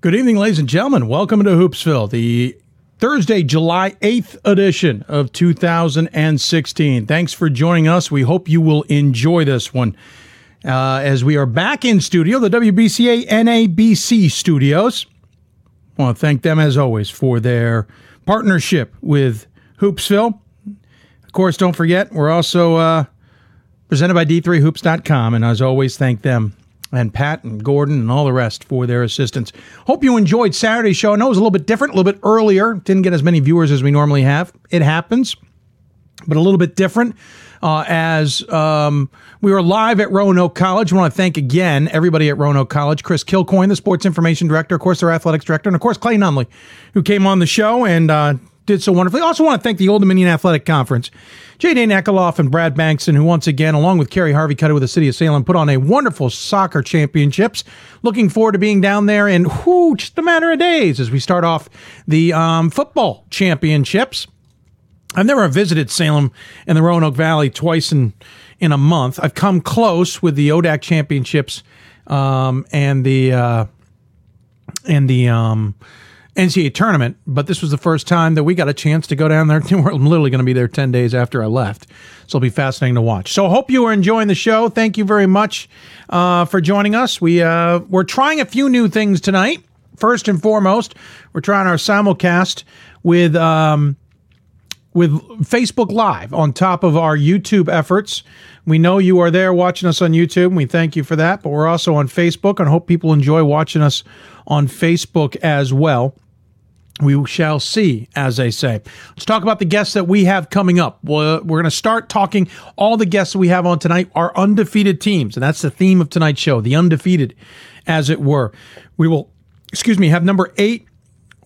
Good evening, ladies and gentlemen. Welcome to Hoopsville, the Thursday, July 8th edition of 2016. Thanks for joining us. We hope you will enjoy this one. Uh, as we are back in studio, the WBCA NABC studios. I want to thank them, as always, for their partnership with Hoopsville. Of course, don't forget, we're also uh, presented by D3Hoops.com. And as always, thank them and Pat and Gordon and all the rest for their assistance. Hope you enjoyed Saturday's show. I know it was a little bit different, a little bit earlier. Didn't get as many viewers as we normally have. It happens, but a little bit different. Uh, as um, we were live at Roanoke College, I want to thank again everybody at Roanoke College. Chris Kilcoyne, the sports information director, of course, their athletics director, and of course, Clay Nunley, who came on the show and uh, did so wonderfully. Also want to thank the Old Dominion Athletic Conference, J.D. Ekaloff and Brad Bankston, who once again, along with Carey Harveycutter with the City of Salem, put on a wonderful soccer championships. Looking forward to being down there in whoo, just a matter of days as we start off the um, football championships. I've never visited Salem and the Roanoke Valley twice in in a month. I've come close with the ODAC championships um, and the uh, and the um, NCAA tournament, but this was the first time that we got a chance to go down there. We're literally going to be there 10 days after I left. So it'll be fascinating to watch. So I hope you are enjoying the show. Thank you very much uh, for joining us. We, uh, we're trying a few new things tonight. First and foremost, we're trying our simulcast with, um, with Facebook Live on top of our YouTube efforts. We know you are there watching us on YouTube, and we thank you for that. But we're also on Facebook, and hope people enjoy watching us on Facebook as well. We shall see, as they say. Let's talk about the guests that we have coming up. We're, we're going to start talking. All the guests we have on tonight are undefeated teams, and that's the theme of tonight's show, the undefeated, as it were. We will, excuse me, have number eight,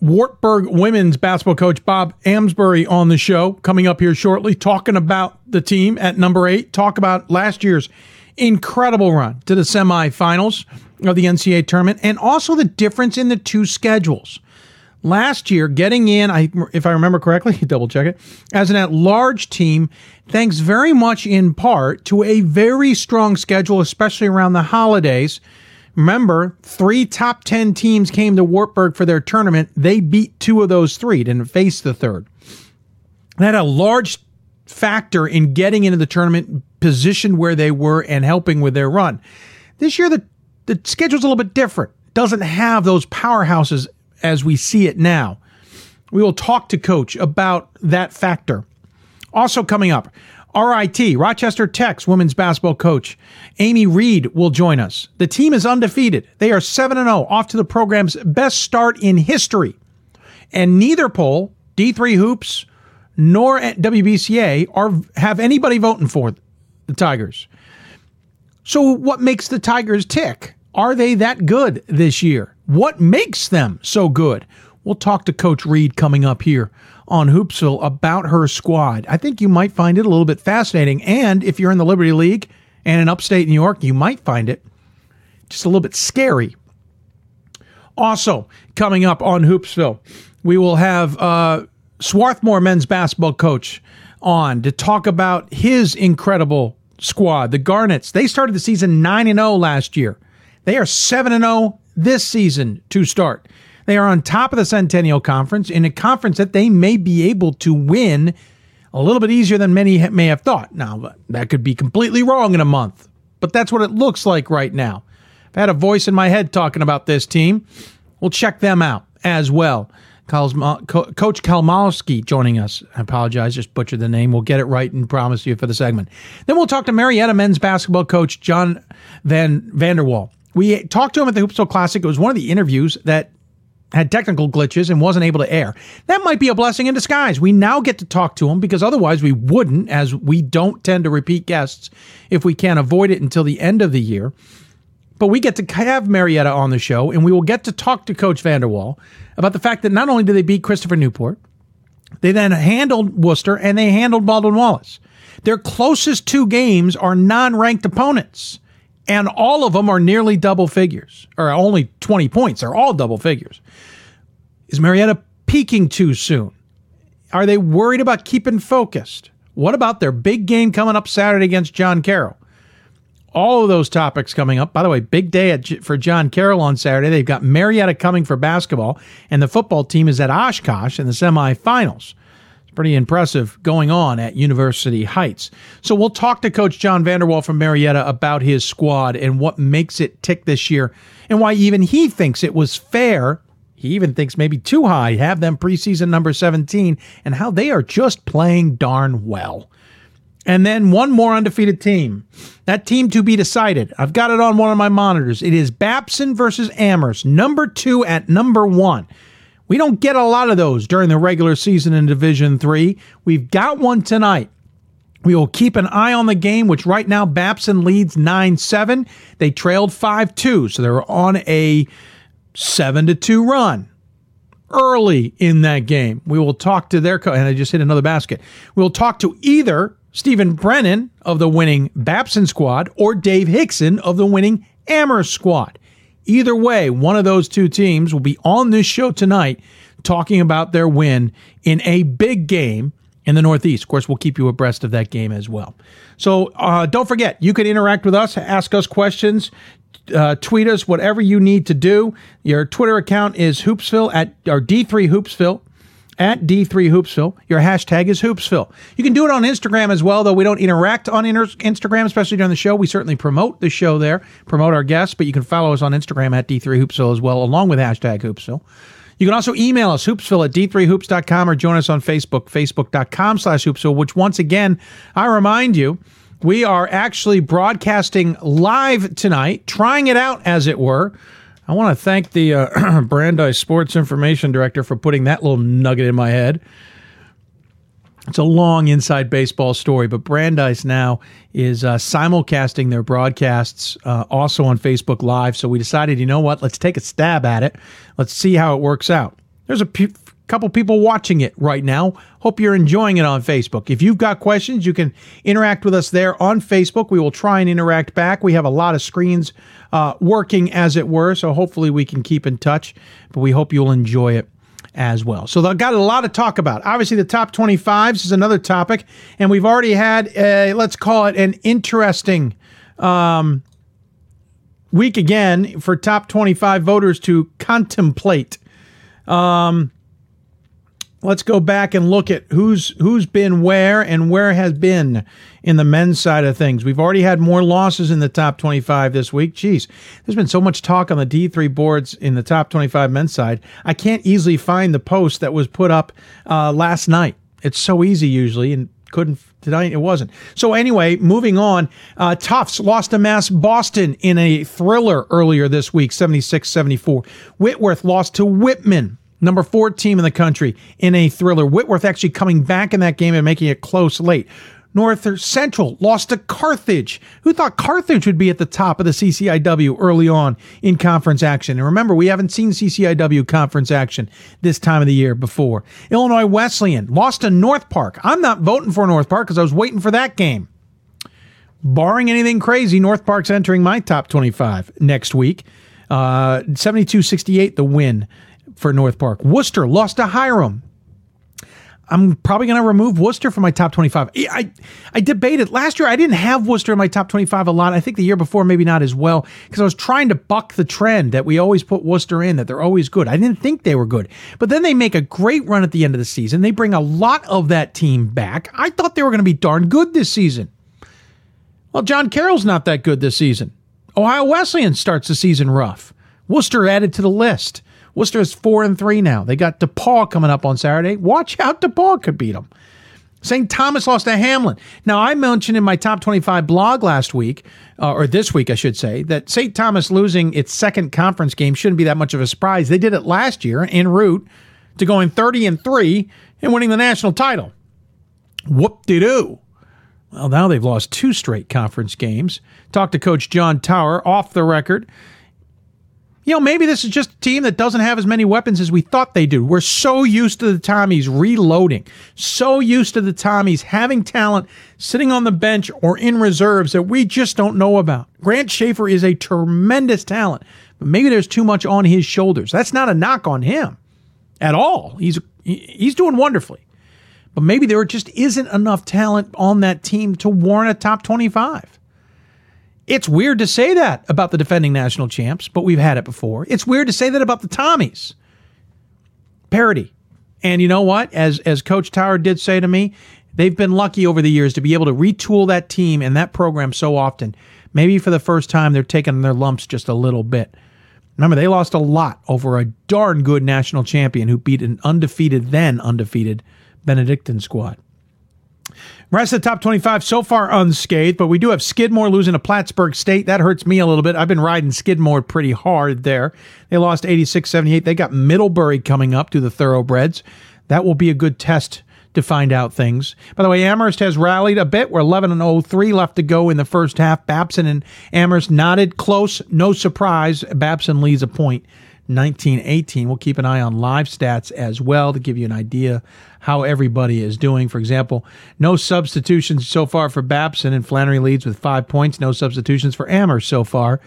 Wartburg women's basketball coach Bob Amsbury on the show coming up here shortly, talking about the team at number eight, talk about last year's incredible run to the semifinals of the NCAA tournament, and also the difference in the two schedules last year getting in, I, if I remember correctly, double check it, as an at-large team, thanks very much in part to a very strong schedule, especially around the holidays. Remember, three top 10 teams came to Wartburg for their tournament. They beat two of those three, didn't face the third. That had a large factor in getting into the tournament, positioned where they were, and helping with their run. This year, the, the schedule's a little bit different. Doesn't have those powerhouses as we see it now. We will talk to Coach about that factor. Also, coming up, RIT, Rochester Tech's women's basketball coach, Amy Reed will join us. The team is undefeated. They are 7 0, off to the program's best start in history. And neither poll, D3 Hoops nor WBCA, are have anybody voting for the Tigers. So, what makes the Tigers tick? Are they that good this year? What makes them so good? We'll talk to Coach Reed coming up here on Hoopsville about her squad. I think you might find it a little bit fascinating. And if you're in the Liberty League and in upstate New York, you might find it just a little bit scary. Also, coming up on Hoopsville, we will have uh, Swarthmore men's basketball coach on to talk about his incredible squad, the Garnets. They started the season 9 0 last year. They are 7 0 this season to start. They are on top of the Centennial Conference in a conference that they may be able to win a little bit easier than many may have thought. Now, that could be completely wrong in a month, but that's what it looks like right now. I've had a voice in my head talking about this team. We'll check them out as well. Uh, coach Kalmowski joining us. I apologize, just butchered the name. We'll get it right and promise you for the segment. Then we'll talk to Marietta men's basketball coach John Van Vanderwall. We talked to him at the Hoopsville Classic. It was one of the interviews that had technical glitches and wasn't able to air. That might be a blessing in disguise. We now get to talk to him because otherwise we wouldn't, as we don't tend to repeat guests if we can't avoid it until the end of the year. But we get to have Marietta on the show, and we will get to talk to Coach Vanderwall about the fact that not only did they beat Christopher Newport, they then handled Wooster and they handled Baldwin Wallace. Their closest two games are non ranked opponents and all of them are nearly double figures, or only 20 points. They're all double figures. Is Marietta peaking too soon? Are they worried about keeping focused? What about their big game coming up Saturday against John Carroll? all of those topics coming up. By the way, big day for John Carroll on Saturday. They've got Marietta coming for basketball, and the football team is at Oshkosh in the semifinals. Pretty impressive going on at University Heights. So we'll talk to Coach John Vanderwall from Marietta about his squad and what makes it tick this year, and why even he thinks it was fair. He even thinks maybe too high, have them preseason number 17, and how they are just playing darn well. And then one more undefeated team. That team to be decided. I've got it on one of my monitors. It is Babson versus Amherst, number two at number one. We don't get a lot of those during the regular season in Division Three. We've got one tonight. We will keep an eye on the game, which right now Babson leads 9 7. They trailed 5 2, so they're on a 7 2 run early in that game. We will talk to their coach, and I just hit another basket. We will talk to either Stephen Brennan of the winning Babson squad or Dave Hickson of the winning Amherst squad. Either way, one of those two teams will be on this show tonight talking about their win in a big game in the Northeast. Of course, we'll keep you abreast of that game as well. So uh, don't forget, you can interact with us, ask us questions, uh, tweet us, whatever you need to do. Your Twitter account is Hoopsville at or D3 Hoopsville at D3 Hoopsville. Your hashtag is Hoopsville. You can do it on Instagram as well, though we don't interact on inter- Instagram, especially during the show. We certainly promote the show there, promote our guests, but you can follow us on Instagram at D3 Hoopsville as well, along with hashtag Hoopsville. You can also email us, hoopsville at d3hoops.com, or join us on Facebook, facebook.com slash hoopsville, which once again, I remind you, we are actually broadcasting live tonight, trying it out, as it were, I want to thank the uh, Brandeis Sports Information Director for putting that little nugget in my head. It's a long inside baseball story, but Brandeis now is uh, simulcasting their broadcasts uh, also on Facebook Live. So we decided, you know what? Let's take a stab at it. Let's see how it works out. There's a p- couple people watching it right now. Hope you're enjoying it on Facebook. If you've got questions, you can interact with us there on Facebook. We will try and interact back. We have a lot of screens uh, working, as it were. So hopefully we can keep in touch, but we hope you'll enjoy it as well. So they've got a lot to talk about. Obviously, the top 25s is another topic, and we've already had, a, let's call it an interesting um, week again for top 25 voters to contemplate. Um, let's go back and look at who's who's been where and where has been in the men's side of things. We've already had more losses in the top 25 this week. Jeez, there's been so much talk on the D3 boards in the top 25 men's side. I can't easily find the post that was put up uh, last night. It's so easy usually, and couldn't tonight. It wasn't. So anyway, moving on. Uh, Tufts lost to Mass Boston in a thriller earlier this week, 76-74. Whitworth lost to Whitman number four team in the country in a thriller. Whitworth actually coming back in that game and making it close late. North Central lost to Carthage. Who thought Carthage would be at the top of the CCIW early on in conference action? And remember, we haven't seen CCIW conference action this time of the year before. Illinois Wesleyan lost to North Park. I'm not voting for North Park because I was waiting for that game. Barring anything crazy, North Park's entering my top 25 next week. Uh, 68, the win for North Park. Wooster lost to Hiram. I'm probably going to remove Wooster from my top 25. I, I debated last year. I didn't have Wooster in my top 25 a lot. I think the year before, maybe not as well, because I was trying to buck the trend that we always put Wooster in, that they're always good. I didn't think they were good. But then they make a great run at the end of the season. They bring a lot of that team back. I thought they were going to be darn good this season. Well, John Carroll's not that good this season. Ohio Wesleyan starts the season rough. Wooster added to the list. Wooster is four and three now. They got DePauw coming up on Saturday. Watch out, DePauw could beat them. St. Thomas lost to Hamline. Now, I mentioned in my top 25 blog last week, uh, or this week, I should say, that St. Thomas losing its second conference game shouldn't be that much of a surprise. They did it last year en route to going 30 and 3 and winning the national title. Whoop de doo. Well, now they've lost two straight conference games. Talked to Coach John Tauer off the record you know, maybe this is just a team that doesn't have as many weapons as we thought they do. We're so used to the Tommies reloading, so used to the Tommies having talent sitting on the bench or in reserves that we just don't know about. Grant Schaefer is a tremendous talent, but maybe there's too much on his shoulders. That's not a knock on him at all. He's he's doing wonderfully. But maybe there just isn't enough talent on that team to warrant a top 25. It's weird to say that about the defending national champs, but we've had it before. It's weird to say that about the Tommies. Parody. And you know what? As as Coach Tauer did say to me, they've been lucky over the years to be able to retool that team and that program so often. Maybe for the first time they're taking their lumps just a little bit. Remember, they lost a lot over a darn good national champion who beat an undefeated, then undefeated Benedictine squad. Rest of the top 25 so far unscathed, but we do have Skidmore losing to Plattsburgh State. That hurts me a little bit. I've been riding Skidmore pretty hard there. They lost 86 78. They got Middlebury coming up to the Thoroughbreds. That will be a good test to find out things. By the way, Amherst has rallied a bit. We're 11 and 03 left to go in the first half. Babson and Amherst knotted close. No surprise. Babson leads a point. 1918. We'll keep an eye on live stats as well to give you an idea how everybody is doing. For example, no substitutions so far for Babson, and Flannery leads with five points. No substitutions for Amherst so far,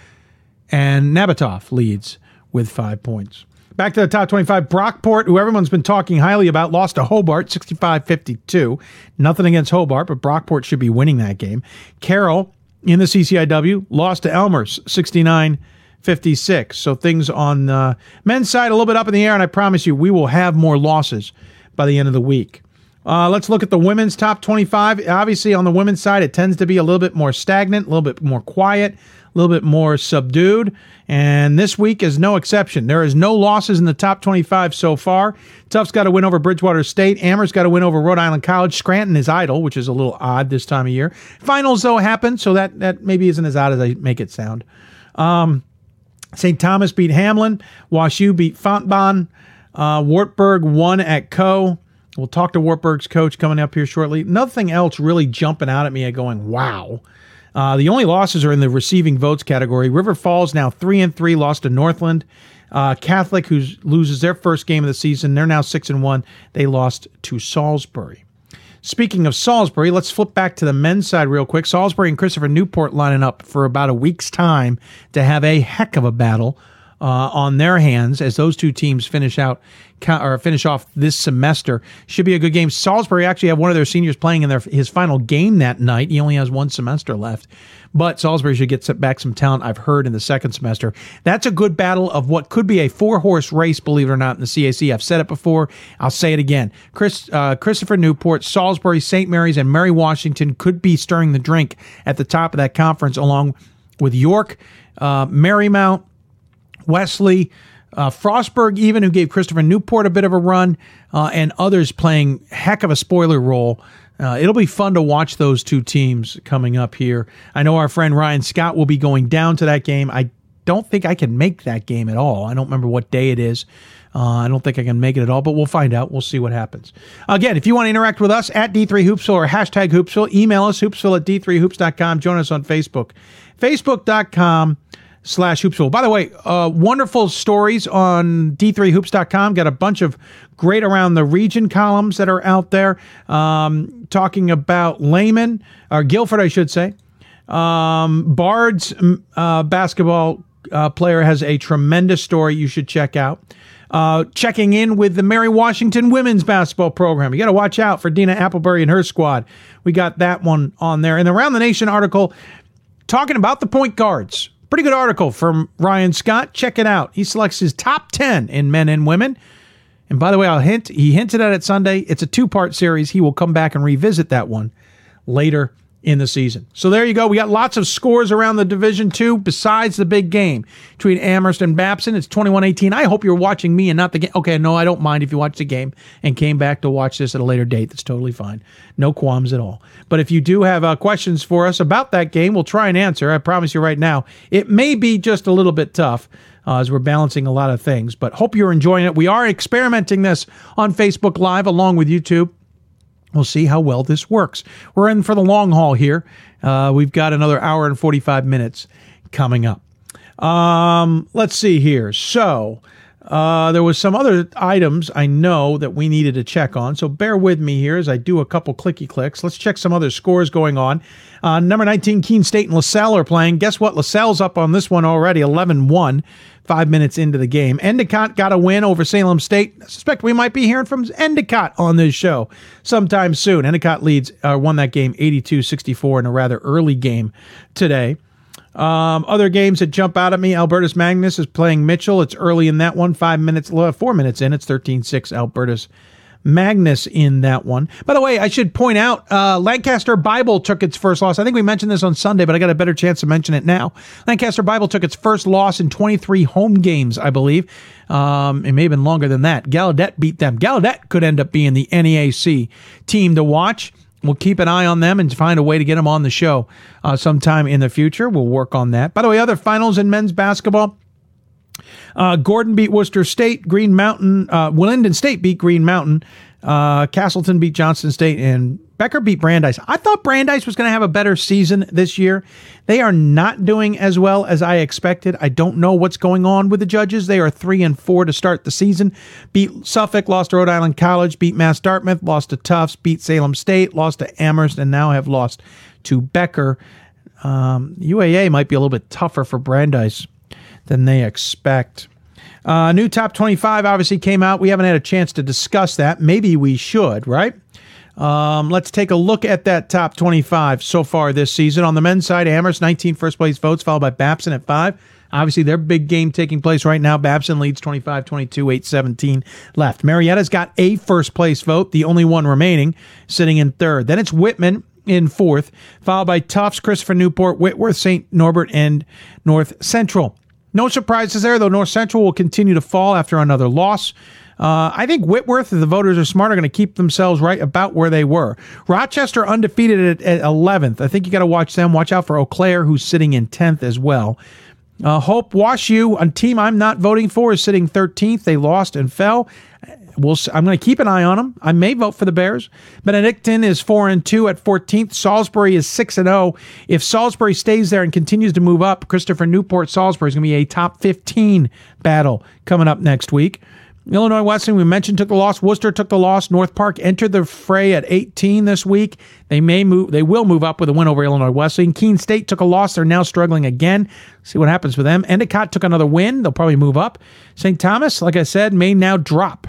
and Nabatoff leads with five points. Back to the top 25. Brockport, who everyone's been talking highly about, lost to Hobart 65 52. Nothing against Hobart, but Brockport should be winning that game. Carroll in the CCIW lost to Elmhurst 69 56. So things on the men's side a little bit up in the air, and I promise you we will have more losses by the end of the week. Uh, let's look at the women's top 25. Obviously, on the women's side, it tends to be a little bit more stagnant, a little bit more quiet, a little bit more subdued. And this week is no exception. There is no losses in the top 25 so far. Tufts got to win over Bridgewater State. Amherst got to win over Rhode Island College. Scranton is idle, which is a little odd this time of year. Finals, though, happen, so that, that maybe isn't as odd as I make it sound. Um, St. Thomas beat Hamline. WashU beat Fontbonne. Uh, Wartburg won at Coe. We'll talk to Wartburg's coach coming up here shortly. Nothing else really jumping out at me going, wow. Uh, the only losses are in the receiving votes category. River Falls now three and three, lost to Northland. Uh, Catholic, who loses their first game of the season, they're now six and one. They lost to Salisbury. Speaking of Salisbury, let's flip back to the men's side real quick. Salisbury and Christopher Newport lining up for about a week's time to have a heck of a battle uh, on their hands as those two teams finish out or finish off this semester. Should be a good game. Salisbury actually have one of their seniors playing in their his final game that night. He only has one semester left, but Salisbury should get back some talent. I've heard in the second semester. That's a good battle of what could be a four horse race. Believe it or not, in the CAC. I've said it before. I'll say it again. Chris uh, Christopher Newport, Salisbury, St. Mary's, and Mary Washington could be stirring the drink at the top of that conference, along with York, uh, Marymount. Wesley, uh, Frostburg, even who gave Christopher Newport a bit of a run, uh, and others playing heck of a spoiler role. Uh, it'll be fun to watch those two teams coming up here. I know our friend Ryan Scott will be going down to that game. I don't think I can make that game at all. I don't remember what day it is. Uh, I don't think I can make it at all, but we'll find out. We'll see what happens. Again, if you want to interact with us at D3Hoopsville or hashtag Hoopsville, email us, hoopsville at D3Hoops.com. Join us on Facebook, facebook.com slash hoopsville. By the way, uh, wonderful stories on d3hoops.com. Got a bunch of great around the region columns that are out there um, talking about Lehman, or Guilford, I should say. Um, Bard's uh, basketball uh, player has a tremendous story you should check out. Uh, checking in with the Mary Washington women's basketball program. You got to watch out for Deena Applebury and her squad. We got that one on there. And the Around the Nation article talking about the point guards Pretty good article from Ryan Scott. Check it out. He selects his top 10 in men and women. And by the way, I'll hint, he hinted at it Sunday. It's a two part series. He will come back and revisit that one later in the season. So there you go. We got lots of scores around the Division Two besides the big game between Amherst and Babson. It's 21-18. I hope you're watching me and not the game. Okay, no, I don't mind if you watch the game and came back to watch this at a later date. That's totally fine. No qualms at all. But if you do have uh, questions for us about that game, we'll try and answer. I promise you right now. It may be just a little bit tough. Uh, as we're balancing a lot of things. But hope you're enjoying it. We are experimenting this on Facebook Live along with YouTube. We'll see how well this works. We're in for the long haul here. Uh, we've got another hour and 45 minutes coming up. Um, let's see here. So, uh, there was some other items I know that we needed to check on, so bear with me here as I do a couple clicky clicks. Let's check some other scores going on. Uh, number 19, Keene State and Lasell are playing. Guess what? Lasell's up on this one already, 11 1 five minutes into the game. Endicott got a win over Salem State. I suspect we might be hearing from Endicott on this show sometime soon. Endicott leads uh, won that game 82-64 in a rather early game today. Um, other games that jump out at me Albertus Magnus is playing Mitchell. It's early in that one, five minutes, four minutes in. It's 13 6 Albertus Magnus in that one. By the way, I should point out uh, Lancaster Bible took its first loss. I think we mentioned this on Sunday, but I got a better chance to mention it now. Lancaster Bible took its first loss in 23 home games, I believe. Um, it may have been longer than that. Gallaudet beat them. Gallaudet could end up being the NEAC team to watch. We'll keep an eye on them and find a way to get them on the show uh, sometime in the future. We'll work on that. By the way, other finals in men's basketball. Uh, Gordon beat Worcester State. Green Mountain, uh, Willingdon State beat Green Mountain. Uh, Castleton beat Johnson State, and Becker beat Brandeis. I thought Brandeis was going to have a better season this year. They are not doing as well as I expected. I don't know what's going on with the judges. They are three and four to start the season. Beat Suffolk, lost to Rhode Island College, beat Mass Dartmouth, lost to Tufts, beat Salem State, lost to Amherst, and now have lost to Becker. Um, UAA might be a little bit tougher for Brandeis than they expect. Uh, new top 25 obviously came out. We haven't had a chance to discuss that. Maybe we should, right? Um, let's take a look at that top 25 so far this season. On the men's side, Amherst, 19 first place votes, followed by Babson at 5. Obviously, their big game taking place right now. Babson leads 25 22, 8 17 left. Marietta's got a first place vote, the only one remaining, sitting in third. Then it's Whitman in fourth, followed by Tufts, Christopher Newport, Whitworth, St. Norbert, and North Central. No surprises there, though North Central will continue to fall after another loss. Uh, I think Whitworth, if the voters are smart, are going to keep themselves right about where they were. Rochester undefeated at, at 11th. I think you got to watch them. Watch out for Eau Claire, who's sitting in 10th as well. Uh, Hope Wash U, a team I'm not voting for, is sitting 13th. They lost and fell. We'll, I'm going to keep an eye on them. I may vote for the Bears. Benedictine is four and two at 14th. Salisbury is six and zero. If Salisbury stays there and continues to move up, Christopher Newport Salisbury is going to be a top 15 battle coming up next week. Illinois Wesleyan, we mentioned, took the loss. Wooster took the loss. North Park entered the fray at 18 this week. They may move. They will move up with a win over Illinois Wesleyan. Keene State took a loss. They're now struggling again. See what happens with them. Endicott took another win. They'll probably move up. St. Thomas, like I said, may now drop.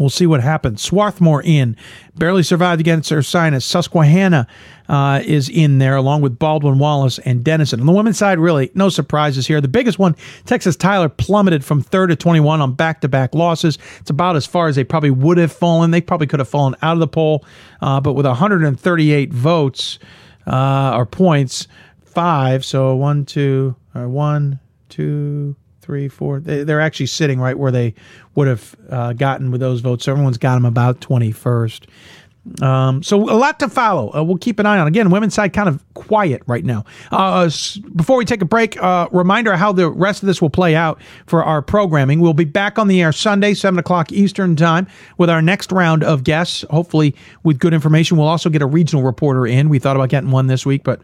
We'll see what happens. Swarthmore in, barely survived against Ursinus. Susquehanna uh, is in there along with Baldwin Wallace and Denison. On the women's side, really no surprises here. The biggest one, Texas Tyler plummeted from third to 21 on back-to-back losses. It's about as far as they probably would have fallen. They probably could have fallen out of the poll, uh, but with 138 votes uh, or points, five. So one, two, or one, two three, four. They, are actually sitting right where they would have uh, gotten with those votes. So everyone's got them about 21st. Um, so a lot to follow. Uh, we'll keep an eye on. Again, women's side kind of quiet right now. Uh, before we take a break, uh, reminder how the rest of this will play out for our programming. We'll be back on the air Sunday, seven o'clock Eastern time, with our next round of guests. Hopefully, with good information. We'll also get a regional reporter in. We thought about getting one this week, but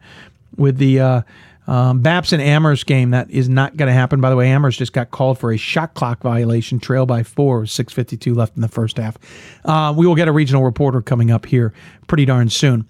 with the um, Babson Amherst game that is not going to happen. By the way, Amherst just got called for a shot clock violation, trail by four, six fifty two left in the first half. Uh, we will get a regional reporter coming up here pretty darn soon.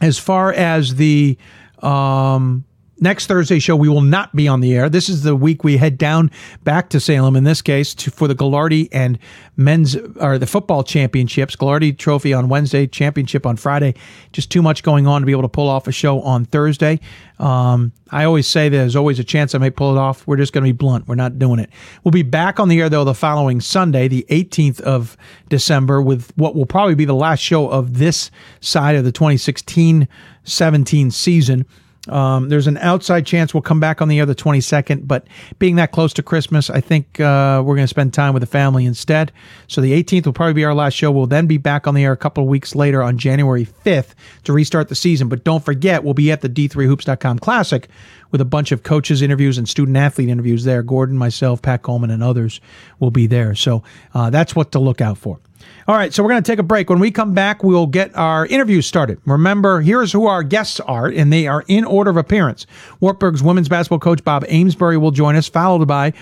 As far as the um, next Thursday show, we will not be on the air. This is the week we head down back to Salem, in this case, to, for the Gagliardi and men's or the football championships. Gagliardi Trophy on Wednesday, championship on Friday. Just too much going on to be able to pull off a show on Thursday. Um, I always say there's always a chance I may pull it off. We're just going to be blunt. We're not doing it. We'll be back on the air though the following Sunday, the 18th of December, with what will probably be the last show of this side of the 2016 17 season. Um, there's an outside chance we'll come back on the air the 22nd, but being that close to Christmas, I think uh, we're going to spend time with the family instead. So the 18th will probably be our last show. We'll then be back on the air a couple of weeks later on January 5th to restart the season. But don't forget, we'll be at the D3Hoops.com Classic with a bunch of coaches interviews and student athlete interviews there. Gordon, myself, Pat Coleman, and others will be there. So uh, that's what to look out for. All right, so we're going to take a break. When we come back, we'll get our interviews started. Remember, here's who our guests are, and they are in order of appearance. Wartburg's women's basketball coach Bob Amesbury will join us, followed by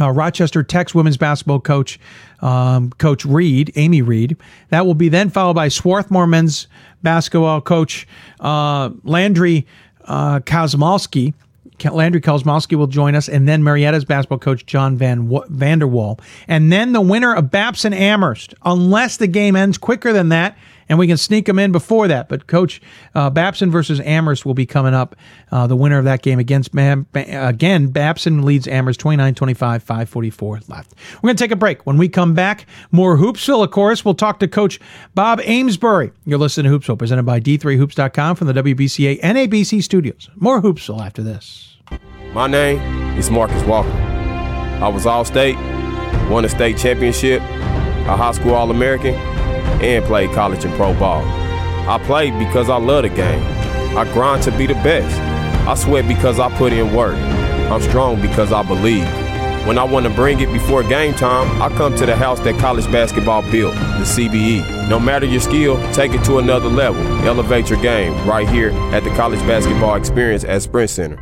uh, Rochester Tech's women's basketball coach, um, Coach Reed, Amy Reed. That will be then followed by Swarthmore men's basketball coach uh, Landry uh, Kosmalski. Landry Kosmalski will join us, and then Marietta's basketball coach John Van Vanderwall, and then the winner of Babson Amherst. Unless the game ends quicker than that, and we can sneak them in before that. But Coach uh, Babson versus Amherst will be coming up. Uh, the winner of that game against Bam, again, Babson leads Amherst 29-25, 544 left. We're going to take a break. When we come back, more Hoopsville, of course. We'll talk to Coach Bob Amesbury. You're listening to Hoopsville, presented by D3Hoops.com from the WBCA NABC studios. More Hoopsville after this. My name is Marcus Walker. I was All-State, won a state championship, a high school All-American, and played college and pro ball. I played because I love the game. I grind to be the best. I sweat because I put in work. I'm strong because I believe. When I want to bring it before game time, I come to the house that college basketball built, the CBE. No matter your skill, take it to another level. Elevate your game right here at the College Basketball Experience at Sprint Center.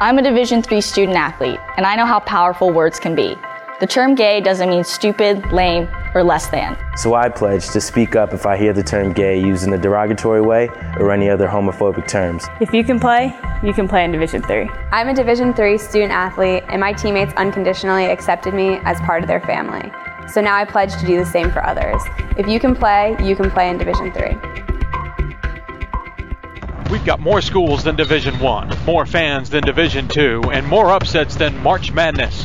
I'm a Division III student athlete, and I know how powerful words can be. The term gay doesn't mean stupid, lame, or less than. So I pledge to speak up if I hear the term gay used in a derogatory way or any other homophobic terms. If you can play, you can play in Division 3. I'm a Division 3 student athlete, and my teammates unconditionally accepted me as part of their family. So now I pledge to do the same for others. If you can play, you can play in Division 3. We've got more schools than Division 1, more fans than Division 2, and more upsets than March Madness.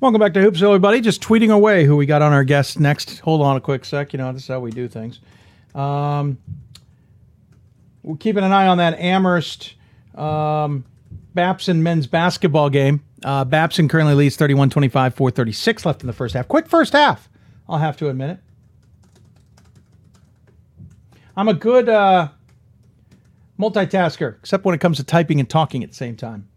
Welcome back to Hoops, everybody. Just tweeting away who we got on our guest next. Hold on a quick sec. You know, this is how we do things. Um, we're keeping an eye on that Amherst um, Babson men's basketball game. Uh, Babson currently leads 31 25, 436 left in the first half. Quick first half, I'll have to admit it. I'm a good uh, multitasker, except when it comes to typing and talking at the same time.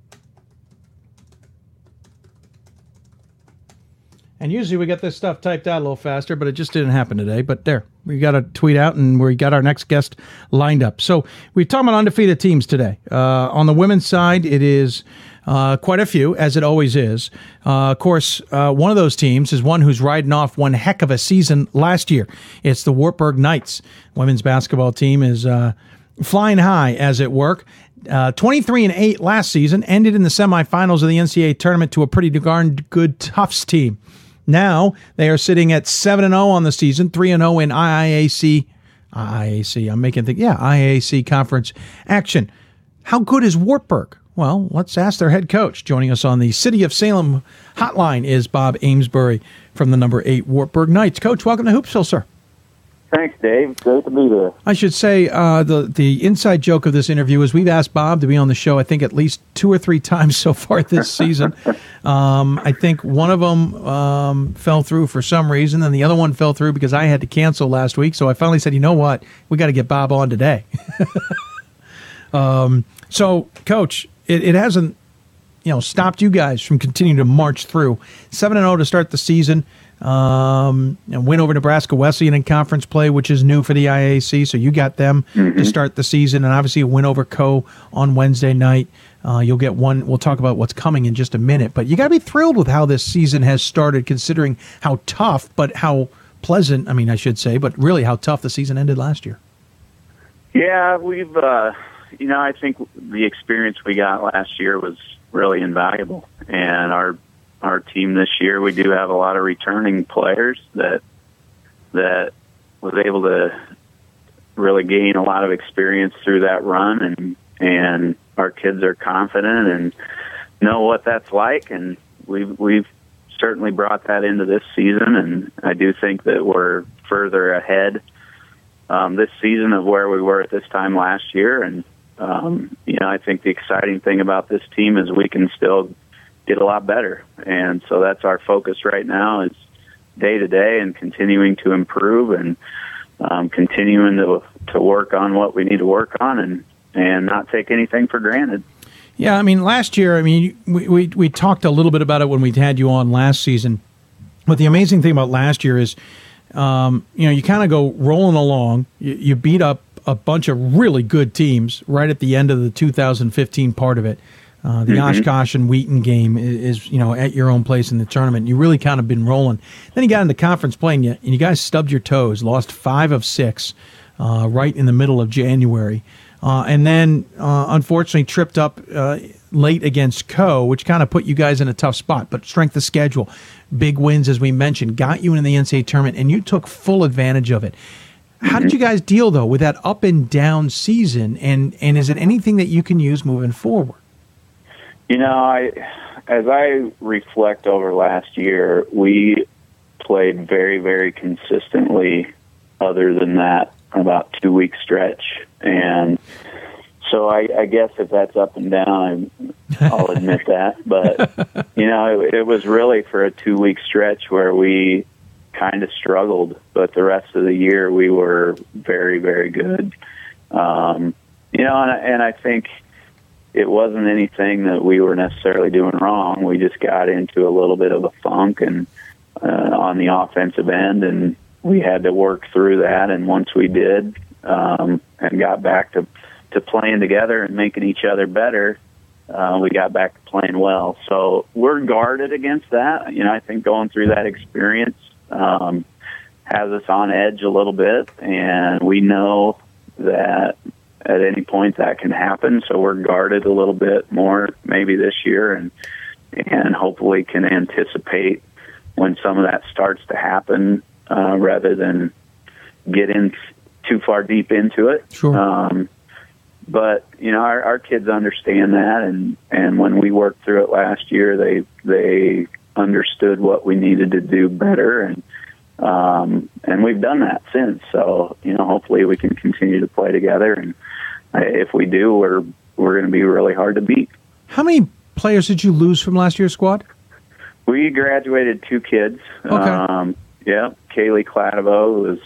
And usually we get this stuff typed out a little faster, but it just didn't happen today. But there, we got a tweet out and we got our next guest lined up. So we've talked about undefeated teams today. Uh, on the women's side, it is uh, quite a few, as it always is. Uh, of course, uh, one of those teams is one who's riding off one heck of a season last year. It's the Wartburg Knights. Women's basketball team is uh, flying high, as it were. Uh, 23 and 8 last season, ended in the semifinals of the NCAA tournament to a pretty darn good Tufts team. Now they are sitting at 7 and 0 on the season, 3 and 0 in IIAC. IIAC, I'm making think, yeah, IIAC conference action. How good is Wartburg? Well, let's ask their head coach. Joining us on the City of Salem hotline is Bob Amesbury from the number eight Wartburg Knights. Coach, welcome to Hoopsville, sir. Thanks, Dave. Great to be there. I should say uh, the the inside joke of this interview is we've asked Bob to be on the show. I think at least two or three times so far this season. um, I think one of them um, fell through for some reason, and the other one fell through because I had to cancel last week. So I finally said, you know what, we got to get Bob on today. um, so, Coach, it, it hasn't you know stopped you guys from continuing to march through seven and zero oh to start the season um, and win over Nebraska Wesleyan in conference play, which is new for the IAC. So you got them mm-hmm. to start the season, and obviously a win over Coe on Wednesday night. Uh, you'll get one. We'll talk about what's coming in just a minute, but you got to be thrilled with how this season has started, considering how tough, but how pleasant. I mean, I should say, but really how tough the season ended last year. Yeah, we've. Uh, you know, I think the experience we got last year was really invaluable, and our our team this year. We do have a lot of returning players that that was able to really gain a lot of experience through that run, and and our kids are confident and know what that's like, and we've we've certainly brought that into this season, and I do think that we're further ahead um, this season of where we were at this time last year. And um, you know, I think the exciting thing about this team is we can still get a lot better, and so that's our focus right now is day to day and continuing to improve and um, continuing to to work on what we need to work on and and not take anything for granted. Yeah, I mean, last year, I mean, we, we, we talked a little bit about it when we had you on last season. But the amazing thing about last year is, um, you know, you kind of go rolling along. You, you beat up a bunch of really good teams right at the end of the 2015 part of it. Uh, the mm-hmm. Oshkosh and Wheaton game is, you know, at your own place in the tournament. You really kind of been rolling. Then you got into conference play and you, and you guys stubbed your toes, lost five of six uh, right in the middle of January. Uh, and then uh, unfortunately tripped up uh, late against Coe, which kind of put you guys in a tough spot. But strength of schedule, big wins as we mentioned, got you in the NCAA tournament, and you took full advantage of it. How did you guys deal though with that up and down season, and and is it anything that you can use moving forward? You know, I as I reflect over last year, we played very very consistently. Other than that, about two week stretch, and so I, I guess if that's up and down, I'll admit that. But you know, it, it was really for a two week stretch where we kind of struggled, but the rest of the year we were very, very good. Um, you know, and, and I think it wasn't anything that we were necessarily doing wrong. We just got into a little bit of a funk and uh, on the offensive end, and we had to work through that. And once we did, um, and got back to to playing together and making each other better, uh, we got back to playing well. So we're guarded against that. You know, I think going through that experience um, has us on edge a little bit, and we know that at any point that can happen. So we're guarded a little bit more maybe this year, and and hopefully can anticipate when some of that starts to happen uh, rather than get in too far deep into it. Sure. Um, but you know, our, our kids understand that, and and when we worked through it last year, they they understood what we needed to do better, and um, and we've done that since. So you know, hopefully, we can continue to play together, and if we do, we're we're going to be really hard to beat. How many players did you lose from last year's squad? We graduated two kids. Okay. Um, yeah, Kaylee Cladovo was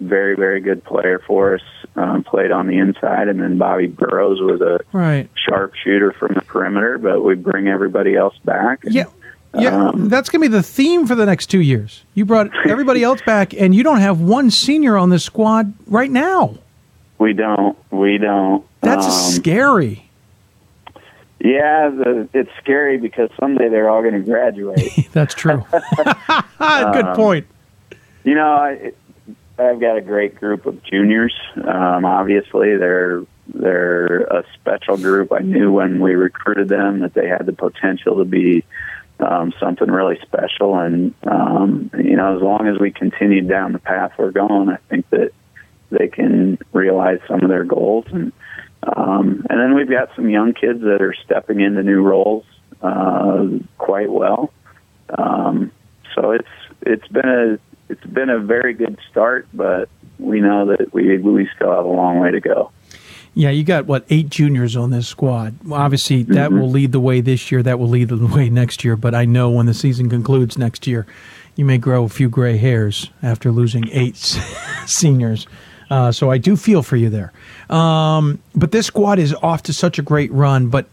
very, very good player for us. Um, played on the inside, and then Bobby Burrows was a right. sharpshooter from the perimeter. But we bring everybody else back. And, yeah. Yeah, um, that's going to be the theme for the next two years. You brought everybody else back, and you don't have one senior on this squad right now. We don't. We don't. That's um, scary. Yeah, the, it's scary because someday they're all going to graduate. that's true. Good um, point. You know, I, I've got a great group of juniors. Um, obviously, they're they're a special group. I knew when we recruited them that they had the potential to be um, something really special. And um, you know, as long as we continue down the path we're going, I think that they can realize some of their goals. And um, and then we've got some young kids that are stepping into new roles uh, quite well. Um, so it's it's been a it's been a very good start, but we know that we we still have a long way to go. Yeah, you got what eight juniors on this squad. Obviously, that mm-hmm. will lead the way this year. That will lead the way next year. But I know when the season concludes next year, you may grow a few gray hairs after losing eight seniors. Uh, so I do feel for you there. Um, but this squad is off to such a great run. But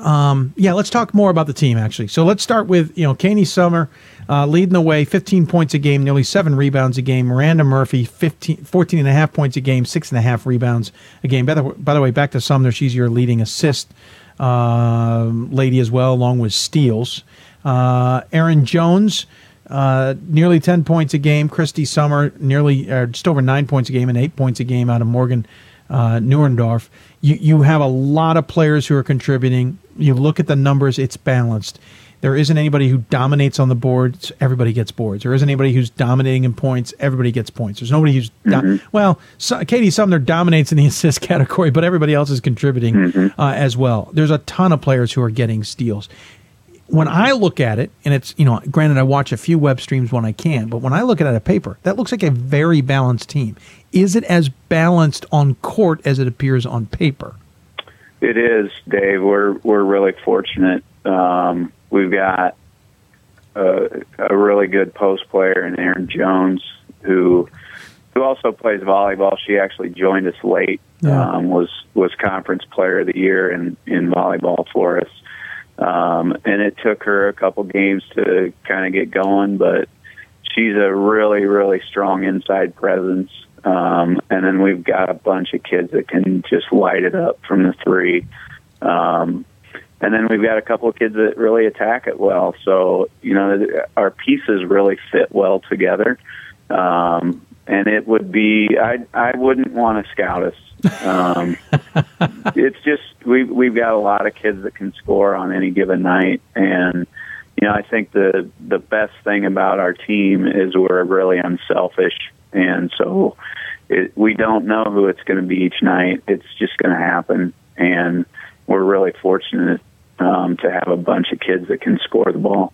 um, yeah, let's talk more about the team actually. So let's start with you know Kaynee Summer uh, leading the way, 15 points a game, nearly seven rebounds a game. Miranda Murphy, 15, 14 and a half points a game, six and a half rebounds a game. By the, by the way, back to Sumner, she's your leading assist uh, lady as well, along with steals. Uh, Aaron Jones. Uh, nearly 10 points a game. Christy Summer, nearly uh, just over nine points a game and eight points a game out of Morgan uh, Neuendorf. You, you have a lot of players who are contributing. You look at the numbers, it's balanced. There isn't anybody who dominates on the boards. Everybody gets boards. There isn't anybody who's dominating in points. Everybody gets points. There's nobody who's do- mm-hmm. well. So, Katie Sumner dominates in the assist category, but everybody else is contributing mm-hmm. uh, as well. There's a ton of players who are getting steals. when I look at it, and it's you know, granted, I watch a few web streams when I can, but when I look at it at paper, that looks like a very balanced team. Is it as balanced on court as it appears on paper? It is, Dave. We're we're really fortunate. Um, we've got a, a really good post player in Aaron Jones, who who also plays volleyball. She actually joined us late. Yeah. Um, was was conference player of the year in in volleyball for us. Um, and it took her a couple games to kind of get going, but she's a really really strong inside presence. Um, and then we've got a bunch of kids that can just light it up from the three. Um, and then we've got a couple of kids that really attack it well. So you know, our pieces really fit well together. Um, and it would be I I wouldn't want to scout us. Um, it's just we we've got a lot of kids that can score on any given night, and you know I think the the best thing about our team is we're really unselfish, and so it, we don't know who it's going to be each night. It's just going to happen, and we're really fortunate um, to have a bunch of kids that can score the ball.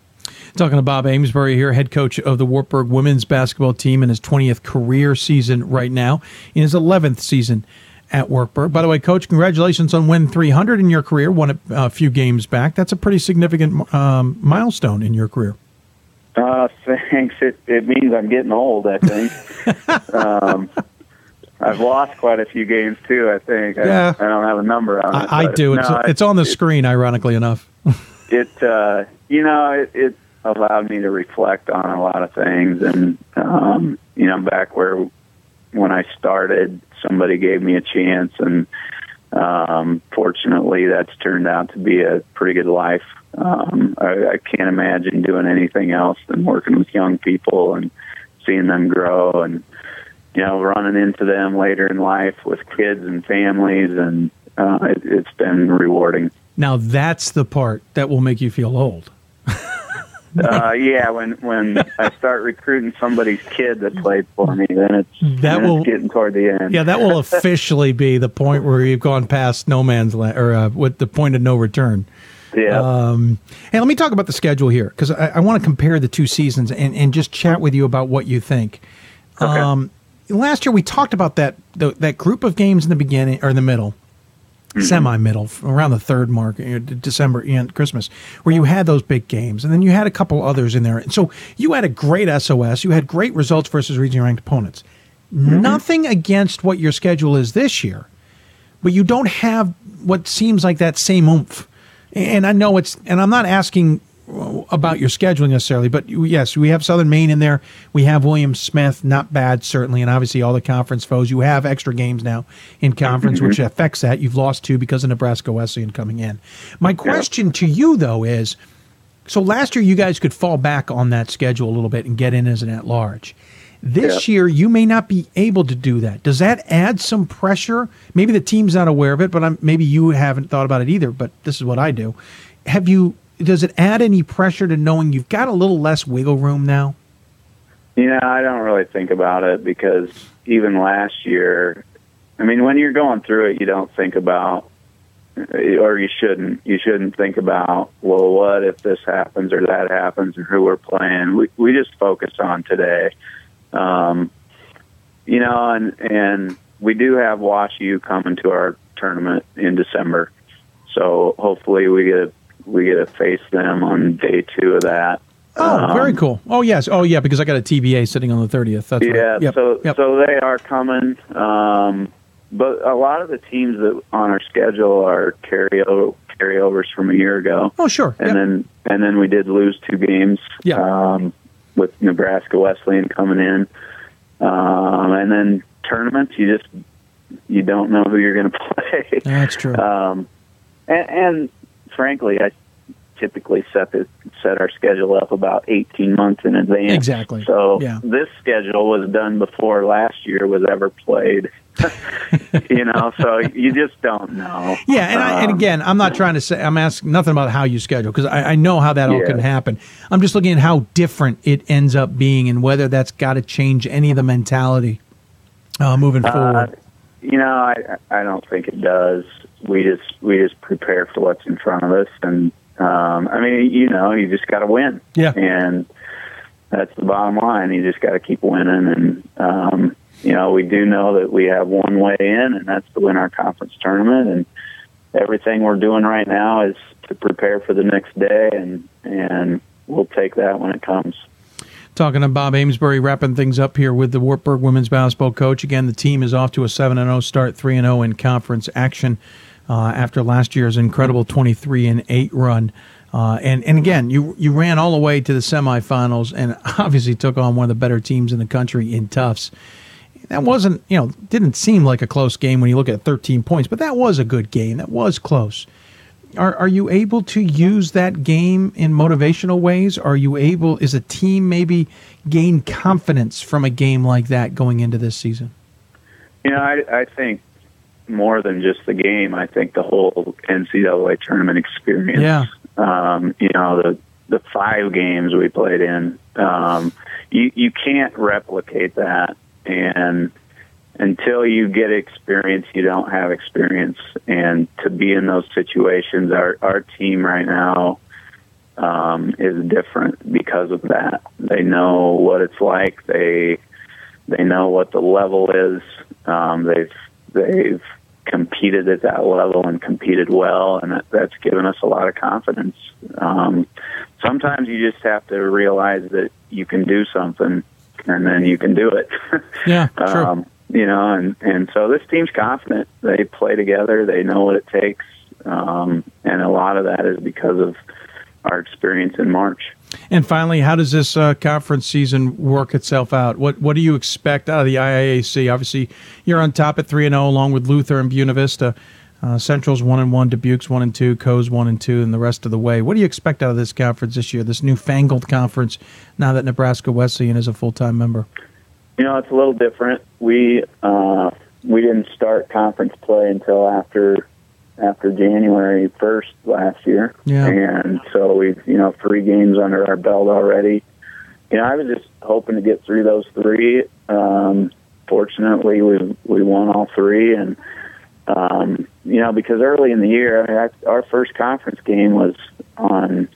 Talking to Bob Amsberry here, head coach of the Wartburg women's basketball team in his 20th career season right now, in his 11th season at Wartburg. By the way, coach, congratulations on win 300 in your career. Won a few games back. That's a pretty significant um, milestone in your career. Uh, thanks. It it means I'm getting old. I think. um, I've lost quite a few games too. I think. Yeah. I, I don't have a number on it. I, I do. It's, no, it's on the screen, ironically enough. it uh you know it, it allowed me to reflect on a lot of things and um you know back where when i started somebody gave me a chance and um fortunately that's turned out to be a pretty good life um i, I can't imagine doing anything else than working with young people and seeing them grow and you know running into them later in life with kids and families and uh it, it's been rewarding Now that's the part that will make you feel old. Uh, yeah, when when I start recruiting somebody's kid that played for me, then it's That then will- it's getting toward the end. Yeah, that will officially be the point where you've gone past no man's land, or uh, with the point of no return. Yeah. Um, hey, let me talk about the schedule here because I, I want to compare the two seasons and, and just chat with you about what you think. Um, last year we talked about that the, that group of games in the beginning or in the middle, Mm-hmm. semi-middle, around the third mark, you know, December and Christmas, where you had those big games, and then you had a couple others in there. And so you had a great SOS. You had great results versus regionally ranked opponents. Mm-hmm. Nothing against what your schedule is this year but you don't have what seems like that same oomph. And I know it's, and I'm not asking about your scheduling necessarily, but yes, we have Southern Maine in there. We have William Smith, not bad certainly, and obviously all the conference foes. You have extra games now in conference, which mm-hmm. affects that. You've lost two because of Nebraska Wesleyan coming in. My question to you though is, so last year you guys could fall back on that schedule a little bit and get in as an at large. This year you may not be able to do that. Does that add some pressure? Maybe the team's not aware of it, but I'm, maybe you haven't thought about it either. But this is what I do. Have you? Does it add any pressure to knowing you've got a little less wiggle room now? You know, I don't really think about it because even last year, I mean, when you're going through it, you don't think about, or you shouldn't. You shouldn't think about, well, what if this happens or that happens or who we're playing. We we just focus on today. Um, you know, and and we do have Wash U coming to our tournament in December, so hopefully we get we get to face them on day two of that. Oh, very Um, cool. Oh yes. Oh yeah, because I got a TBA sitting on the thirtieth. That's yeah, right. Yep. so yep. so they are coming. Um, but a lot of the teams that on our schedule are carryover carryovers from a year ago. Oh sure. And Yep. then and then we did lose two games. Um, with Nebraska Wesleyan coming in, um, and then tournaments. You just you don't know who you're going to play. That's true. Um, and, and frankly, I typically set the, set our schedule up about 18 months in advance. Exactly. So Yeah. this schedule was done before last year was ever played. you know, so you just don't know. Yeah, and, I, and Um, again, I'm not trying to say I'm asking nothing about how you schedule because I, I know how that all Yeah. can happen. I'm just looking at how different it ends up being and whether that's got to change any of the mentality uh, moving Uh, forward. you know, I I don't think it does. We just we just prepare for what's in front of us, and um, I mean, you know, you just got to win. Yeah. And that's the bottom line. You just got to keep winning. And, um, you know, we do know that we have one way in, and that's to win our conference tournament. And everything we're doing right now is to prepare for the next day, and, and we'll take that when it comes. Talking to Bob Amsberry, wrapping things up here with the Wartburg women's basketball coach. Again, the team is off to a 7 0 start, 3 0 in conference action uh, after last year's incredible 23 and 8 run. Uh, and and again, you you ran all the way to the semifinals, and obviously took on one of the better teams in the country in Tufts. That wasn't you know didn't seem like a close game when you look at 13 points, but that was a good game. That was close. Are are you able to use that game in motivational ways? Are you able? Is a team maybe gain confidence from a game like that going into this season? You know, I, I think more than just the game. I think the whole NCAA tournament experience. Yeah. Um, you know, the the five games we played in. Um, you you can't replicate that, and until you get experience, you don't have experience. And to be in those situations, our our team right now um, is different because of that. They know what it's like. They they know what the level is. Um, they've they've competed at that level and competed well, and that, that's given us a lot of confidence. Um, sometimes you just have to realize that you can do something, and then you can do it. Yeah, true. um, you know, and and so this team's confident. They play together. They know what it takes, um, and a lot of that is because of our experience in March. And finally, how does this uh, conference season work itself out? What what do you expect out of the IIAC? Obviously, you're on top at three and zero, along with Luther and Buena Vista. Uh, Central's one and one, Dubuque's one and two, Coe's one and two, and the rest of the way. What do you expect out of this conference this year? This newfangled conference, now that Nebraska Wesleyan is a full time member. You know, it's a little different. We uh, we didn't start conference play until after after January first last year, Yeah. and so we've you know three games under our belt already. You know, I was just hoping to get through those three. Um, fortunately, we we won all three, and um, you know because early in the year, I mean, our, our first conference game was on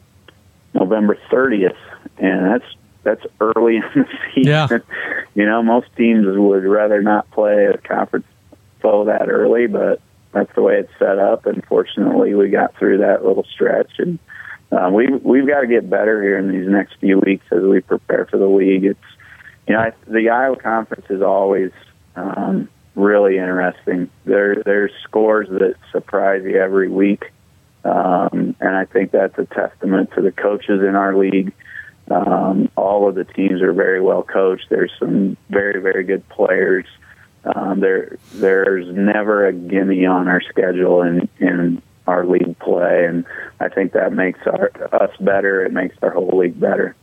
November 30th, and that's that's early in the season. Yeah. You know, most teams would rather not play a conference foe that early, but that's the way it's set up. And fortunately, we got through that little stretch, and uh, we we've got to get better here in these next few weeks as we prepare for the league. It's you know I, the Iowa Conference is always um, really interesting. There there's scores that surprise you every week, um, and I think that's a testament to the coaches in our league. Um, all of the teams are very well coached. There's some very very good players. Um, there there's never a gimme on our schedule in in our league play, and I think that makes our us better. It makes our whole league better.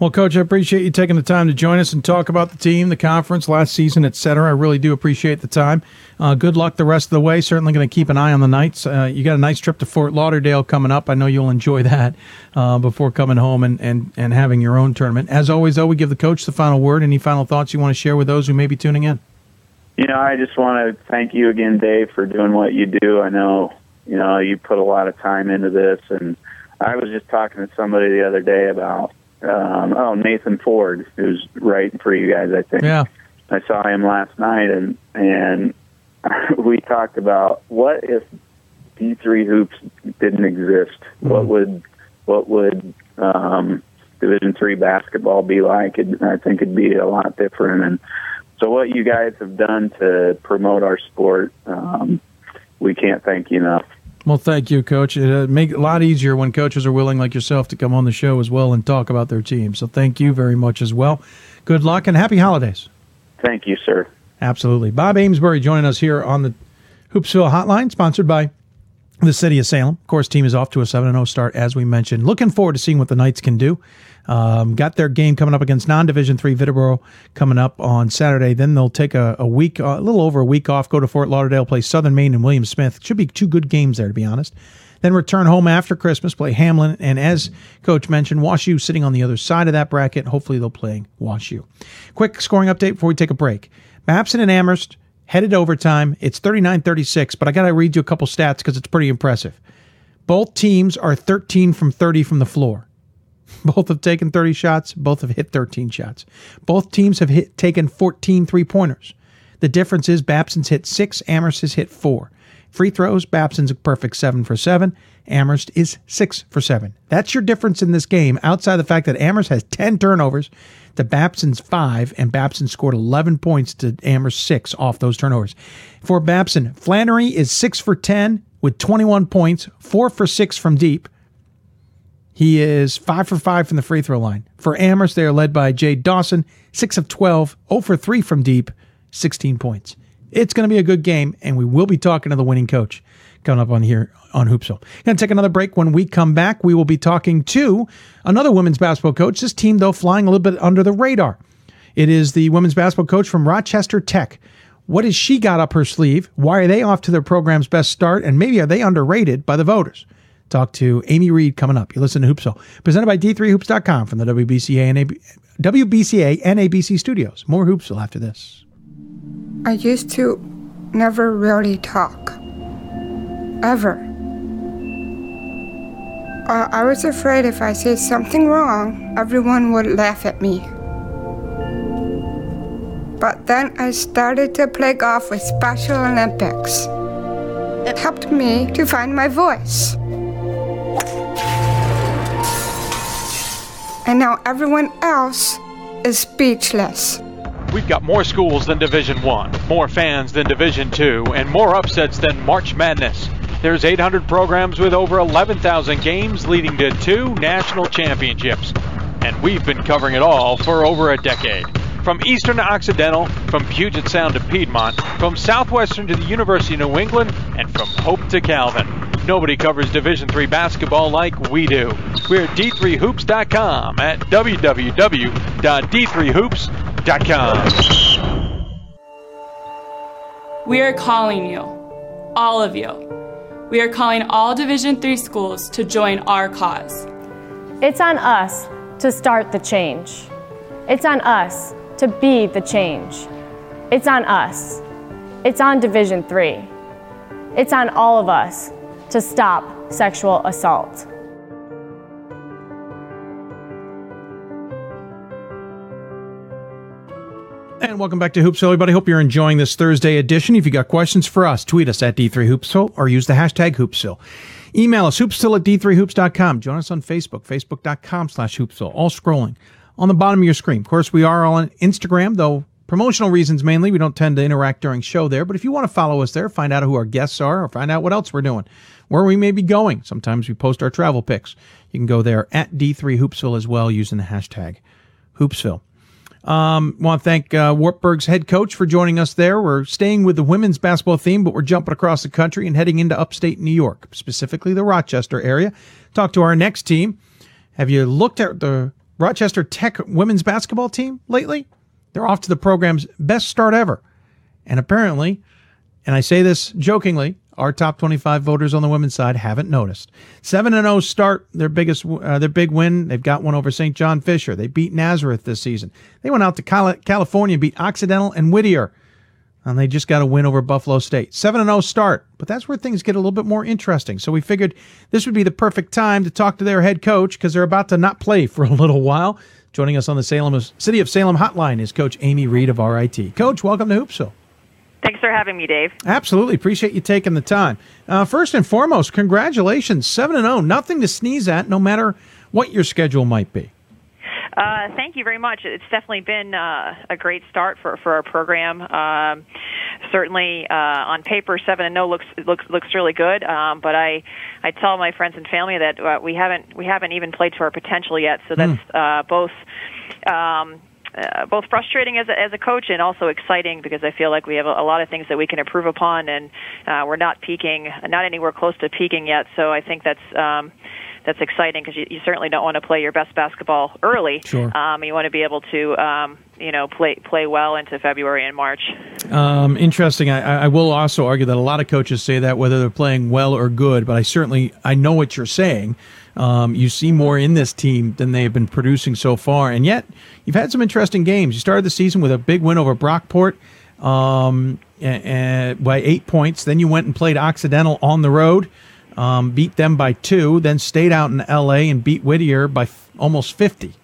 Well, Coach, I appreciate you taking the time to join us and talk about the team, the conference, last season, et cetera. I really do appreciate the time. Uh, good luck the rest of the way. Certainly going to keep an eye on the Knights. Uh, you got a nice trip to Fort Lauderdale coming up. I know you'll enjoy that uh, before coming home and, and, and having your own tournament. As always, though, we give the coach the final word. Any final thoughts you want to share with those who may be tuning in? You know, I just want to thank you again, Dave, for doing what you do. I know, you know, you put a lot of time into this, and I was just talking to somebody the other day about, um, oh, Nathan Ford, who's writing for you guys, I think. Yeah. I saw him last night, and and we talked about what if D three hoops didn't exist? What would what would um, Division three basketball be like? It, I think it'd be a lot different. And so, what you guys have done to promote our sport, um, we can't thank you enough. Well, thank you, Coach. It uh, make it a lot easier when coaches are willing, like yourself, to come on the show as well and talk about their team. So, thank you very much as well. Good luck and happy holidays. Thank you, sir. Absolutely. Bob Amsberry joining us here on the Hoopsville Hotline, sponsored by the city of Salem. Of course, team is off to a 7 0 start, as we mentioned. Looking forward to seeing what the Knights can do. Um, got their game coming up against non Division three Viterbo coming up on Saturday. Then they'll take a, a week, a little over a week off, go to Fort Lauderdale, play Southern Maine and William Smith. Should be two good games there, to be honest. Then return home after Christmas, play Hamline, and as Coach mentioned, Wash U sitting on the other side of that bracket. Hopefully, they'll play Wash U. Quick scoring update before we take a break. Babson and Amherst headed overtime. It's 39 36, but I got to read you a couple stats because it's pretty impressive. Both teams are 13 from 30 from the floor. Both have taken 30 shots. Both have hit 13 shots. Both teams have hit, taken 14 three pointers. The difference is Babson's hit six, Amherst has hit four. Free throws, Babson's a perfect seven for seven. Amherst is six for seven. That's your difference in this game, outside the fact that Amherst has 10 turnovers to Babson's five, and Babson scored 11 points to Amherst six off those turnovers. For Babson, Flannery is six for 10 with 21 points, four for six from deep. He is five for five from the free throw line. For Amherst, they are led by Jay Dawson, six of 12, 0 for three from deep, 16 points. It's going to be a good game, and we will be talking to the winning coach coming up on here on Hoopsville. Going to take another break. When we come back, we will be talking to another women's basketball coach. This team, though, flying a little bit under the radar. It is the women's basketball coach from Rochester Tech. What has she got up her sleeve? Why are they off to their program's best start? And maybe are they underrated by the voters? Talk to Amy Reed coming up. You listen to Hoopsville, presented by D3Hoops.com from the WBCA and AB, WBCA and ABC studios. More Hoopsville after this. I used to never really talk. Ever. Uh, I was afraid if I said something wrong, everyone would laugh at me. But then I started to play golf with Special Olympics. It helped me to find my voice. And now everyone else is speechless. We've got more schools than Division 1, more fans than Division 2, and more upsets than March Madness. There's 800 programs with over 11,000 games leading to two national championships. And we've been covering it all for over a decade. From Eastern to Occidental, from Puget Sound to Piedmont, from Southwestern to the University of New England, and from Hope to Calvin. Nobody covers Division III basketball like we do. We're at d3hoops.com at www.d3hoops.com. We are calling you, all of you. We are calling all Division III schools to join our cause. It's on us to start the change. It's on us to be the change. It's on us. It's on Division 3. It's on all of us to stop sexual assault. And welcome back to Hoopsville, everybody. Hope you're enjoying this Thursday edition. If you got questions for us, tweet us at D3Hoopsville or use the hashtag Hoopsville. Email us, hoopsville at D3Hoops.com. Join us on Facebook, Facebook.com slash Hoopsville. All scrolling on the bottom of your screen. Of course, we are on Instagram, though promotional reasons mainly. We don't tend to interact during show there. But if you want to follow us there, find out who our guests are or find out what else we're doing, where we may be going. Sometimes we post our travel pics. You can go there at D3Hoopsville as well using the hashtag Hoopsville. Um, want to thank uh, Wartburg's head coach for joining us there. We're staying with the women's basketball theme, but we're jumping across the country and heading into upstate New York, specifically the Rochester area. Talk to our next team. Have you looked at the Rochester Tech women's basketball team lately? They're off to the program's best start ever. And apparently, and I say this jokingly, our top 25 voters on the women's side haven't noticed. 7 and 0 start their biggest uh, their big win. They've got one over St. John Fisher. They beat Nazareth this season. They went out to California beat Occidental and Whittier. And they just got a win over Buffalo State. 7 and 0 start, but that's where things get a little bit more interesting. So we figured this would be the perfect time to talk to their head coach because they're about to not play for a little while. Joining us on the Salem City of Salem hotline is Coach Amy Reed of RIT. Coach, welcome to Hoopsville. Thanks for having me, Dave. Absolutely. Appreciate you taking the time. Uh, first and foremost, congratulations. 7 and 0. Nothing to sneeze at, no matter what your schedule might be. Uh, thank you very much. It's definitely been uh, a great start for, for our program. Um, certainly, uh, on paper, seven and no looks looks looks really good. Um, but I I tell my friends and family that uh, we haven't we haven't even played to our potential yet. So that's mm. uh, both. Um, uh, both frustrating as a, as a coach and also exciting because I feel like we have a, a lot of things that we can improve upon, and uh, we're not peaking, not anywhere close to peaking yet. So I think that's um, that's exciting because you, you certainly don't want to play your best basketball early. Sure. Um, you want to be able to, um, you know, play play well into February and March. Um, interesting. I, I will also argue that a lot of coaches say that whether they're playing well or good, but I certainly I know what you're saying. Um, you see more in this team than they have been producing so far, and yet you've had some interesting games. You started the season with a big win over Brockport um, and, and by eight points. Then you went and played Occidental on the road. Um, beat them by two, then stayed out in L.A. and beat Whittier by f- almost 50.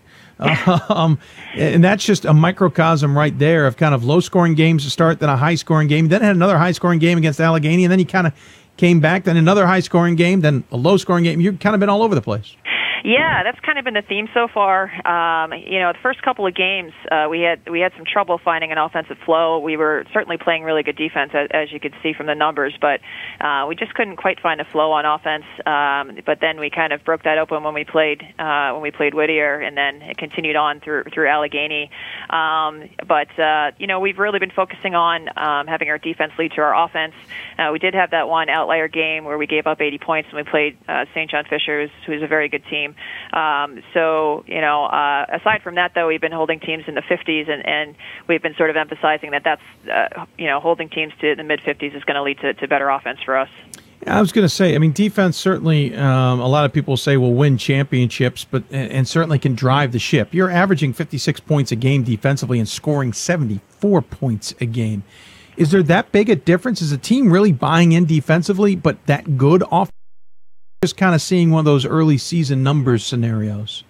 um, and that's just a microcosm right there of kind of low scoring games to start, then a high scoring game, then had another high scoring game against Allegheny, and then you kind of came back, then another high scoring game, then a low scoring game. You've kind of been all over the place. Yeah, that's kind of been the theme so far. Um, you know, the first couple of games, uh, we had we had some trouble finding an offensive flow. We were certainly playing really good defense, as, as you could see from the numbers, but uh, we just couldn't quite find a flow on offense. Um, but then we kind of broke that open when we played uh, when we played Whittier, and then it continued on through through Allegheny. Um, but uh, you know, we've really been focusing on um, having our defense lead to our offense. Uh, we did have that one outlier game where we gave up 80 points, and we played uh, St. John Fisher, who's, who's a very good team. Um, so, you know, uh, aside from that, though, we've been holding teams in the 50s, and, and we've been sort of emphasizing that that's, uh, you know, holding teams to the mid 50s is going to lead to, to better offense for us. I was going to say, I mean, defense certainly. Um, a lot of people say will win championships, but and certainly can drive the ship. You're averaging 56 points a game defensively and scoring 74 points a game. Is there that big a difference? Is a team really buying in defensively, but that good off? Just kind of seeing one of those early season numbers scenarios.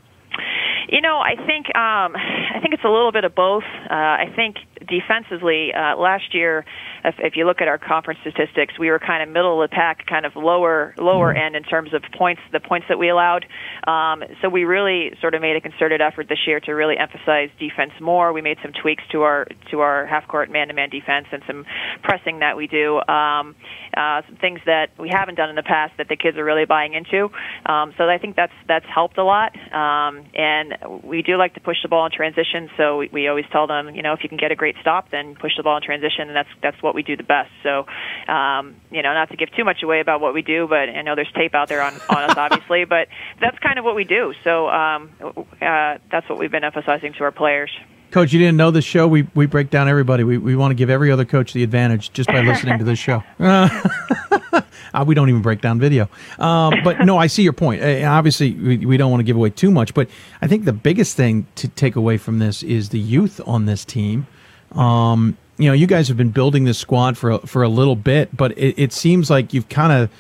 You know, I think um, I think it's a little bit of both. Uh, I think defensively, uh, last year, if, if you look at our conference statistics, we were kind of middle of the pack, kind of lower lower end in terms of points, the points that we allowed. Um, so we really sort of made a concerted effort this year to really emphasize defense more. We made some tweaks to our to our half court man to man defense and some pressing that we do. Um, uh, some things that we haven't done in the past that the kids are really buying into. Um, so I think that's that's helped a lot. Um, and we do like to push the ball in transition. So we, we always tell them, you know, if you can get a great stop, then push the ball in transition, and that's that's what we do the best. So, um, you know, not to give too much away about what we do, but I know there's tape out there on, on us, obviously, but that's kind of what we do. So um, uh, that's what we've been emphasizing to our players. Coach, you didn't know this show. We, we break down everybody. We, we want to give every other coach the advantage just by listening to this show. Uh, we don't even break down video. Um, but no, I see your point. Uh, obviously, we, we don't want to give away too much, but I think the biggest thing to take away from this is the youth on this team. Um, you know, you guys have been building this squad for a, for a little bit, but it, it seems like you've kind of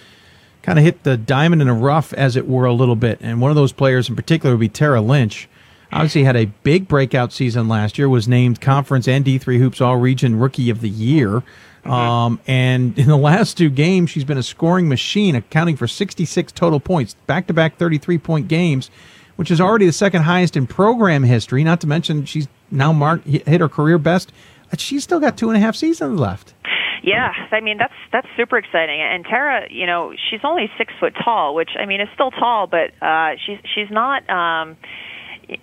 kind of hit the diamond in the rough, as it were, a little bit. And one of those players in particular would be Tara Lynch obviously had a big breakout season last year, was named conference and D3 Hoops All Region Rookie of the Year. Mm-hmm. Um, and in the last two games, she's been a scoring machine, accounting for 66 total points, back to back 33 point games, which is already the second highest in program history. Not to mention, she's now mark hit her career best. She's still got two and a half seasons left. Yeah, I mean that's that's super exciting. And Tara, you know, she's only six foot tall, which I mean is still tall, but uh, she's she's not. Um,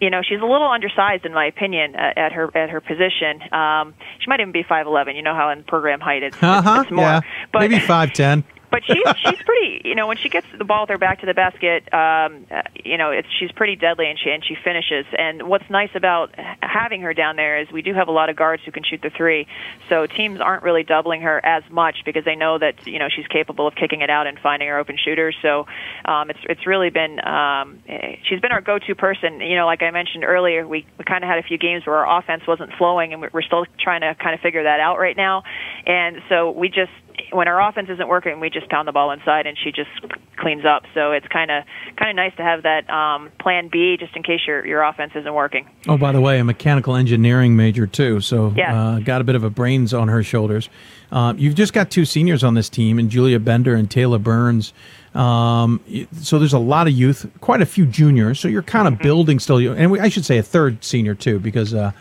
you know she's a little undersized in my opinion at, at her at her position. Um, she might even be five eleven. You know how in program height it's, uh-huh, it's more. Yeah. But, Maybe five ten. But she's she's pretty. You know, when she gets the ball with her back to the basket, um, uh, you know, it's she's pretty deadly, and she and she finishes. And what's nice about having her down there is we do have a lot of guards who can shoot the three, so teams aren't really doubling her as much because they know that you know she's capable of kicking it out and finding her open shooters. So um, it's it's really been um, she's been our go-to person. You know, like I mentioned earlier, we we kind of had a few games where our offense wasn't flowing, and we're still trying to kind of figure that out right now. And so we just when our offense isn't working, we just pound the ball inside, and she just cleans up. So it's kind of kind of nice to have that um, plan B just in case your your offense isn't working. Oh, by the way, a mechanical engineering major too, so yeah. uh, got a bit of a brains on her shoulders. Uh, you've just got two seniors on this team, and Julia Bender and Taylor Burns. Um, so there's a lot of youth, quite a few juniors. So you're kind of mm-hmm. building still, and we, I should say a third senior too, because uh,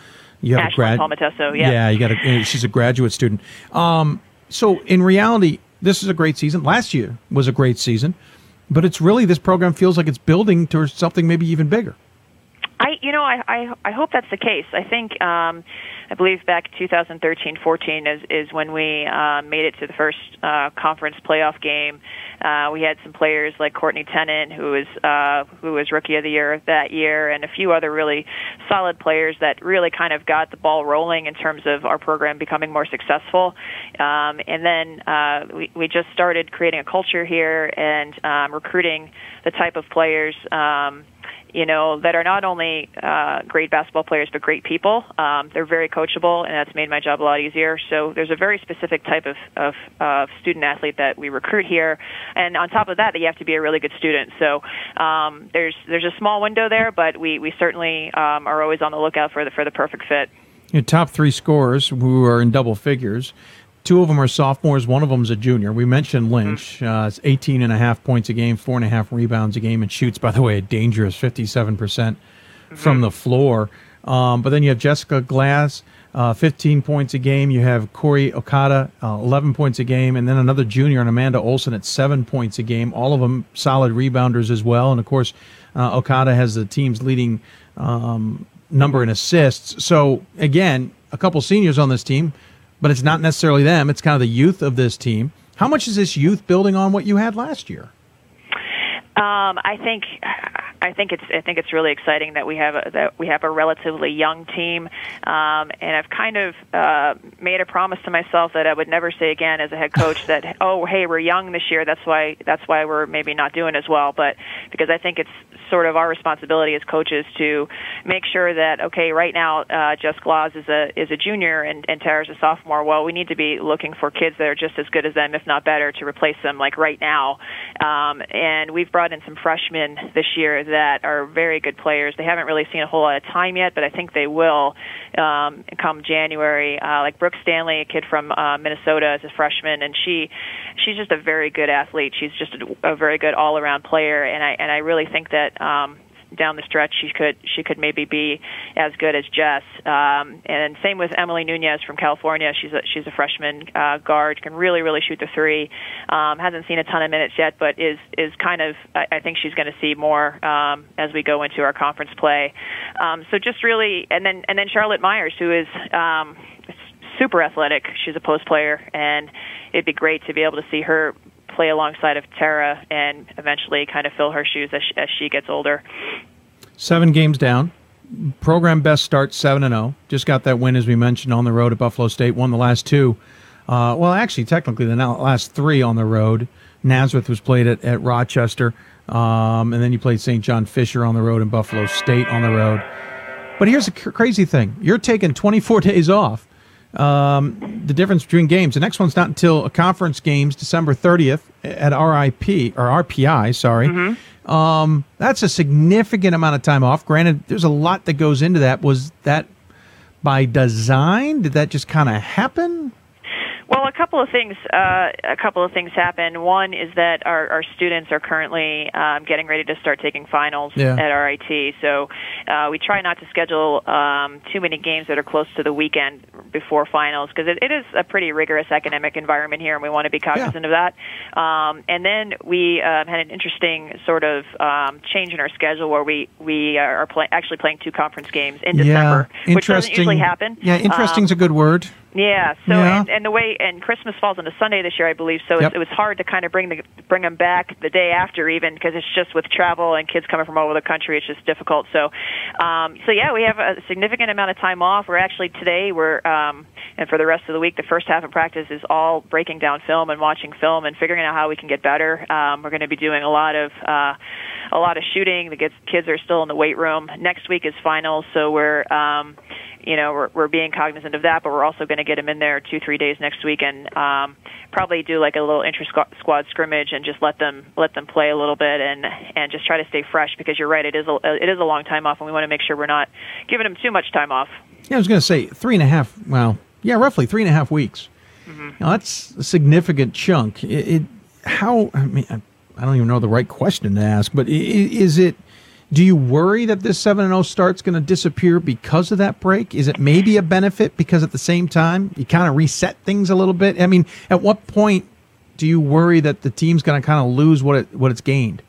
you have Ashley a grad. Palmatesso, yeah, yeah, you got a, she's a graduate student. Um, so in reality, this is a great season. Last year was a great season, but it's really this program feels like it's building towards something maybe even bigger. I, you know, I, I, I hope that's the case. I think, um, I believe back 2013-14 is is when we uh, made it to the first uh, conference playoff game. Uh, we had some players like Courtney Tennant, who was uh, who was rookie of the year that year, and a few other really solid players that really kind of got the ball rolling in terms of our program becoming more successful. Um, and then uh, we we just started creating a culture here and um, recruiting the type of players. Um, you know, that are not only uh, great basketball players but great people. Um, they're very coachable, and that's made my job a lot easier. So there's a very specific type of, of student athlete that we recruit here, and on top of that, that you have to be a really good student. So um, there's there's a small window there, but we we certainly um, are always on the lookout for the for the perfect fit. Your top three scorers who are in double figures. Two of them are sophomores. One of them is a junior. We mentioned Lynch. Mm-hmm. Uh, it's 18 and a half points a game, four and a half rebounds a game, and shoots, by the way, a dangerous 57% mm-hmm. from the floor. Um, but then you have Jessica Glass, uh, 15 points a game. You have Corey Okada, uh, 11 points a game. And then another junior, and Amanda Olson at seven points a game. All of them solid rebounders as well. And of course, uh, Okada has the team's leading um, number in assists. So, again, a couple seniors on this team but it's not necessarily them. It's kind of the youth of this team. How much is this youth building on what you had last year? Um, I think I think it's I think it's really exciting that we have a, that we have a relatively young team, um, and I've kind of uh, made a promise to myself that I would never say again as a head coach that oh hey we're young this year that's why that's why we're maybe not doing as well, but because I think it's sort of our responsibility as coaches to make sure that okay, right now uh, Jess Glass is a is a junior and, and Tara's a sophomore. Well, we need to be looking for kids that are just as good as them, if not better, to replace them like right now. Um, and we've brought in some freshmen this year that are very good players. They haven't really seen a whole lot of time yet, but I think they will um, come January. Uh, like Brooke Stanley, a kid from uh, Minnesota, is a freshman, and she she's just a very good athlete. She's just a, a very good all around player, and I and I really think that um, down the stretch she could she could maybe be as good as Jess. Um, and same with Emily Nunez from California. She's a she's a freshman uh, guard, can really really shoot the three. Um, hasn't seen a ton of minutes yet, but is is kind of I, I think she's going to see more um, as we go into our conference play. Um, so just really, and then and then Charlotte Myers, who is um, super athletic. She's a post player, and it'd be great to be able to see her play alongside of Tara and eventually kind of fill her shoes as she, as she gets older. Seven games down. Program best start seven and zero. Oh. Just got that win as we mentioned on the road at Buffalo State. Won the last two. Uh, well, actually, technically the last three on the road. Nazareth was played at, at Rochester, um, and then you played St. John Fisher on the road and Buffalo State on the road. But here's the crazy thing: you're taking 24 days off um, the difference between games. The next one's not until a conference games, December 30th at RIP or RPI. Sorry, mm-hmm. um, that's a significant amount of time off. Granted, there's a lot that goes into that. Was that by design? Did that just kind of happen? Well, a couple of things. Uh, a couple of things happen. One is that our, our students are currently um, getting ready to start taking finals yeah. at RIT. So uh, we try not to schedule um, too many games that are close to the weekend before finals because it, it is a pretty rigorous academic environment here, and we want to be cognizant yeah. of that. Um, and then we uh, had an interesting sort of um, change in our schedule where we we are play, actually playing two conference games in December, yeah, which doesn't usually happen. Yeah, interesting's um, a good word. Yeah. So yeah. And, and the way and Christmas falls on a Sunday this year, I believe. So yep. it, it was hard to kind of bring the bring them back the day after, even because it's just with travel and kids coming from all over the country, it's just difficult. So, um, so yeah, we have a significant amount of time off. We're actually today we're um, and for the rest of the week, the first half of practice is all breaking down film and watching film and figuring out how we can get better. Um, we're going to be doing a lot of uh, a lot of shooting. The kids are still in the weight room. Next week is finals, so we're um, you know we're, we're being cognizant of that, but we're also going to get them in there two three days next week and um, probably do like a little inter squad scrimmage and just let them let them play a little bit and and just try to stay fresh because you're right it is a it is a long time off and we want to make sure we're not giving them too much time off. Yeah, I was going to say three and a half. Well, yeah, roughly three and a half weeks. Mm-hmm. Now that's a significant chunk. It, it how I mean I, I don't even know the right question to ask, but is it do you worry that this 7 0 start's going to disappear because of that break? Is it maybe a benefit because at the same time you kind of reset things a little bit? I mean, at what point do you worry that the team's going to kind of lose what it what it's gained?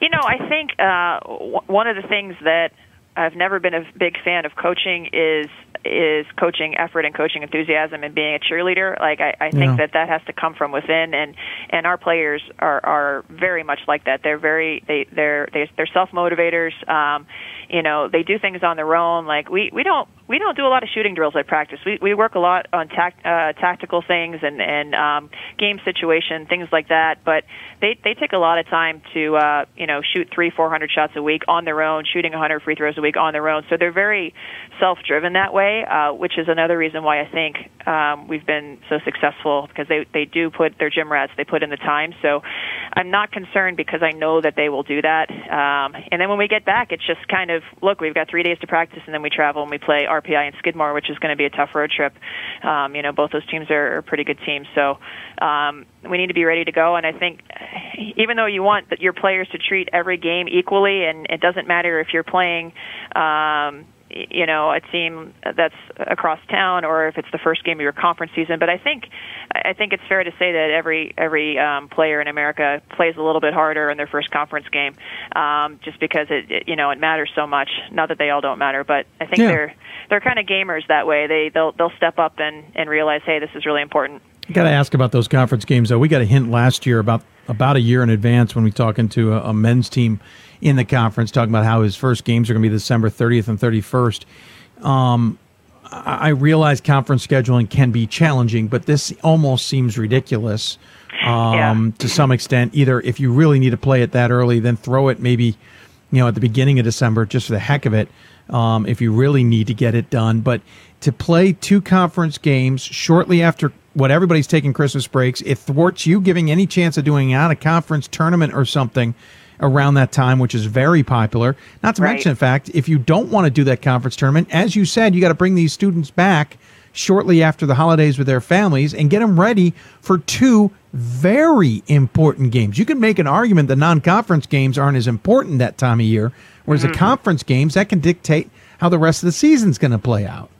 You know, I think uh, w- one of the things that I've never been a big fan of coaching is is coaching effort and coaching enthusiasm and being a cheerleader. Like I, I think Yeah. that that has to come from within, and and our players are are very much like that. They're very they they're they, they're self motivators. Um, you know, they do things on their own. Like we we don't we don't do a lot of shooting drills at practice. We we work a lot on tact, uh, tactical things and and um, game situation things like that. But they they take a lot of time to uh, you know shoot three four hundred shots a week on their own, shooting a hundred free throws a week on their own. So they're very self driven that way, uh, which is another reason why I think um, we've been so successful because they they do put their gym rats, they put in the time. So I'm not concerned because I know that they will do that. Um, and then when we get back, it's just kind of look, we've got three days to practice, and then we travel and we play RPI and Skidmore, which is going to be a tough road trip. Um, you know, both those teams are, are pretty good teams, so um, we need to be ready to go. And I think even though you want your players to treat every game equally, and it doesn't matter if you're playing. Um, you know, a team that's across town, or if it's the first game of your conference season. But I think, I think it's fair to say that every every um, player in America plays a little bit harder in their first conference game, um, just because it, it, you know, it matters so much. Not that they all don't matter, but I think Yeah. they're they're kind of gamers that way. They they'll they'll step up and and realize, hey, this is really important. I got to ask about those conference games, though. We got a hint last year about about a year in advance when we talking to a, a men's team in the conference, talking about how his first games are going to be December 30th and 31st. Um, I realize conference scheduling can be challenging, but this almost seems ridiculous um, to some extent. Either if you really need to play it that early, then throw it maybe you know at the beginning of December just for the heck of it. Um, if you really need to get it done, but to play two conference games shortly after what everybody's taking Christmas breaks, it thwarts you giving any chance of doing out a conference tournament or something around that time, which is very popular. Not to Right. mention, in fact, if you don't want to do that conference tournament, as you said, you got to bring these students back shortly after the holidays with their families and get them ready for two very important games. You can make an argument that non-conference games aren't as important that time of year, whereas the mm-hmm. conference games that can dictate how the rest of the season's going to play out.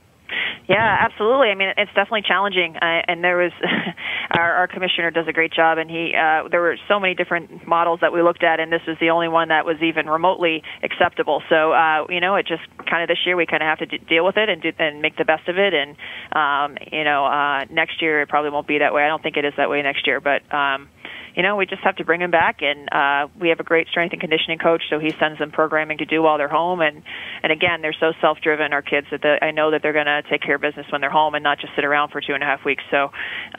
Yeah, absolutely. I mean, it's definitely challenging, uh, and there was our, our commissioner does a great job, and he uh, there were so many different models that we looked at, and this was the only one that was even remotely acceptable. So, uh, you know, it just kind of this year we kind of have to d- deal with it and do, and make the best of it, and um, you know, uh, next year it probably won't be that way. I don't think it is that way next year, but. Um, you know, we just have to bring them back, and uh, we have a great strength and conditioning coach, so he sends them programming to do while they're home. And and again, they're so self-driven, our kids, that the, I know that they're going to take care of business when they're home and not just sit around for two and a half weeks. So,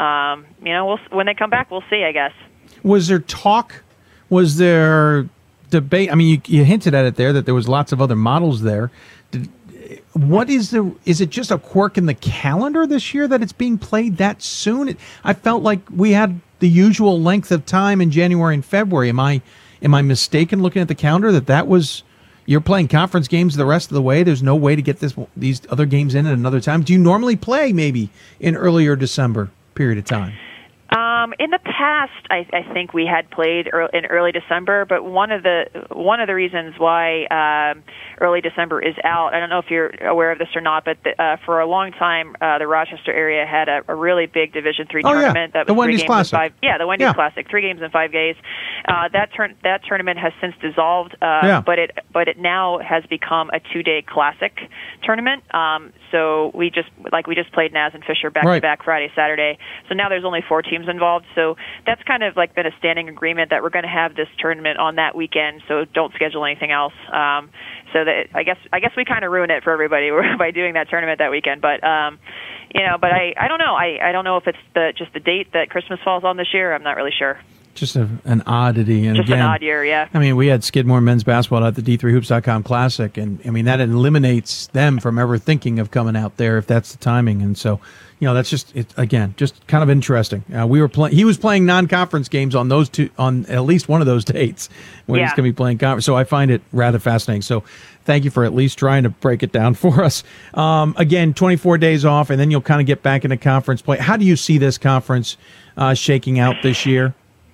um, you know, we'll when they come back, we'll see. I guess. Was there talk? Was there debate? I mean, you, you hinted at it there that there was lots of other models there. Did, what is the? Is it just a quirk in the calendar this year that it's being played that soon? It, I felt like we had the usual length of time in January and February. Am I am I mistaken looking at the calendar that that was? You're playing conference games the rest of the way. There's no way to get this these other games in at another time. Do you normally play maybe in earlier December period of time? Um, in the past, I, I think we had played ear in early December, but one of the one of the reasons why um, early December is out, I don't know if you're aware of this or not, but the, uh, for a long time, uh, the Rochester area had a, a really big Division three Oh, yeah. tournament that The was three Wendy's games Classic. in five. Yeah, the Wendy's Yeah. Classic, three games in five days. Uh, that turn that tournament has since dissolved, uh, Yeah. but it but it now has become a two day classic tournament. Um, so we just like we just played Naz and Fisher back to back Friday, Saturday. So now there's only four teams involved. So that's kind of like been a standing agreement that we're going to have this tournament on that weekend. So don't schedule anything else. Um, so that I guess I guess we kind of ruin it for everybody by doing that tournament that weekend. But um, you know, but I I don't know. I I don't know if it's the just the date that Christmas falls on this year. I'm not really sure. Just a, an oddity, and Just again, an odd year, yeah. I mean, we had Skidmore men's basketball at the D3hoops.com Classic, and I mean that eliminates them from ever thinking of coming out there if that's the timing. And so, you know, that's just it, again just kind of interesting. Uh, we were playing; he was playing non-conference games on those two on at least one of those dates when he's going to be playing conference. So I find it rather fascinating. So thank you for at least trying to break it down for us. Um, again, 24 days off, and then you'll kind of get back into conference play. How do you see this conference uh, shaking out this year?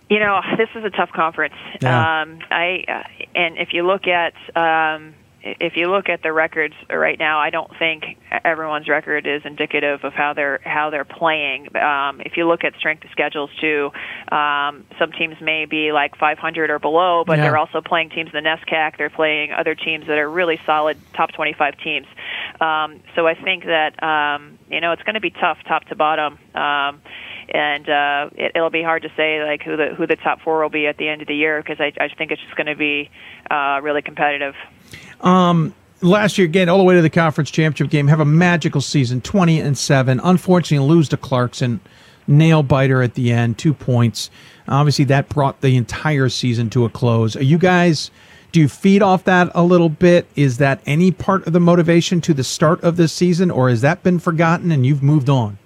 You know, this is a tough conference. Yeah. Um, I uh, and if you look at um, if you look at the records right now, I don't think everyone's record is indicative of how they're how they're playing. Um, if you look at strength of schedules too, um, some teams may be like 500 or below, but Yeah. they're also playing teams in the NESCAC. They're playing other teams that are really solid, top 25 teams. Um, so I think that um, you know it's going to be tough, top to bottom. Um, and uh, it, it'll be hard to say like who the who the top four will be at the end of the year because I, I think it's just going to be uh, really competitive. Um, last year, again, all the way to the conference championship game, have a magical season, twenty and seven. Unfortunately, lose to Clarkson, nail biter at the end, two points. Obviously, that brought the entire season to a close. Are you guys? Do you feed off that a little bit? Is that any part of the motivation to the start of this season, or has that been forgotten and you've moved on?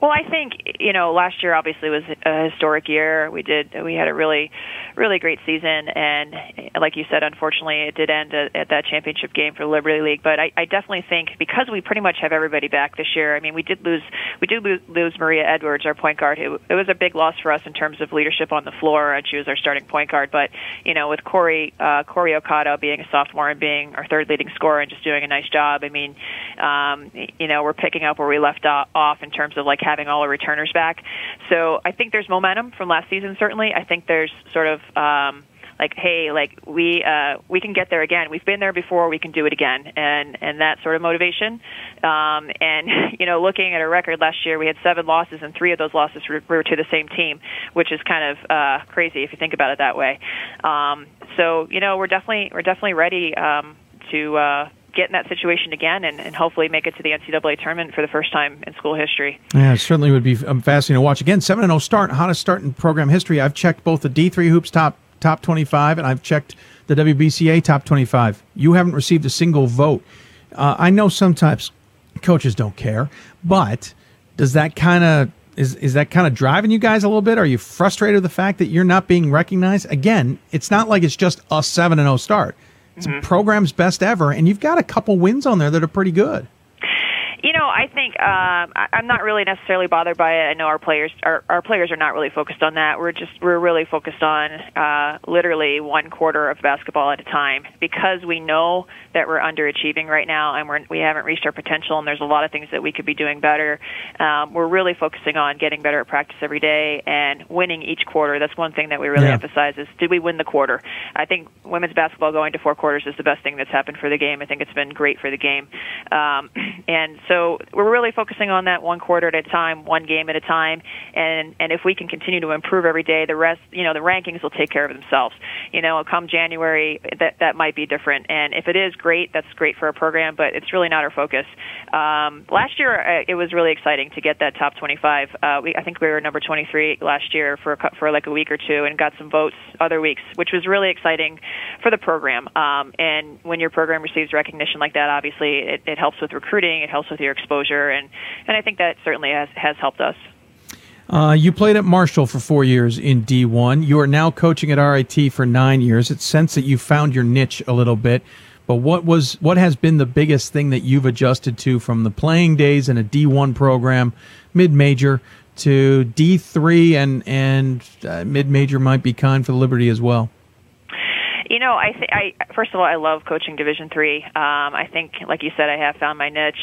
Well, I think you know last year obviously was a historic year. We did we had a really really great season, and like you said, unfortunately it did end at, at that championship game for the Liberty League. But I, I definitely think because we pretty much have everybody back this year. I mean, we did lose we did lose, Maria Edwards, our point guard. It, it was a big loss for us in terms of leadership on the floor, and she was our starting point guard. But you know, with Corey uh, Corey Okada being a sophomore and being our third leading scorer and just doing a nice job, I mean, um, you know, we're picking up where we left off in terms of like having all our returners back. So I think there's momentum from last season. Certainly, I think there's sort of um, like, hey, like we uh, we can get there again. We've been there before. We can do it again, and and that sort of motivation. Um, and you know, looking at our record last year, we had seven losses, and three of those losses were, were to the same team, which is kind of uh, crazy if you think about it that way. Um, so you know, we're definitely we're definitely ready um, to. Uh, get in that situation again and, and hopefully make it to the NCAA tournament for the first time in school history. Yeah, it certainly would be um, fascinating to watch. Again, 7 0 start, hottest start in program history. I've checked both the D3 Hoops top top 25 and I've checked the WBCA top 25. You haven't received a single vote. Uh, I know sometimes coaches don't care, but does that kind of is, is that kind of driving you guys a little bit? Are you frustrated with the fact that you're not being recognized? Again, it's not like it's just a 7 0 start. It's a program's best ever, and you've got a couple wins on there that are pretty good. You know, I think um, I, I'm not really necessarily bothered by it. I know our players, our, our players are not really focused on that. We're just we're really focused on uh, literally one quarter of basketball at a time because we know that we're underachieving right now and we're, we haven't reached our potential. And there's a lot of things that we could be doing better. Um, we're really focusing on getting better at practice every day and winning each quarter. That's one thing that we really Yeah. emphasize is did we win the quarter? I think women's basketball going to four quarters is the best thing that's happened for the game. I think it's been great for the game. Um, and so we're really focusing on that one quarter at a time, one game at a time. And, and if we can continue to improve every day, the rest, you know, the rankings will take care of themselves. You know, come January, that, that might be different. And if it is great, that's great for our program, but it's really not our focus. Um, last year, uh, it was really exciting to get that top 25. Uh, we, I think we were number 23 last year for a, for like a week or two, and got some votes other weeks, which was really exciting for the program. Um, and when your program receives recognition like that, obviously it, it helps with recruiting, it helps with your exposure, and and I think that certainly has has helped us. Uh, you played at Marshall for four years in D1. You are now coaching at RIT for nine years. It's sense that you found your niche a little bit. But what was what has been the biggest thing that you've adjusted to from the playing days in a D1 program, mid major, to D3 and and uh, mid major might be kind for Liberty as well. You know, I, th- I first of all, I love coaching Division three. Um, I think, like you said, I have found my niche.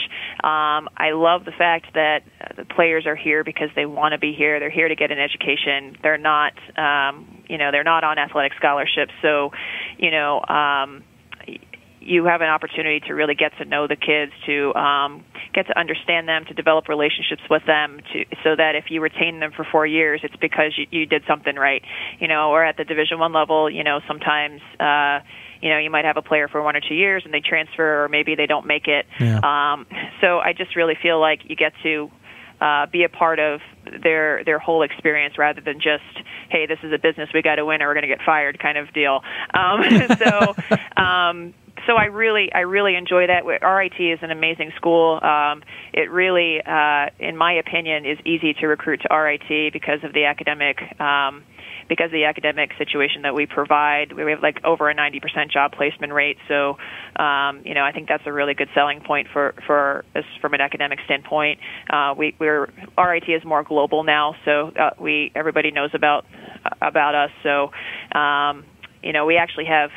Um, I love the fact that uh, the players are here because they want to be here. They're here to get an education. They're not, um, you know, they're not on athletic scholarships. So, you know, um, you have an opportunity to really get to know the kids, to um, get to understand them, to develop relationships with them, to so that if you retain them for four years, it's because you, you did something right. You know, or at the Division One level, you know, sometimes. Uh, you know, you might have a player for one or two years and they transfer, or maybe they don't make it. Yeah. Um, so I just really feel like you get to uh, be a part of their their whole experience rather than just hey this is a business we got to win or we're going to get fired kind of deal. Um, so um, so I really I really enjoy that. RIT is an amazing school. Um, it really, uh, in my opinion, is easy to recruit to RIT because of the academic. Um, because of the academic situation that we provide, we have like over a 90% job placement rate. So, um, you know, I think that's a really good selling point for for us from an academic standpoint. Uh, we, we're RIT is more global now, so uh, we everybody knows about about us. So, um, you know, we actually have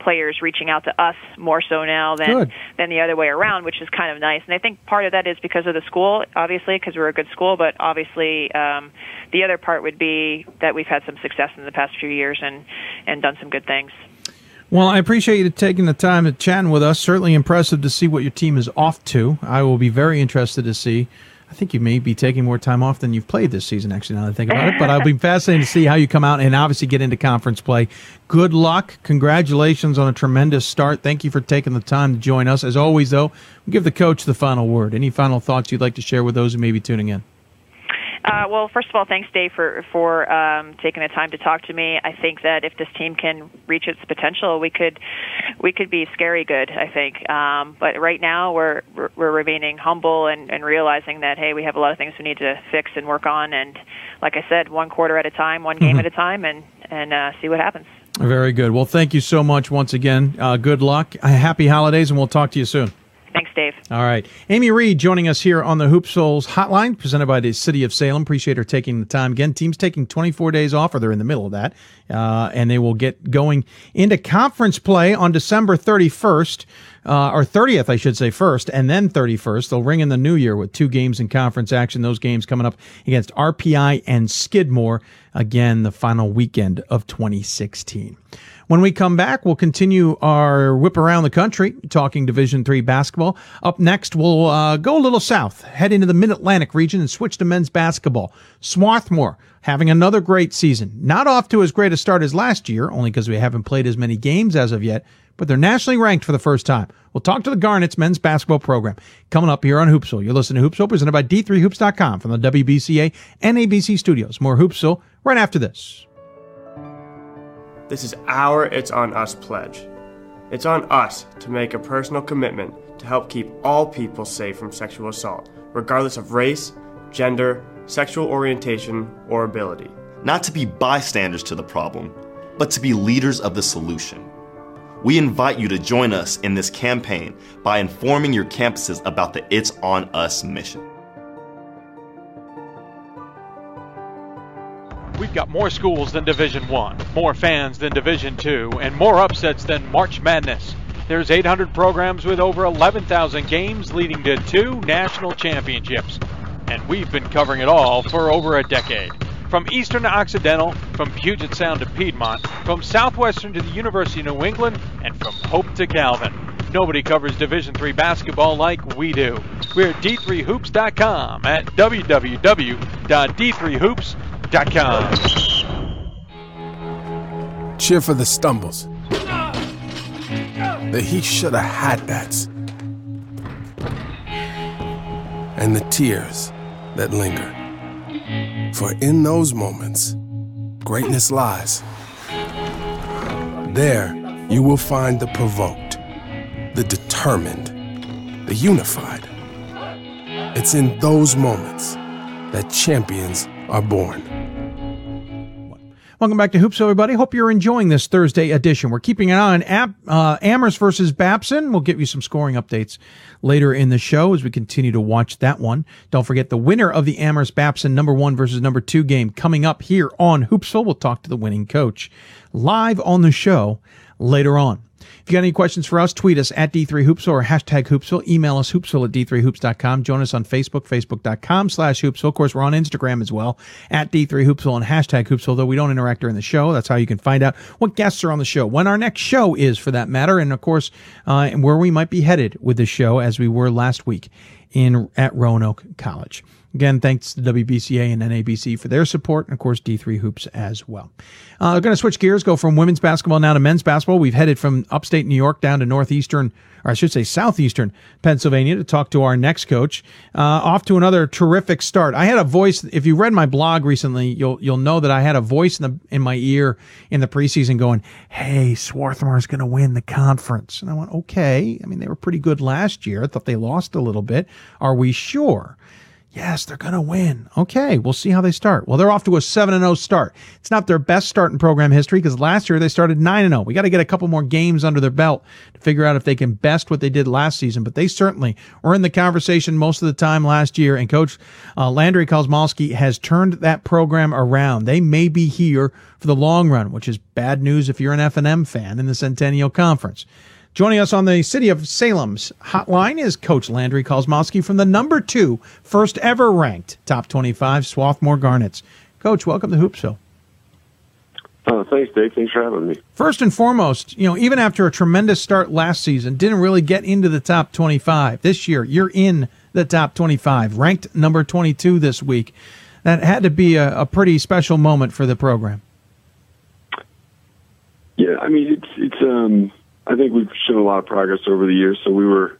players reaching out to us more so now than Good. than the other way around, which is kind of nice. And I think part of that is because of the school, obviously, because we're a good school, but obviously um, the other part would be that we've had some success in the past few years and and done some good things. Well, I appreciate you taking the time to chatting with us. Certainly impressive to see what your team is off to. I will be very interested to see. I think you may be taking more time off than you've played this season, actually, now that I think about it. But I'll be fascinated to see how you come out and obviously get into conference play. Good luck. Congratulations on a tremendous start. Thank you for taking the time to join us. As always, though, we'll give the coach the final word. Any final thoughts you'd like to share with those who may be tuning in? Uh, well, first of all, thanks, Dave, for for um, taking the time to talk to me. I think that if this team can reach its potential, we could we could be scary good. I think, um, but right now we're we're, remaining humble and, and realizing that hey, we have a lot of things we need to fix and work on. And like I said, one quarter at a time, one game Mhm. at a time, and and uh, see what happens. Very good. Well, thank you so much once again. Uh, good luck. Happy holidays, and we'll talk to you soon. Thanks, Dave. All right. Amy Reed joining us here on the Hoopsville hotline, presented by the City of Salem. Appreciate her taking the time. Again, team's taking 24 days off, or they're in the middle of that, uh, and they will get going into conference play on December 31st, uh, or 30th, I should say, first, and then 31st. They'll ring in the new year with two games in conference action. Those games coming up against RPI and Skidmore, again, the final weekend of 2016. When we come back, we'll continue our whip around the country talking Division Three basketball. Up next, we'll uh, go a little south, head into the Mid Atlantic region, and switch to men's basketball. Swarthmore having another great season. Not off to as great a start as last year, only because we haven't played as many games as of yet, but they're nationally ranked for the first time. We'll talk to the Garnets men's basketball program coming up here on Hoopsville. You're listening to Hoopsville presented by D3Hoops.com from the WBCA and NABC studios. More Hoopsville right after this. This is our It's On Us pledge. It's on us to make a personal commitment to help keep all people safe from sexual assault, regardless of race, gender, sexual orientation, or ability. Not to be bystanders to the problem, but to be leaders of the solution. We invite you to join us in this campaign by informing your campuses about the It's On Us mission. We've got more schools than Division 1, more fans than Division 2, and more upsets than March Madness. There's 800 programs with over 11,000 games leading to two national championships. And we've been covering it all for over a decade. From Eastern to Occidental, from Puget Sound to Piedmont, from Southwestern to the University of New England, and from Hope to Calvin. Nobody covers Division III basketball like we do. We're at d3hoops.com at www.d3hoops.com. Cheer for the stumbles. The he shoulda had that. And the tears that linger. For in those moments, greatness lies. There, you will find the provoked, the determined, the unified. It's in those moments that champions are born. Welcome back to Hoops, everybody. Hope you're enjoying this Thursday edition. We're keeping an eye on Am- uh, Amherst versus Babson. We'll give you some scoring updates later in the show as we continue to watch that one. Don't forget the winner of the Amherst Babson number one versus number two game coming up here on Hoopsville. We'll talk to the winning coach live on the show later on. If you got any questions for us, tweet us at D3Hoopsville or hashtag Hoopsville. Email us hoopsville at D3Hoops.com. Join us on Facebook, Facebook.com slash Hoopsville. Of course, we're on Instagram as well at D3Hoopsville and hashtag Hoopsville, though we don't interact during the show. That's how you can find out what guests are on the show, when our next show is for that matter, and of course, uh, where we might be headed with the show as we were last week in at Roanoke College. Again, thanks to WBCA and NABC for their support, and of course, D3 Hoops as well. Uh, we're going to switch gears, go from women's basketball now to men's basketball. We've headed from upstate New York down to northeastern, or I should say southeastern Pennsylvania to talk to our next coach. Uh, off to another terrific start. I had a voice. If you read my blog recently, you'll you'll know that I had a voice in the in my ear in the preseason going, "Hey, Swarthmore's going to win the conference," and I went, "Okay." I mean, they were pretty good last year. I thought they lost a little bit. Are we sure? Yes, they're going to win. Okay, we'll see how they start. Well, they're off to a 7 0 start. It's not their best start in program history because last year they started 9 0. We got to get a couple more games under their belt to figure out if they can best what they did last season. But they certainly were in the conversation most of the time last year. And Coach uh, Landry Kosmalski has turned that program around. They may be here for the long run, which is bad news if you're an F&M fan in the Centennial Conference. Joining us on the City of Salem's hotline is Coach Landry Kosmalski from the number two, first ever ranked top 25 Swarthmore Garnets. Coach, welcome to Hoopsville. Uh, thanks, Dave. Thanks for having me. First and foremost, you know, even after a tremendous start last season, didn't really get into the top 25. This year, you're in the top 25, ranked number 22 this week. That had to be a, a pretty special moment for the program. Yeah, I mean, it's it's um I think we've shown a lot of progress over the years, so we were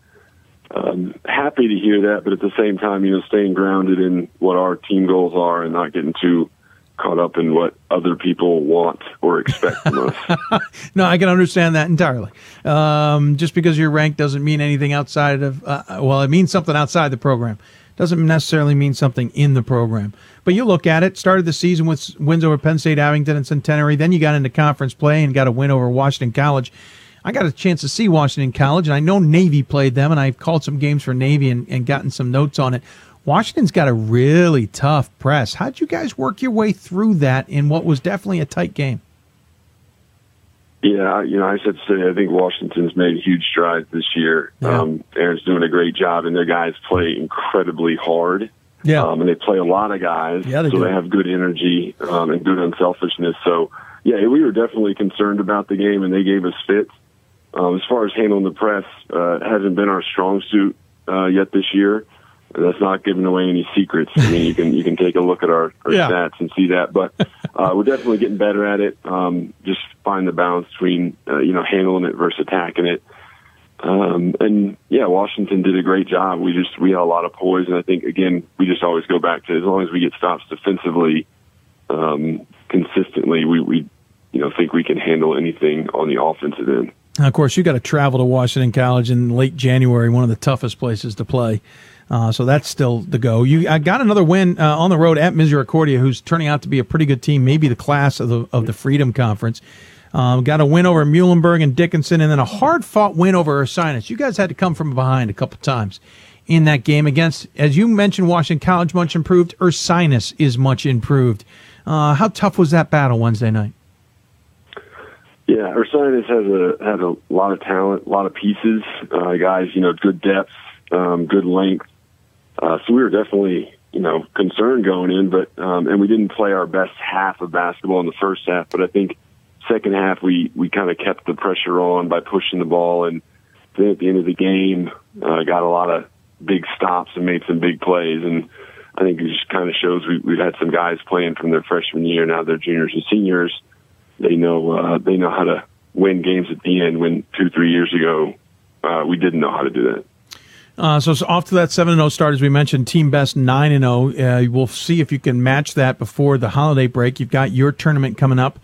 um, happy to hear that. But at the same time, you know, staying grounded in what our team goals are and not getting too caught up in what other people want or expect from us. no, I can understand that entirely. Um, just because your rank doesn't mean anything outside of, uh, well, it means something outside the program. Doesn't necessarily mean something in the program. But you look at it, started the season with wins over Penn State, Abington, and Centenary. Then you got into conference play and got a win over Washington College. I got a chance to see Washington College, and I know Navy played them, and I've called some games for Navy and, and gotten some notes on it. Washington's got a really tough press. How'd you guys work your way through that in what was definitely a tight game? Yeah, you know, I said today, I think Washington's made huge strides this year. Yeah. Um, Aaron's doing a great job, and their guys play incredibly hard. Yeah, um, and they play a lot of guys, yeah, they so do. they have good energy um, and good unselfishness. So, yeah, we were definitely concerned about the game, and they gave us fits. Um, as far as handling the press, uh, hasn't been our strong suit uh, yet this year. That's not giving away any secrets. I mean, you can you can take a look at our, our Yeah. stats and see that. But uh, we're definitely getting better at it. Um, just find the balance between uh, you know handling it versus attacking it. Um, and yeah, Washington did a great job. We just we had a lot of poise, and I think again we just always go back to as long as we get stops defensively, um, consistently, we we you know think we can handle anything on the offensive end. Of course, you got to travel to Washington College in late January, one of the toughest places to play. Uh, so that's still the go. You I got another win uh, on the road at Misericordia, who's turning out to be a pretty good team, maybe the class of the of the Freedom Conference. Um, got a win over Muhlenberg and Dickinson, and then a hard fought win over Ursinus. You guys had to come from behind a couple times in that game against, as you mentioned, Washington College much improved. Ursinus is much improved. Uh, how tough was that battle Wednesday night? Yeah, Ursinus has a has a lot of talent, a lot of pieces, uh, guys. You know, good depth, um, good length. Uh, so we were definitely you know concerned going in, but um, and we didn't play our best half of basketball in the first half. But I think second half we we kind of kept the pressure on by pushing the ball, and then at the end of the game, uh, got a lot of big stops and made some big plays. And I think it just kind of shows we, we've had some guys playing from their freshman year now they're juniors and seniors they know uh, they know how to win games at the end. When two three years ago uh, we didn't know how to do that. Uh, so, it's off to that 7 and 0 start, as we mentioned, team best 9 and 0. Uh, we'll see if you can match that before the holiday break. You've got your tournament coming up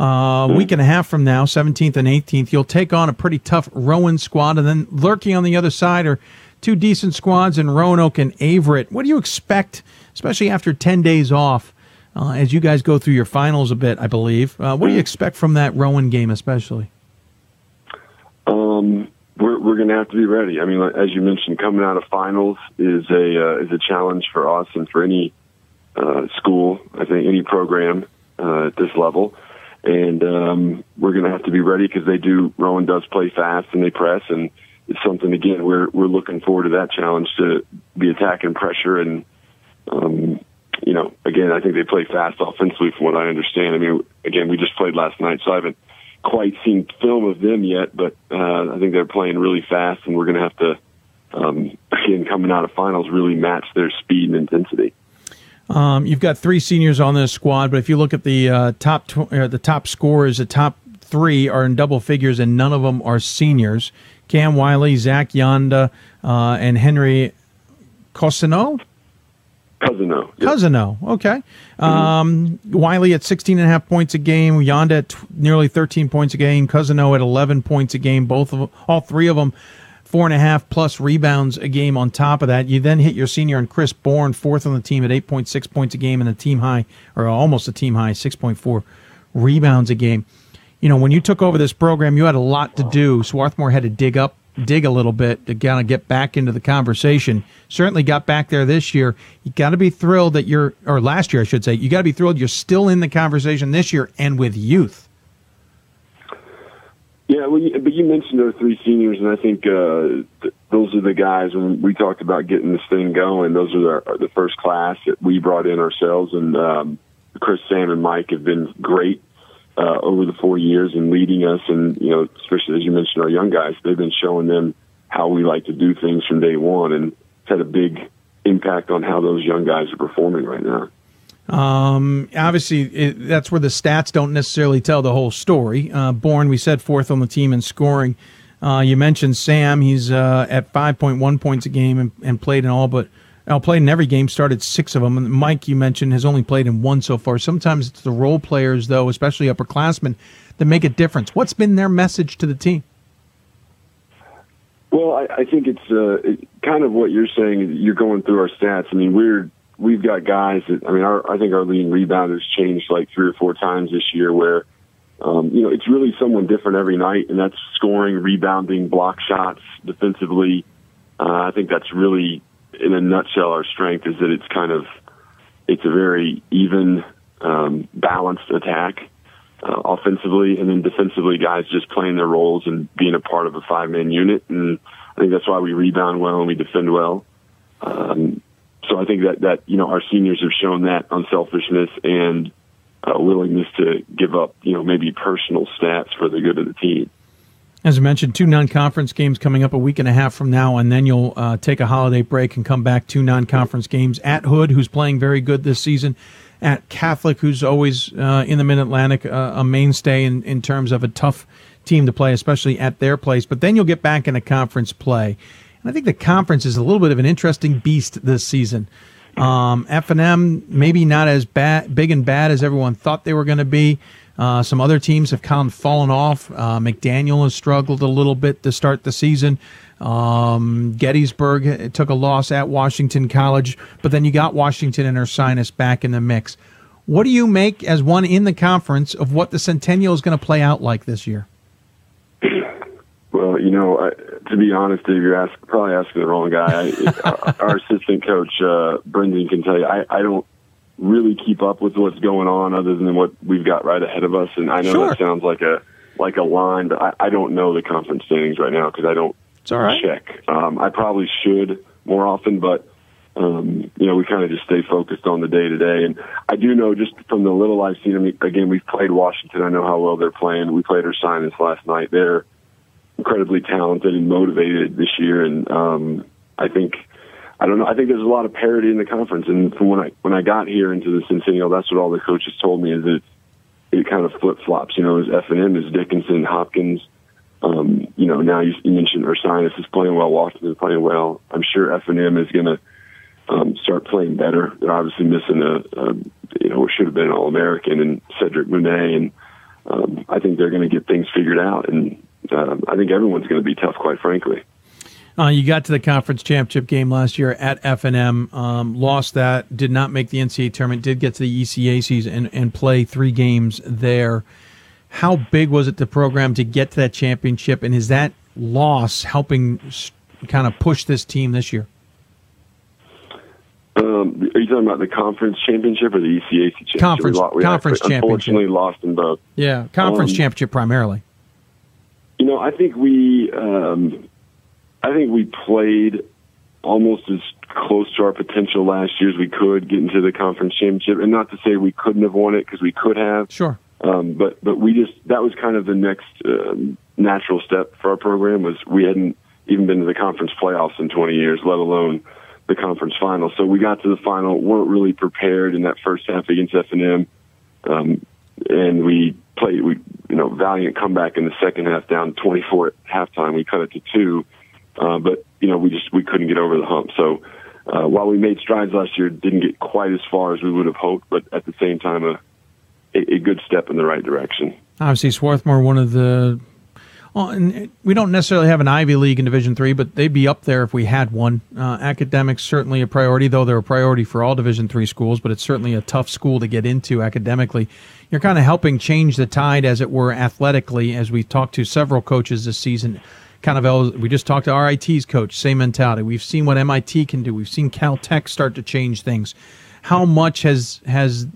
uh, a week and a half from now, 17th and 18th. You'll take on a pretty tough Rowan squad, and then lurking on the other side are two decent squads in Roanoke and Averett. What do you expect, especially after 10 days off, uh, as you guys go through your finals a bit, I believe? Uh, what do you expect from that Rowan game, especially? Um, we're we're going to have to be ready. I mean, as you mentioned, coming out of finals is a uh, is a challenge for us and for any uh, school. I think any program uh, at this level, and um, we're going to have to be ready because they do. Rowan does play fast and they press, and it's something again we're we're looking forward to that challenge to be attacking pressure and. Um, you know, again, I think they play fast offensively from what I understand. I mean, again, we just played last night, so I haven't quite seen film of them yet, but uh, I think they're playing really fast, and we're going to have to, um, again, coming out of finals, really match their speed and intensity. Um, you've got three seniors on this squad, but if you look at the uh, top tw- uh, the top scorers, the top three are in double figures, and none of them are seniors. Cam Wiley, Zach Yonda, uh, and Henry Cosino. Cousino. Cousino, okay. Um, Wiley at 16 and a half points a game. Yonda at t- nearly 13 points a game. Cousino at 11 points a game. Both of them, all three of them four and a half plus rebounds a game on top of that. You then hit your senior and Chris Bourne, fourth on the team at 8.6 points a game and a team high, or almost a team high, 6.4 rebounds a game. You know, when you took over this program, you had a lot to do. Swarthmore had to dig up, dig a little bit to kind of get back into the conversation. Certainly got back there this year. You got to be thrilled that you're, or last year, I should say, you got to be thrilled you're still in the conversation this year and with youth. Yeah, well, you, but you mentioned our three seniors, and I think uh, th- those are the guys when we talked about getting this thing going. Those are the, the first class that we brought in ourselves, and um, Chris, Sam, and Mike have been great uh, over the four years and leading us. And you know, especially as you mentioned, our young guys, they've been showing them how we like to do things from day one, and it's had a big impact on how those young guys are performing right now. Um, obviously, it, that's where the stats don't necessarily tell the whole story. Uh, Bourne, we said fourth on the team in scoring. Uh, you mentioned Sam; he's uh, at 5.1 points a game and, and played in all but uh, played in every game. Started six of them. And Mike, you mentioned, has only played in one so far. Sometimes it's the role players, though, especially upperclassmen, that make a difference. What's been their message to the team? Well, I, I think it's uh, it, kind of what you're saying. You're going through our stats. I mean, we're we've got guys that I mean, our, I think our leading rebounders changed like three or four times this year. Where um, you know it's really someone different every night, and that's scoring, rebounding, block shots, defensively. Uh, I think that's really, in a nutshell, our strength is that it's kind of it's a very even, um, balanced attack. Uh, offensively and then defensively, guys just playing their roles and being a part of a five man unit. And I think that's why we rebound well and we defend well. Um, so I think that that you know our seniors have shown that unselfishness and uh, willingness to give up you know maybe personal stats for the good of the team. As I mentioned, two non-conference games coming up a week and a half from now, and then you'll uh, take a holiday break and come back two non-conference games at Hood, who's playing very good this season, at Catholic, who's always uh, in the Mid Atlantic, uh, a mainstay in, in terms of a tough team to play, especially at their place. But then you'll get back in into conference play. And I think the conference is a little bit of an interesting beast this season. Um, F&M maybe not as bad, big and bad as everyone thought they were going to be. Uh, some other teams have kind of fallen off. Uh, McDaniel has struggled a little bit to start the season. Um, Gettysburg took a loss at Washington College, but then you got Washington and Ursinus back in the mix. What do you make as one in the conference of what the Centennial is going to play out like this year? Well, you know, I, to be honest, Dave, you're ask, probably asking the wrong guy. I, our assistant coach, uh, Brendan, can tell you, I, I don't really keep up with what's going on other than what we've got right ahead of us. And I know Sure. that sounds like a like a line, but I, I don't know the conference standings right now because I don't It's all right. check. Um, I probably should more often, but um, you know, we kind of just stay focused on the day to day. And I do know just from the little I've seen, I mean, again, we've played Washington. I know how well they're playing. We played our Ursinus last night. They're incredibly talented and motivated this year. And, um, I think, I don't know. I think there's a lot of parity in the conference. And from when I, when I got here into the Centennial, that's what all the coaches told me is that it kind of flip flops, you know, as F and M is Dickinson, Hopkins, um, you know, now you, mentioned Ursinus is playing well, Washington is playing well. I'm sure F and M is going to um, start playing better. They're obviously missing a, a you know, should have been All American and Cedric Monet, and um, I think they're going to get things figured out. And um, I think everyone's going to be tough, quite frankly. Uh, you got to the conference championship game last year at F and M, um, lost that, did not make the NCAA tournament, did get to the ECACs and, and play three games there. How big was it the program to get to that championship, and is that loss helping kind of push this team this year? Um, are you talking about the conference championship or the ECAC championship? Conference- we, we conference actually, Unfortunately, championship. lost in both. Yeah, conference Um, championship primarily. You know, I think we, um, I think we played almost as close to our potential last year as we could get into the conference championship. And not to say we couldn't have won it because we could have. Sure. Um, but but we just that was kind of the next um, natural step for our program was we hadn't even been to the conference playoffs in 20 years, let alone the conference final. So we got to the final, weren't really prepared in that first half against F and M, um, and we played we you know valiant comeback in the second half, down 24 at halftime. We cut it to two, uh, but you know we just we couldn't get over the hump. So. Uh, while we made strides last year, didn't get quite as far as we would have hoped, but at the same time, a, a, a good step in the right direction. Obviously, Swarthmore, one of the Well, and we don't necessarily have an Ivy League in Division Three, but they'd be up there if we had one. Uh, academics certainly a priority, though they're a priority for all Division Three schools. But it's certainly a tough school to get into academically. You're kind of helping change the tide, as it were, athletically. As we talked to several coaches this season, kind of we just talked to RIT's coach, same mentality. We've seen what MIT can do. We've seen Caltech start to change things. How much has has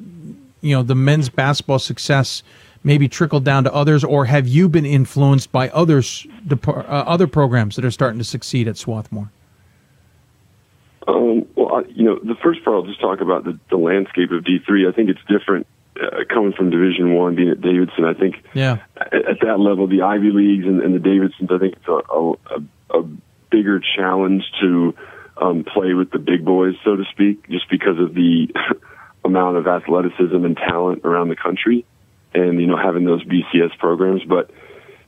you know the men's basketball success? maybe trickled down to others, or have you been influenced by others, uh, other programs that are starting to succeed at Swarthmore? Um, well, I, you know, the first part I'll just talk about the, the landscape of D three. I think it's different uh, coming from Division One, being at Davidson. I think yeah. at, at that level, the Ivy Leagues and, and the Davidsons, I think it's a, a, a bigger challenge to um, play with the big boys, so to speak, just because of the amount of athleticism and talent around the country and you know having those BCS programs. But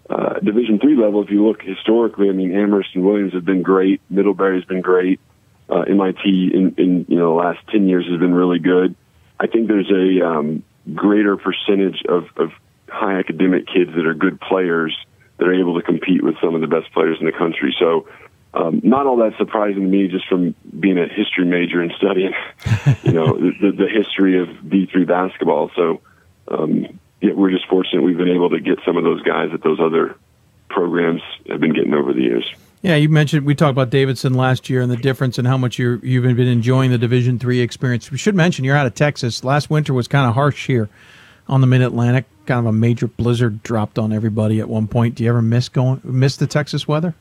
uh, Division three level, if you look historically, I mean Amherst and Williams have been great. Middlebury's been great. Uh, MIT in, in you know the last ten years has been really good. I think there's a um, greater percentage of, of high academic kids that are good players that are able to compete with some of the best players in the country. So. Um, not all that surprising to me, just from being a history major and studying, you know, the, the history of D3 basketball. So, um, yeah, we're just fortunate we've been able to get some of those guys that those other programs have been getting over the years. Yeah, you mentioned we talked about Davidson last year and the difference and how much you you've been enjoying the Division three experience. We should mention you're out of Texas. Last winter was kind of harsh here on the Mid Atlantic. Kind of a major blizzard dropped on everybody at one point. Do you ever miss going miss the Texas weather?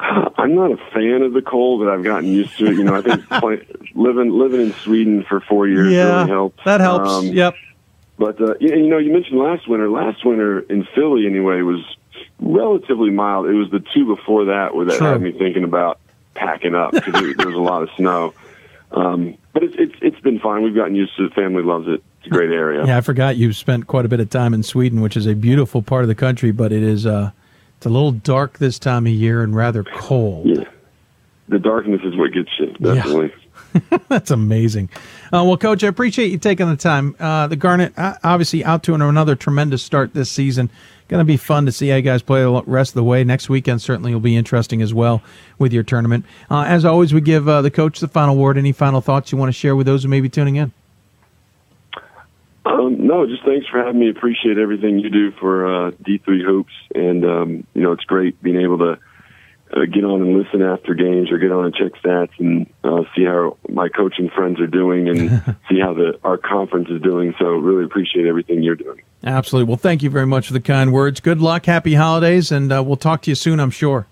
I'm not a fan of the cold, but I've gotten used to it. You know, I think play, living living in Sweden for four years yeah, really helps. That helps. Um, yep. But uh, you know, you mentioned last winter. Last winter in Philly, anyway, was relatively mild. It was the two before that where that True. had me thinking about packing up because there was a lot of snow. Um, but it's it's it's been fine. We've gotten used to it. Family loves it. It's a great area. Yeah, I forgot you spent quite a bit of time in Sweden, which is a beautiful part of the country, but it is uh, it's a little dark this time of year and rather cold. Yeah, the darkness is what gets you definitely. Yeah. That's amazing. Uh, well, Coach, I appreciate you taking the time. Uh, the Garnet, uh, obviously, out to another tremendous start this season. Going to be fun to see how you guys play the rest of the way. Next weekend certainly will be interesting as well with your tournament. Uh, as always, we give uh, the coach the final word. Any final thoughts you want to share with those who may be tuning in? Um, no, just thanks for having me. Appreciate everything you do for uh, D3 Hoops. And, um, you know, it's great being able to uh, get on and listen after games or get on and check stats and uh, see how my coaching friends are doing and see how the our conference is doing. So really appreciate everything you're doing. Absolutely. Well, thank you very much for the kind words. Good luck, happy holidays, and uh, we'll talk to you soon, I'm sure.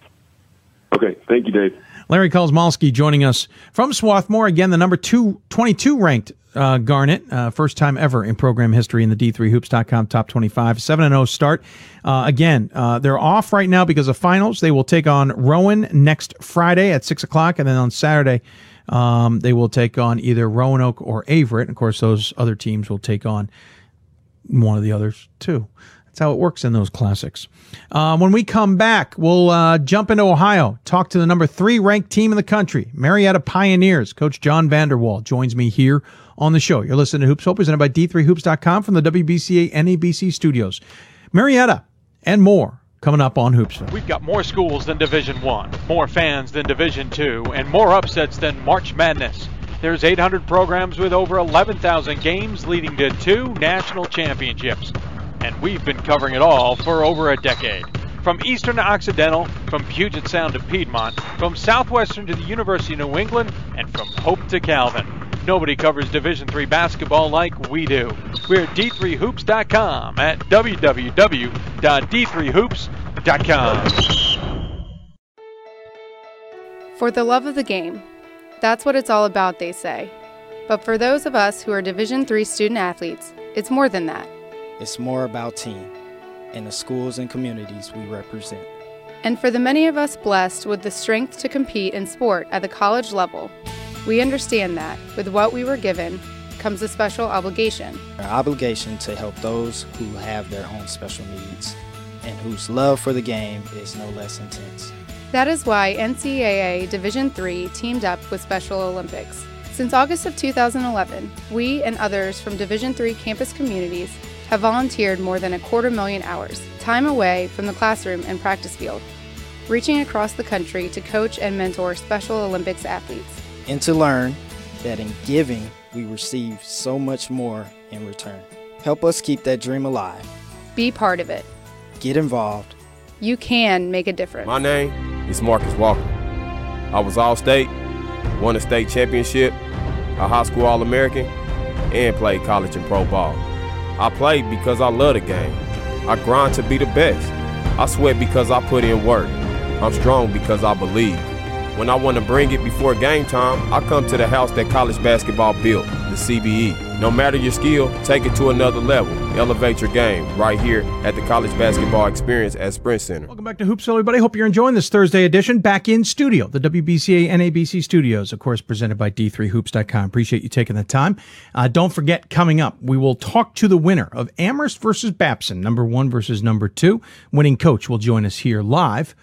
Okay. Thank you, Dave. Larry Kosmalski joining us from Swarthmore. Again, the number two, 22 ranked uh, Garnet, uh, first time ever in program history in the D3Hoops.com top 25. 7 0 start. Uh, again, uh, they're off right now because of finals. They will take on Rowan next Friday at 6 o'clock, and then on Saturday, um, they will take on either Roanoke or Averett. Of course, those other teams will take on one of the others too. That's how it works in those classics. Uh, when we come back, we'll uh, jump into Ohio, talk to the number three ranked team in the country, Marietta Pioneers. Coach John Vander Wal joins me here on the show. You're listening to Hoops Hope, presented by D3Hoops.com from the WBCA NABC studios. Marietta and more coming up on Hoops. We've got more schools than Division One, more fans than Division Two, and more upsets than March Madness. There's 800 programs with over 11,000 games leading to two national championships. And we've been covering it all for over a decade. From Eastern to Occidental, from Puget Sound to Piedmont, from Southwestern to the University of New England, and from Hope to Calvin. Nobody covers Division III basketball like we do. We're at d3hoops.com at www.d3hoops.com. For the love of the game. That's what it's all about, they say. But for those of us who are Division III student athletes, it's more than that. It's more about team and the schools and communities we represent. And for the many of us blessed with the strength to compete in sport at the college level, we understand that with what we were given comes a special obligation. Our obligation to help those who have their own special needs and whose love for the game is no less intense. That is why NCAA Division III teamed up with Special Olympics. Since August of 2011, we and others from Division III campus communities have volunteered more than a quarter million hours, time away from the classroom and practice field, reaching across the country to coach and mentor Special Olympics athletes. And to learn that in giving, we receive so much more in return. Help us keep that dream alive. Be part of it. Get involved. You can make a difference. My name is Marcus Walker. I was All State, won a state championship, a high school All American, and played college and pro ball. I played because I love the game. I grind to be the best. I sweat because I put in work. I'm strong because I believe. When I want to bring it before game time, I come to the house that college basketball built, the CBE. No matter your skill, take it to another level. Elevate your game right here at the College Basketball Experience at Sprint Center. Welcome back to Hoopsville, everybody. Hope you're enjoying this Thursday edition. Back in studio, the WBCA NABC studios, of course, presented by D3Hoops.com. Appreciate you taking the time. Uh, don't forget, coming up, we will talk to the winner of Amherst versus Babson, number one versus number two. Winning coach will join us here live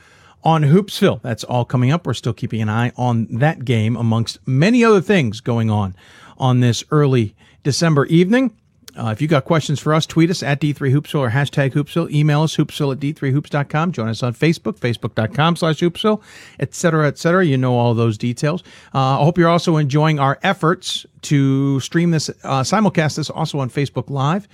on Hoopsville. That's all coming up. We're still keeping an eye on that game amongst many other things going on on this early December evening. Uh, if you got questions for us, tweet us at D3Hoopsville or hashtag Hoopsville. Email us, hoopsville at D3Hoops.com. Join us on Facebook, Facebook.com slash Hoopsville, et cetera, et cetera. You know all those details. Uh, I hope you're also enjoying our efforts to stream this, uh, simulcast this also on Facebook Live.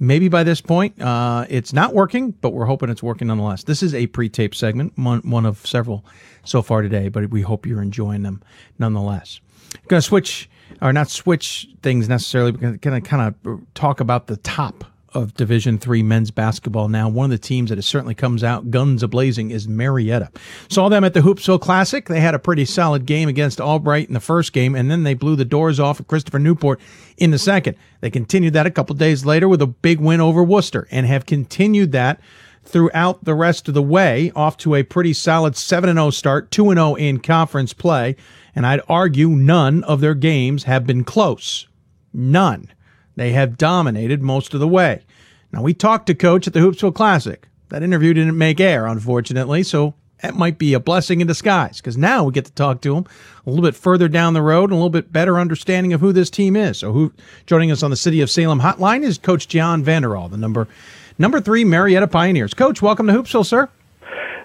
Maybe by this point, uh, it's not working, but we're hoping it's working nonetheless. This is a pre-tape segment, one, one of several so far today, but we hope you're enjoying them nonetheless. Going to switch or not switch things necessarily, but going to kind of talk about the top of Division Three men's basketball now. One of the teams that has certainly comes out guns a blazing is Marietta. Saw them at the Hoopsville Classic. They had a pretty solid game against Albright in the first game, and then they blew the doors off of Christopher Newport in the second. They continued that a couple days later with a big win over Wooster, and have continued that throughout the rest of the way, off to a pretty solid 7 0 start, 2 0 in conference play. And I'd argue none of their games have been close. None. They have dominated most of the way. Now, we talked to Coach at the Hoopsville Classic. That interview didn't make air, unfortunately, so that might be a blessing in disguise because now we get to talk to him a little bit further down the road and a little bit better understanding of who this team is. So, who joining us on the City of Salem hotline is Coach John Vander Wal, the number number three Marietta Pioneers. Coach, welcome to Hoopsville, sir.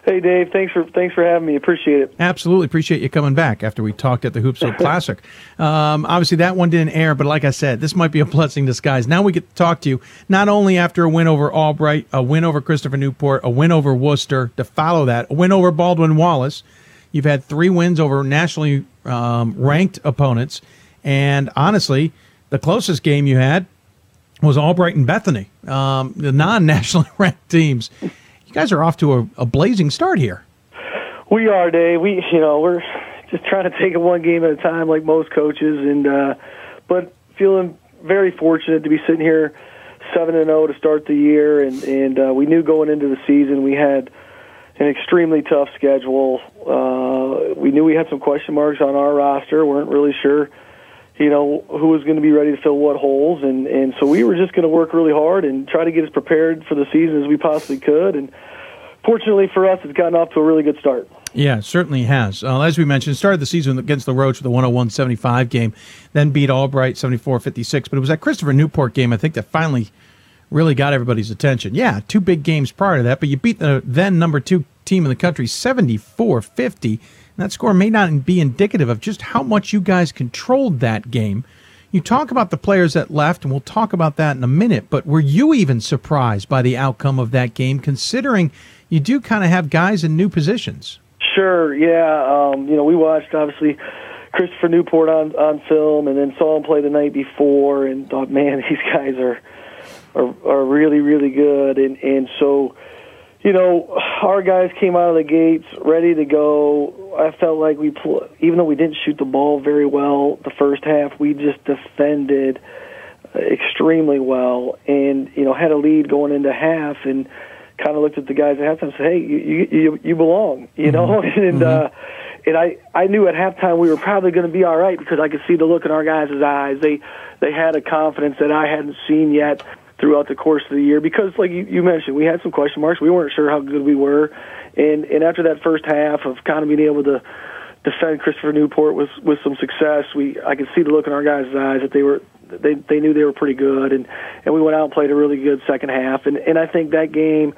Hey Dave, thanks for thanks for having me. Appreciate it. Absolutely appreciate you coming back after we talked at the Hoopsville Classic. Um, obviously, that one didn't air, but like I said, this might be a blessing disguise. Now we get to talk to you not only after a win over Albright, a win over Christopher Newport, a win over Wooster. To follow that, a win over Baldwin Wallace. You've had three wins over nationally um, ranked opponents, and honestly, the closest game you had was Albright and Bethany, um, the non-nationally ranked teams. You guys are off to a, a blazing start here. We are, Dave. We, you know, we're just trying to take it one game at a time, like most coaches, and uh, but feeling very fortunate to be sitting here seven and zero to start the year, and and uh, we knew going into the season we had an extremely tough schedule. Uh, we knew we had some question marks on our roster. We weren't really sure, you know, who was going to be ready to fill what holes, and and so we were just going to work really hard and try to get as prepared for the season as we possibly could, and fortunately for us, it's gotten off to a really good start. Yeah, certainly has. Uh, as we mentioned, started the season against the Roach with a 101-75 game, then beat Albright 74-56. But it was that Christopher Newport game, I think, that finally really got everybody's attention. Yeah, two big games prior to that, but you beat the then number two team in the country 74-50. that score may not be indicative of just how much you guys controlled that game. You talk about the players that left, and we'll talk about that in a minute, but were you even surprised by the outcome of that game, considering – you do kind of have guys in new positions. Sure, yeah. Um, you know, we watched obviously Christopher Newport on on film, and then saw him play the night before, and thought, man, these guys are are, are really really good, and and so. You know, our guys came out of the gates ready to go. I felt like we, pl- even though we didn't shoot the ball very well the first half, we just defended extremely well, and you know had a lead going into half, and kind of looked at the guys at halftime and said, "Hey, you you you belong," you know, mm-hmm. and mm-hmm. uh, and I I knew at halftime we were probably going to be all right because I could see the look in our guys' eyes. They they had a confidence that I hadn't seen yet throughout the course of the year because, like you, you mentioned, we had some question marks. We weren't sure how good we were, and and after that first half of kind of being able to defend Christopher Newport with with some success, we I could see the look in our guys' eyes that they were they they knew they were pretty good, and and we went out and played a really good second half, and and I think that game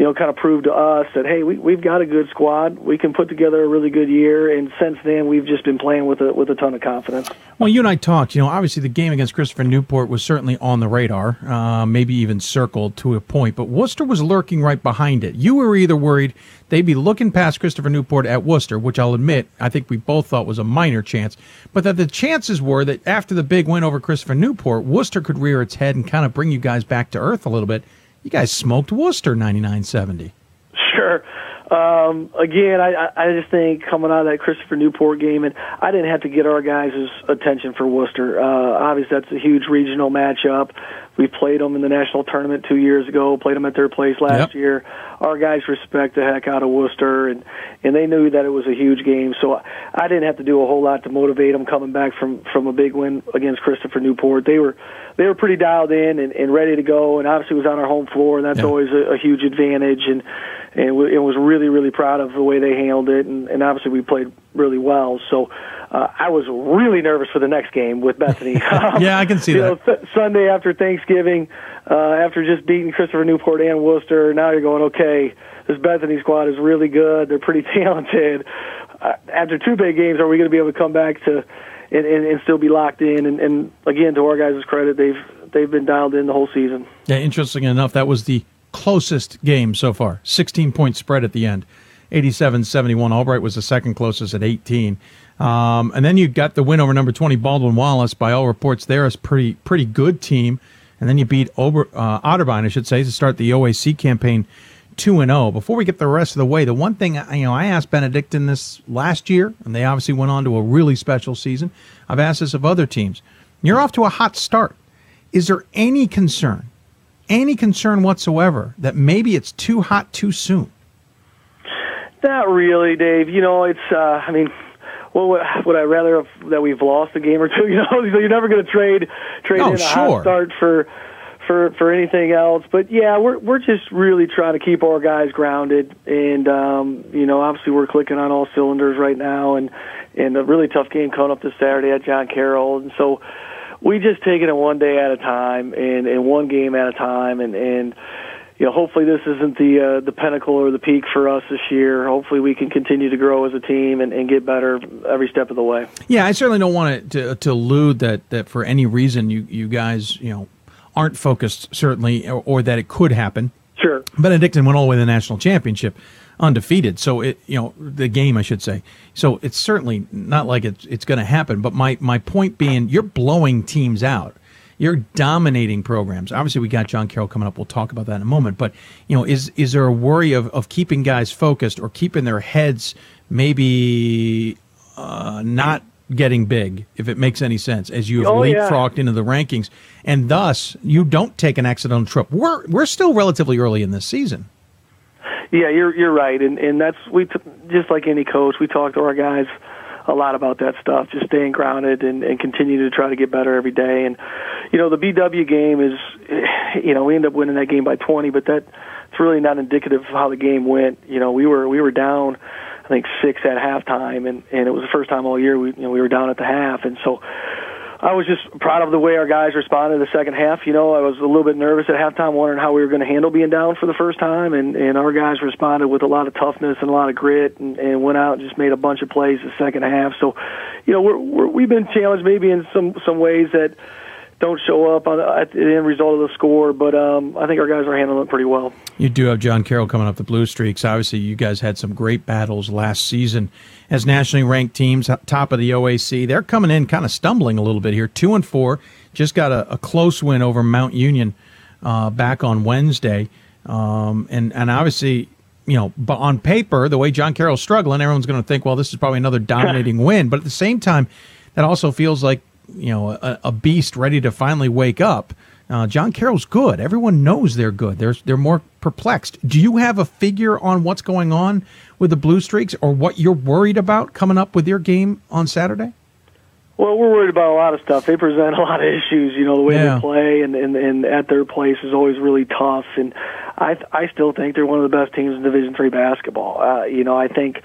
you know, kind of proved to us that hey, we we've got a good squad. We can put together a really good year. And since then, we've just been playing with a with a ton of confidence. Well, you and I talked. You know, obviously the game against Christopher Newport was certainly on the radar, uh, maybe even circled to a point. But Wooster was lurking right behind it. You were either worried they'd be looking past Christopher Newport at Wooster, which I'll admit I think we both thought was a minor chance, but that the chances were that after the big win over Christopher Newport, Wooster could rear its head and kind of bring you guys back to earth a little bit you guys smoked Wooster 99-70. Sure. Um, again, I, I just think coming out of that Christopher Newport game, and I didn't have to get our guys' attention for Wooster. Uh, obviously, that's a huge regional matchup. We played them in the national tournament two years ago. Played them at their place last yep. year. Our guys respect the heck out of Wooster, and and they knew that it was a huge game. So I didn't have to do a whole lot to motivate them coming back from from a big win against Christopher Newport. They were they were pretty dialed in and, and ready to go, and obviously it was on our home floor, and that's yeah. always a, a huge advantage. And and it was really really proud of the way they handled it, and, and obviously we played really well. So uh, I was really nervous for the next game with Bethany. yeah, I can see you that. Know, th- Sunday after Thanksgiving, uh, after just beating Christopher Newport and Wooster, now you're going okay. This Bethany squad is really good. They're pretty talented. Uh, after two big games, are we going to be able to come back to and, and, and still be locked in? And, and again, to our guys' credit, they've they've been dialed in the whole season. Yeah, interesting enough, that was the closest game so far. 16 point spread at the end. 87 71. Albright was the second closest at 18. Um, and then you got the win over number 20, Baldwin Wallace. By all reports, they're a pretty, pretty good team. And then you beat Ober, uh, Otterbein, I should say, to start the OAC campaign 2 and 0. Before we get the rest of the way, the one thing you know, I asked Benedictine this last year, and they obviously went on to a really special season. I've asked this of other teams. You're off to a hot start. Is there any concern, any concern whatsoever, that maybe it's too hot too soon? Not really, Dave. You know, it's. Uh, I mean, well, would I rather have, that we've lost a game or two? You know, so you're never going to trade trade oh, in a sure. hot start for for for anything else. But yeah, we're we're just really trying to keep our guys grounded, and um, you know, obviously we're clicking on all cylinders right now, and and a really tough game coming up this Saturday at John Carroll, and so we just take it one day at a time and and one game at a time, and and you know, hopefully this isn't the uh, the pinnacle or the peak for us this year. Hopefully we can continue to grow as a team and, and get better every step of the way. Yeah, I certainly don't want it to to allude that that for any reason you you guys you know aren't focused certainly or, or that it could happen. Sure. Benedictine went all the way to the national championship undefeated. So it, you know, the game, I should say. So it's certainly not like it's it's going to happen. But my my point being, you're blowing teams out. You're dominating programs. Obviously, we got John Carroll coming up. We'll talk about that in a moment. But you know, is is there a worry of of keeping guys focused or keeping their heads maybe uh, not getting big, if it makes any sense, as you have oh, leapfrogged yeah. into the rankings, and thus you don't take an accidental trip. We're we're still relatively early in this season. Yeah, you're you're right, and and that's we t- just like any coach, we talk to our guys a lot about that stuff, just staying grounded and, and continue to try to get better every day. And you know, the BW game is, you know, we end up winning that game by 20, but that it's really not indicative of how the game went. You know, we were we were down, I think six at halftime, and and it was the first time all year we you know we were down at the half, and so I was just proud of the way our guys responded the second half. You know, I was a little bit nervous at halftime, wondering how we were going to handle being down for the first time, and and our guys responded with a lot of toughness and a lot of grit, and, and went out and just made a bunch of plays the second half. So, you know, we're, we're we've been challenged maybe in some some ways that don't show up on, at the end result of the score, but um, I think our guys are handling it pretty well. You do have John Carroll coming up the Blue Streaks. Obviously, you guys had some great battles last season as nationally ranked teams, top of the OAC. They're coming in kind of stumbling a little bit here, two and four. Just got a, a close win over Mount Union uh, back on Wednesday, um, and and obviously. You know, but on paper, the way John Carroll's struggling, everyone's going to think, well, this is probably another dominating win. But at the same time, that also feels like you know a, a beast ready to finally wake up. Uh, John Carroll's good. Everyone knows they're good. They're they're more perplexed. Do you have a figure on what's going on with the Blue Streaks, or what you're worried about coming up with your game on Saturday? Well, we're worried about a lot of stuff. They present a lot of issues. You know, the way Yeah. they play and, and and at their place is always really tough. And I I still think they're one of the best teams in Division Three basketball. Uh, you know, I think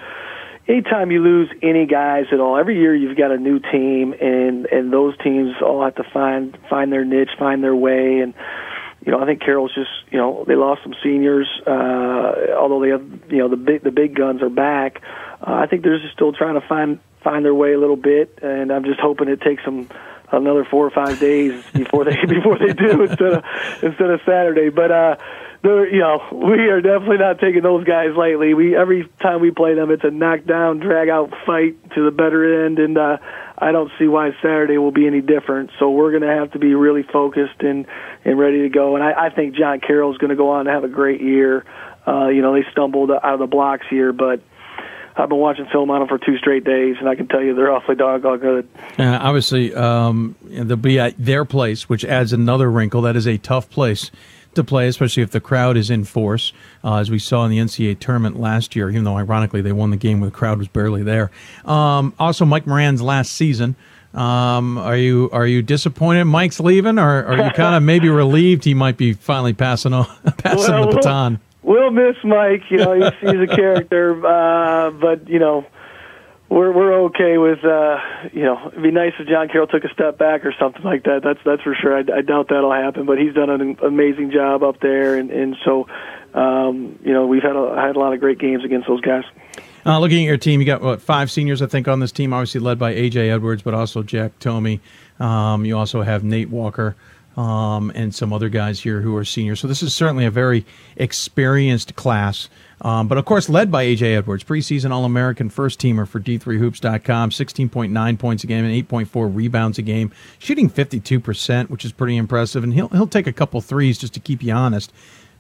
anytime you lose any guys at all, every year you've got a new team, and and those teams all have to find find their niche, find their way, and you know I think Carroll's just you know they lost some seniors, uh, although they have you know the big the big guns are back. Uh, I think they're just still trying to find find their way a little bit, and I'm just hoping it takes them another four or five days before they before they do instead of instead of Saturday. But uh, they're, you know, we are definitely not taking those guys lightly. We every time we play them, it's a knockdown, drag out fight to the better end, and uh, I don't see why Saturday will be any different. So we're going to have to be really focused and and ready to go. And I, I think John Carroll is going to go on to have a great year. Uh, you know, they stumbled out of the blocks here, but I've been watching film on them for two straight days, and I can tell you they're awfully doggone good. Uh, obviously, um, they'll be at their place, which adds another wrinkle. That is a tough place to play, especially if the crowd is in force, uh, as we saw in the NCAA tournament last year. Even though, ironically, they won the game where the crowd was barely there. Um, also, Mike Moran's last season. Um, are you are you disappointed Mike's leaving, or are you kind of maybe relieved he might be finally passing on passing well, the baton? We'll, we'll miss Mike. You know, he's, he's a character, uh, but you know we're we're okay with uh, you know it'd be nice if John Carroll took a step back or something like that. That's that's for sure. I, I doubt that'll happen, but he's done an amazing job up there, and and so um, you know we've had a, had a lot of great games against those guys. Uh, looking at your team, you got what five seniors I think on this team, obviously led by AJ Edwards, but also Jack Tomey. Um, you also have Nate Walker. Um, and some other guys here who are seniors. So this is certainly a very experienced class. Um, but of course, led by AJ Edwards, preseason All American first teamer for D3Hoops.com, 16.9 points a game and 8.4 rebounds a game, shooting 52%, which is pretty impressive. And he'll, he'll take a couple threes just to keep you honest.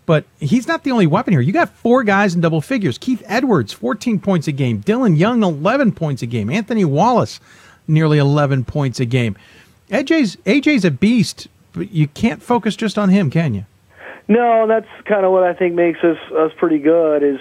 But he's not the only weapon here. You got four guys in double figures. Keith Edwards, 14 points a game. Dylan Young, 11 points a game. Anthony Wallace, nearly 11 points a game. AJ's, AJ's a beast, you can't focus just on him, can you? No, that's kind of what I think makes us us pretty good. Is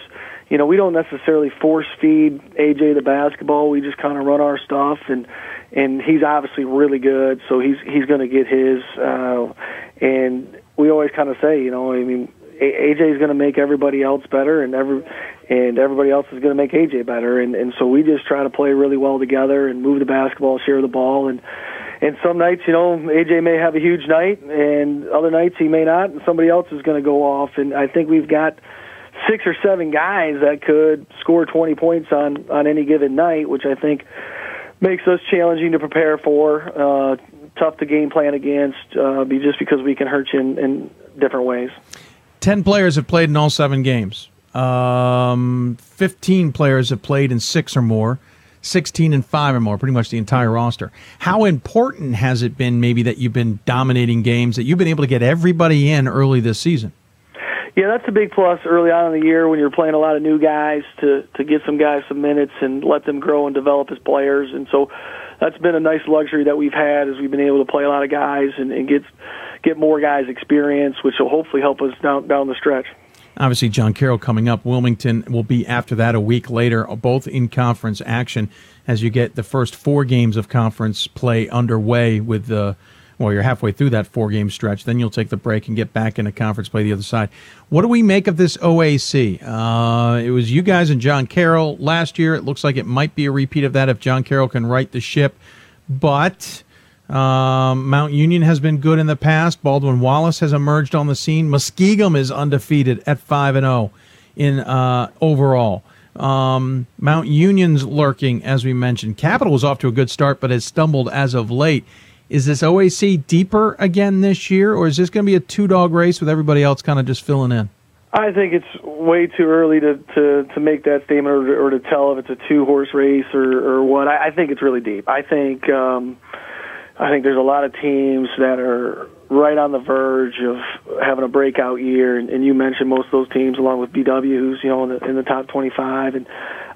you know we don't necessarily force feed AJ the basketball. We just kind of run our stuff, and and he's obviously really good, so he's he's going to get his. Uh, and we always kind of say, you know, I mean, AJ is going to make everybody else better, and every and everybody else is going to make AJ better, and and so we just try to play really well together and move the basketball, share the ball, and and some nights, you know, AJ may have a huge night, and other nights he may not, and somebody else is going to go off. And I think we've got six or seven guys that could score 20 points on on any given night, which I think makes us challenging to prepare for, uh, tough to game plan against, uh, just because we can hurt you in, in different ways. Ten players have played in all seven games. Um, Fifteen players have played in six or more. 16 and 5 or more, pretty much the entire roster. How important has it been maybe that you've been dominating games, that you've been able to get everybody in early this season? Yeah, that's a big plus early on in the year when you're playing a lot of new guys to to get some guys some minutes and let them grow and develop as players. And so that's been a nice luxury that we've had as we've been able to play a lot of guys and, and get get more guys experience, which will hopefully help us down down the stretch. Obviously, John Carroll coming up. Wilmington will be after that a week later, both in conference action as you get the first four games of conference play underway with the. Well, you're halfway through that four game stretch. Then you'll take the break and get back into conference play the other side. What do we make of this OAC? Uh, it was you guys and John Carroll last year. It looks like it might be a repeat of that if John Carroll can right the ship. But um, Mount Union has been good in the past. Baldwin Wallace has emerged on the scene. Muskingum is undefeated at five and zero oh in uh, overall. Um, Mount Union's lurking, as we mentioned. Capital was off to a good start, but has stumbled as of late. Is this OAC deeper again this year, or is this going to be a two dog race with everybody else kind of just filling in? I think it's way too early to to, to make that statement or, or to tell if it's a two horse race or, or what. I, I think it's really deep. I think. Um, I think there's a lot of teams that are right on the verge of having a breakout year, and, you mentioned most of those teams, along with BW, who's you know in the, in the top 25, and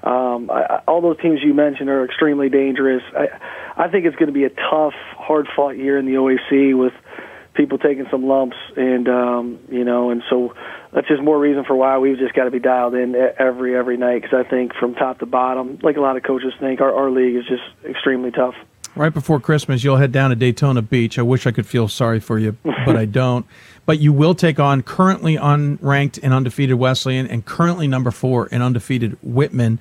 um, I, all those teams you mentioned are extremely dangerous. I, I think it's going to be a tough, hard-fought year in the OAC with people taking some lumps, and um, you know, and so that's just more reason for why we've just got to be dialed in every every night because I think from top to bottom, like a lot of coaches think, our, our league is just extremely tough right before Christmas, you'll head down to Daytona Beach. I wish I could feel sorry for you, but I don't. But you will take on currently unranked and undefeated Wesleyan and currently number four and undefeated Whitman.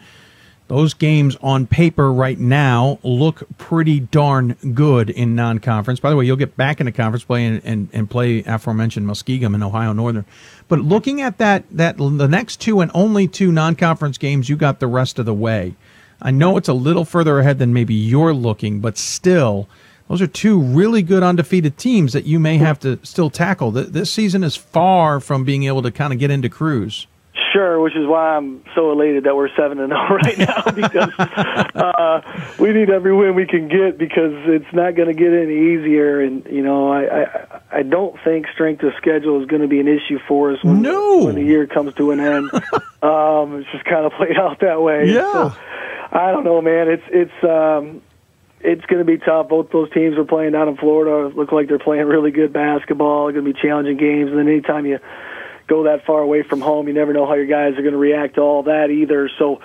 those games on paper right now look pretty darn good in non-conference. By the way, you'll get back into conference play and, and, and play aforementioned Muskingum and Ohio Northern. But looking at that that the next two and only two non-conference games, you got the rest of the way. I know it's a little further ahead than maybe you're looking, but still, those are two really good undefeated teams that you may have to still tackle. This season is far from being able to kind of get into cruise. Sure, which is why I'm so elated that we're seven and zero right now because uh, we need every win we can get because it's not going to get any easier. And you know, I, I I don't think strength of schedule is going to be an issue for us when no. when the year comes to an end. um, it's just kind of played out that way. Yeah. So, I don't know, man. It's it's um, it's going to be tough. Both those teams are playing down in Florida. Look like they're playing really good basketball. Going to be challenging games. And then anytime you go that far away from home. You never know how your guys are going to react to all that either. So,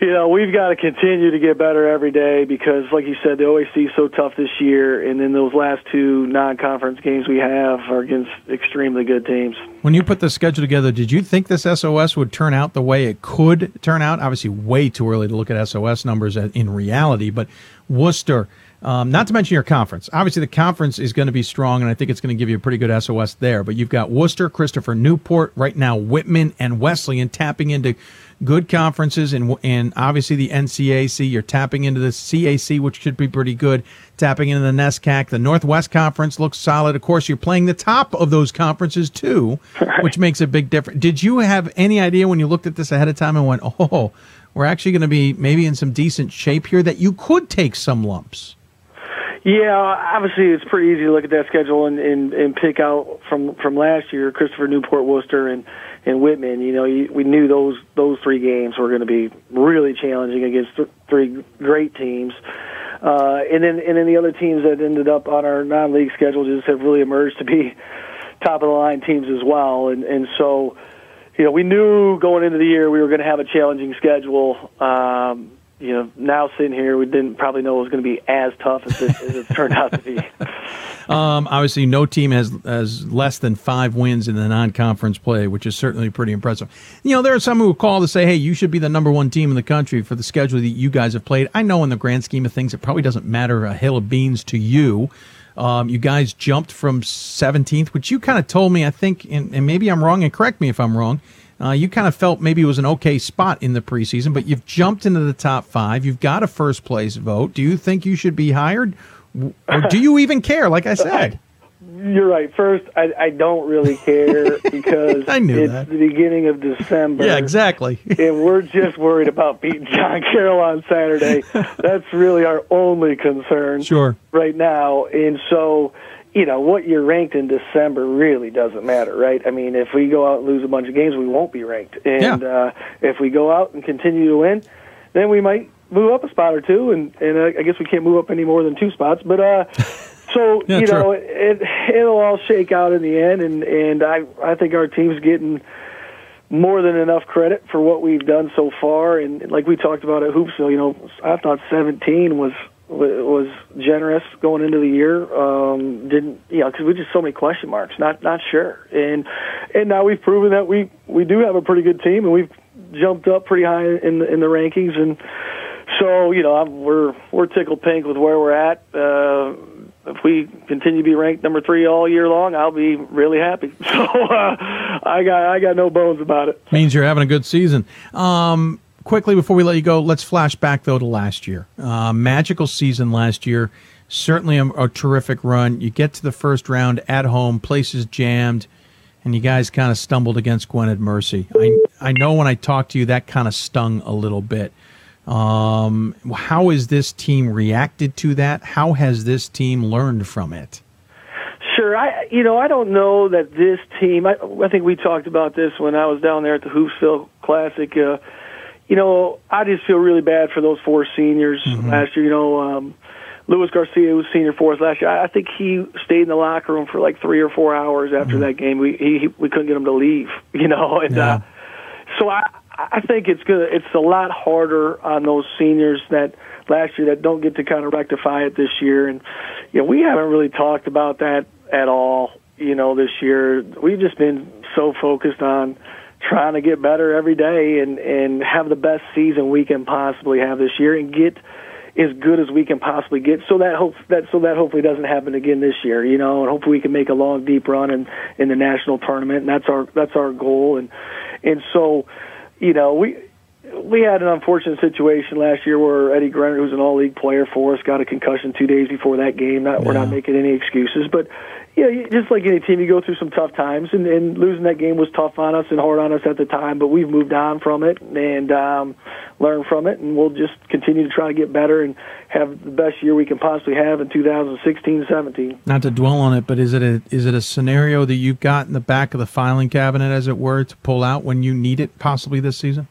you know, we've got to continue to get better every day because, like you said, the OAC is so tough this year, and then those last two non-conference games we have are against extremely good teams. When you put the schedule together, did you think this SOS would turn out the way it could turn out? Obviously, way too early to look at SOS numbers in reality, but Wooster – um, not to mention your conference. Obviously, the conference is going to be strong, and I think it's going to give you a pretty good SOS there. But you've got Wooster, Christopher Newport, right now Whitman and Wesleyan tapping into good conferences, and and obviously the NCAC. You're tapping into the CAC, which should be pretty good. Tapping into the NESCAC. The Northwest Conference looks solid. Of course, you're playing the top of those conferences too, which makes a big difference. Did you have any idea when you looked at this ahead of time and went, "Oh, we're actually going to be maybe in some decent shape here that you could take some lumps"? Yeah, obviously it's pretty easy to look at that schedule and, and, and pick out from from last year Christopher Newport, Wooster, and and Whitman. You know, you, we knew those those three games were going to be really challenging against th- three great teams. Uh, and then and then the other teams that ended up on our non-league schedule just have really emerged to be top of the line teams as well. And and so, you know, we knew going into the year we were going to have a challenging schedule. Um, you know, now sitting here, we didn't probably know it was going to be as tough as it, as it turned out to be. Um, obviously, no team has has less than five wins in the non-conference play, which is certainly pretty impressive. You know, there are some who call to say, "Hey, you should be the number one team in the country for the schedule that you guys have played." I know, in the grand scheme of things, it probably doesn't matter a hill of beans to you. Um, you guys jumped from 17th, which you kind of told me, I think, and, and maybe I'm wrong, and correct me if I'm wrong uh, you kind of felt maybe it was an okay spot in the preseason, but you've jumped into the top five. You've got a first place vote. Do you think you should be hired? Or do you even care, like I said? You're right. First, I, I don't really care because I knew it's that. the beginning of December. Yeah, exactly. and we're just worried about beating John Carroll on Saturday. That's really our only concern Sure. right now. And so, you know, what you're ranked in December really doesn't matter, right? I mean, if we go out and lose a bunch of games, we won't be ranked. And uh, if we go out and continue to win, then we might move up a spot or two. And, and uh, I guess we can't move up any more than two spots. But uh, so, Yeah, you true. know, it, it'll all shake out in the end. And, and I, I think our team's getting more than enough credit for what we've done so far. And like we talked about at Hoopsville, you know, I thought 17 was was generous going into the year. Um, didn't you know? Because we just so many question marks. Not not sure. And and now we've proven that we we do have a pretty good team, and we've jumped up pretty high in the, in the rankings. And so you know, I'm, we're we're tickled pink with where we're at. Uh, if we continue to be ranked number three all year long, I'll be really happy. So uh, I got I got no bones about it. Means you're having a good season. Um, quickly before we let you go, let's flash back though to last year. Uh, magical season last year. Certainly a, a terrific run. You get to the first round at home, places jammed, and you guys kind of stumbled against Gwinnett Mercy. I I know when I talked to you, that kind of stung a little bit. Um, how has this team reacted to that? How has this team learned from it? Sure, I you know I don't know that this team. I, I think we talked about this when I was down there at the Hoopsville Classic. Uh, you know, I just feel really bad for those four seniors last year. You know, um, Luis Garcia was senior for us last year. I, I think he stayed in the locker room for like three or four hours after that game. We he, he we couldn't get him to leave. You know, and uh, so I I think it's gonna it's a lot harder on those seniors that last year that don't get to kind of rectify it this year. And you know, we haven't really talked about that at all. You know, this year we've just been so focused on trying to get better every day and and have the best season we can possibly have this year and get as good as we can possibly get so that hope that so that hopefully doesn't happen again this year you know and hopefully we can make a long deep run in in the national tournament and that's our that's our goal and and so you know we we had an unfortunate situation last year where Eddie Grenner, who's an all-league player for us, got a concussion two days before that game. Not, yeah. We're not making any excuses, but yeah, just like any team, you go through some tough times, and, and losing that game was tough on us and hard on us at the time. But we've moved on from it and um, learned from it, and we'll just continue to try to get better and have the best year we can possibly have in 2016-17. Not to dwell on it, but is it a is it a scenario that you've got in the back of the filing cabinet, as it were, to pull out when you need it, possibly this season?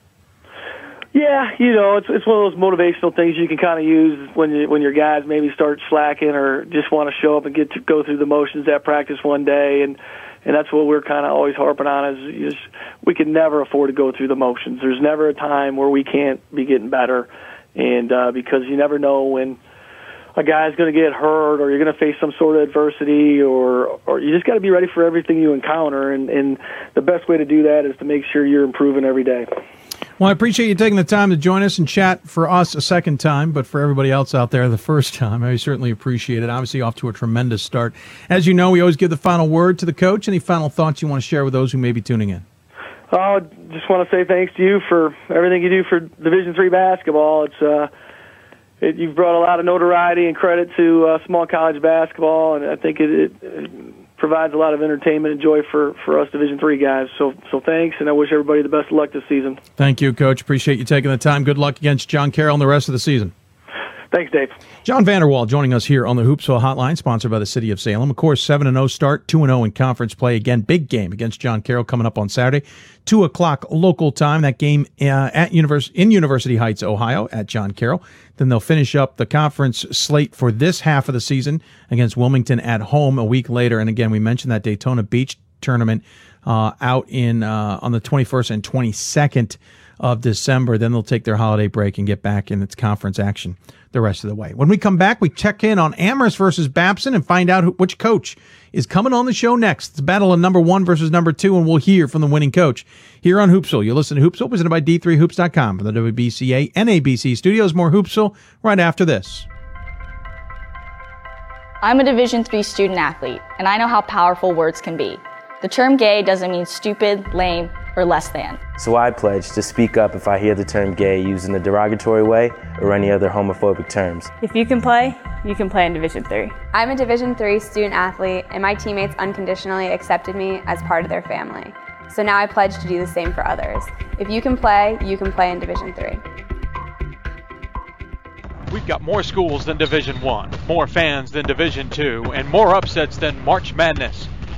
Yeah, you know, it's it's one of those motivational things you can kind of use when you when your guys maybe start slacking or just want to show up and get to go through the motions at practice one day, and and that's what we're kind of always harping on is, is we can never afford to go through the motions. There's never a time where we can't be getting better, and uh, because you never know when a guy's going to get hurt or you're going to face some sort of adversity or or you just got to be ready for everything you encounter and and the best way to do that is to make sure you're improving every day. Well, I appreciate you taking the time to join us and chat for us a second time, but for everybody else out there, the first time. I certainly appreciate it. Obviously, off to a tremendous start. As you know, we always give the final word to the coach. Any final thoughts you want to share with those who may be tuning in? Oh, just want to say thanks to you for everything you do for Division Three basketball. It's uh, it, you've brought a lot of notoriety and credit to uh, small college basketball, and I think it, it provides a lot of entertainment and joy for, for us Division Three guys. So so thanks, and I wish everybody the best of luck this season. Thank you, Coach. Appreciate you taking the time. Good luck against John Carroll and the rest of the season. Thanks, Dave. John Vander Wal joining us here on the Hoopsville Hotline, sponsored by the City of Salem. Of course, 7 0 start, 2 0 in conference play. Again, big game against John Carroll coming up on Saturday, 2 o'clock local time. That game uh, at univers- in University Heights, Ohio, at John Carroll. Then they'll finish up the conference slate for this half of the season against Wilmington at home a week later. And again, we mentioned that Daytona Beach tournament uh, out in uh, on the 21st and 22nd of December. Then they'll take their holiday break and get back in its conference action the rest of the way. When we come back, we check in on Amherst versus Babson and find out who, which coach is coming on the show next. It's battle of number one versus number two, and we'll hear from the winning coach here on Hoopsville. You listen to Hoopsville, presented by D3Hoops.com from the WBCA and NABC studios. More Hoopsville right after this. I'm a Division three student athlete, and I know how powerful words can be. The term gay doesn't mean stupid, lame, or less than. So I pledge to speak up if I hear the term gay used in a derogatory way or any other homophobic terms. If you can play, you can play in Division 3. I'm a Division 3 student athlete and my teammates unconditionally accepted me as part of their family. So now I pledge to do the same for others. If you can play, you can play in Division 3. We've got more schools than Division 1, more fans than Division 2, and more upsets than March Madness.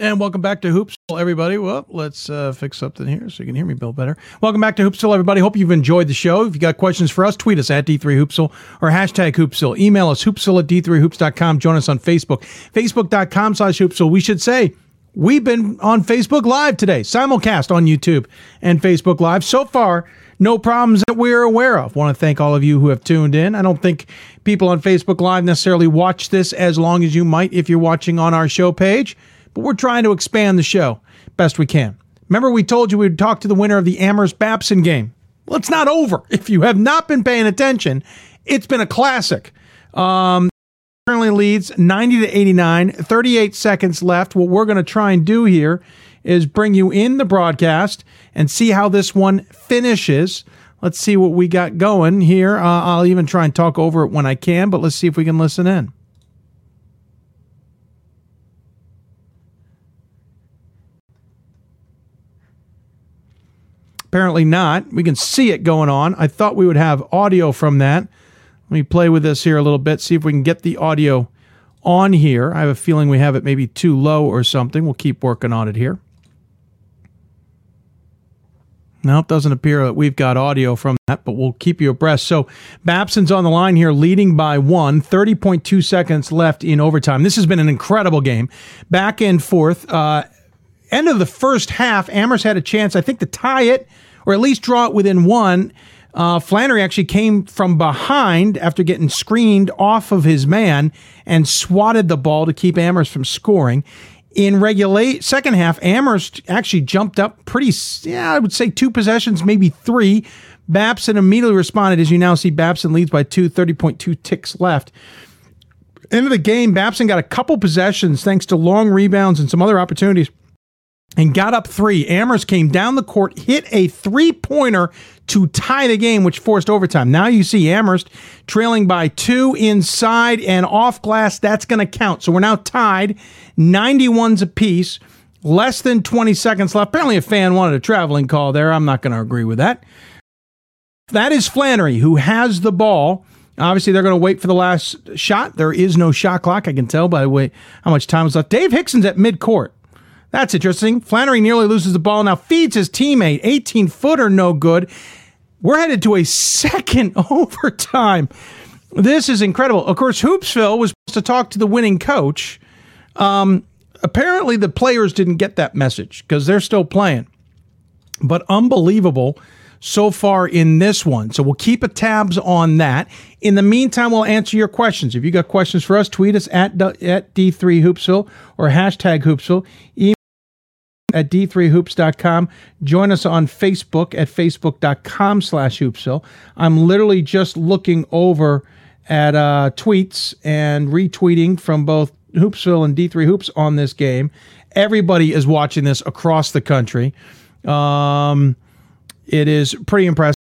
And welcome back to Hoopsville, everybody. Well, let's uh, fix something here so you can hear me, Bill, better. Welcome back to Hoopsville, everybody. Hope you've enjoyed the show. If you got questions for us, tweet us at D3Hoopsville or hashtag Hoopsville. Email us, hoopsville at D3Hoops.com. Join us on Facebook, Facebook.com slash Hoopsville. We should say, we've been on Facebook Live today, simulcast on YouTube and Facebook Live. So far, no problems that we're aware of. Want to thank all of you who have tuned in. I don't think people on Facebook Live necessarily watch this as long as you might if you're watching on our show page but we're trying to expand the show best we can. Remember, we told you we'd talk to the winner of the Amherst Babson game. Well, it's not over. If you have not been paying attention, it's been a classic. Um, currently leads 90 to 89, 38 seconds left. What we're going to try and do here is bring you in the broadcast and see how this one finishes. Let's see what we got going here. Uh, I'll even try and talk over it when I can, but let's see if we can listen in. Apparently not. We can see it going on. I thought we would have audio from that. Let me play with this here a little bit, see if we can get the audio on here. I have a feeling we have it maybe too low or something. We'll keep working on it here. No, it doesn't appear that we've got audio from that, but we'll keep you abreast. So Babson's on the line here, leading by one, 30.2 seconds left in overtime. This has been an incredible game. Back and forth. Uh, end of the first half, Amherst had a chance, I think, to tie it or at least draw it within one. Uh, Flannery actually came from behind after getting screened off of his man and swatted the ball to keep Amherst from scoring. In regulate second half, Amherst actually jumped up pretty, yeah, I would say two possessions, maybe three. Babson immediately responded. As you now see, Babson leads by two, 30.2 ticks left. End of the game, Babson got a couple possessions thanks to long rebounds and some other opportunities and got up three. Amherst came down the court, hit a three pointer to tie the game, which forced overtime. Now you see Amherst trailing by two inside and off glass. That's going to count. So we're now tied 91s apiece. Less than 20 seconds left. Apparently, a fan wanted a traveling call there. I'm not going to agree with that. That is Flannery, who has the ball. Obviously, they're going to wait for the last shot. There is no shot clock. I can tell by the way how much time is left. Dave Hixon's at midcourt. That's interesting. Flannery nearly loses the ball, now feeds his teammate. 18 footer, no good. We're headed to a second overtime. This is incredible. Of course, Hoopsville was supposed to talk to the winning coach. Um, apparently, the players didn't get that message because they're still playing. But unbelievable so far in this one. So we'll keep a tabs on that. In the meantime, we'll answer your questions. If you got questions for us, tweet us at, at D3Hoopsville or hashtag Hoopsville. Email at d3hoops.com. Join us on Facebook at facebook.com slash hoopsville. I'm literally just looking over at uh, tweets and retweeting from both Hoopsville and D3 Hoops on this game. Everybody is watching this across the country. Um, it is pretty impressive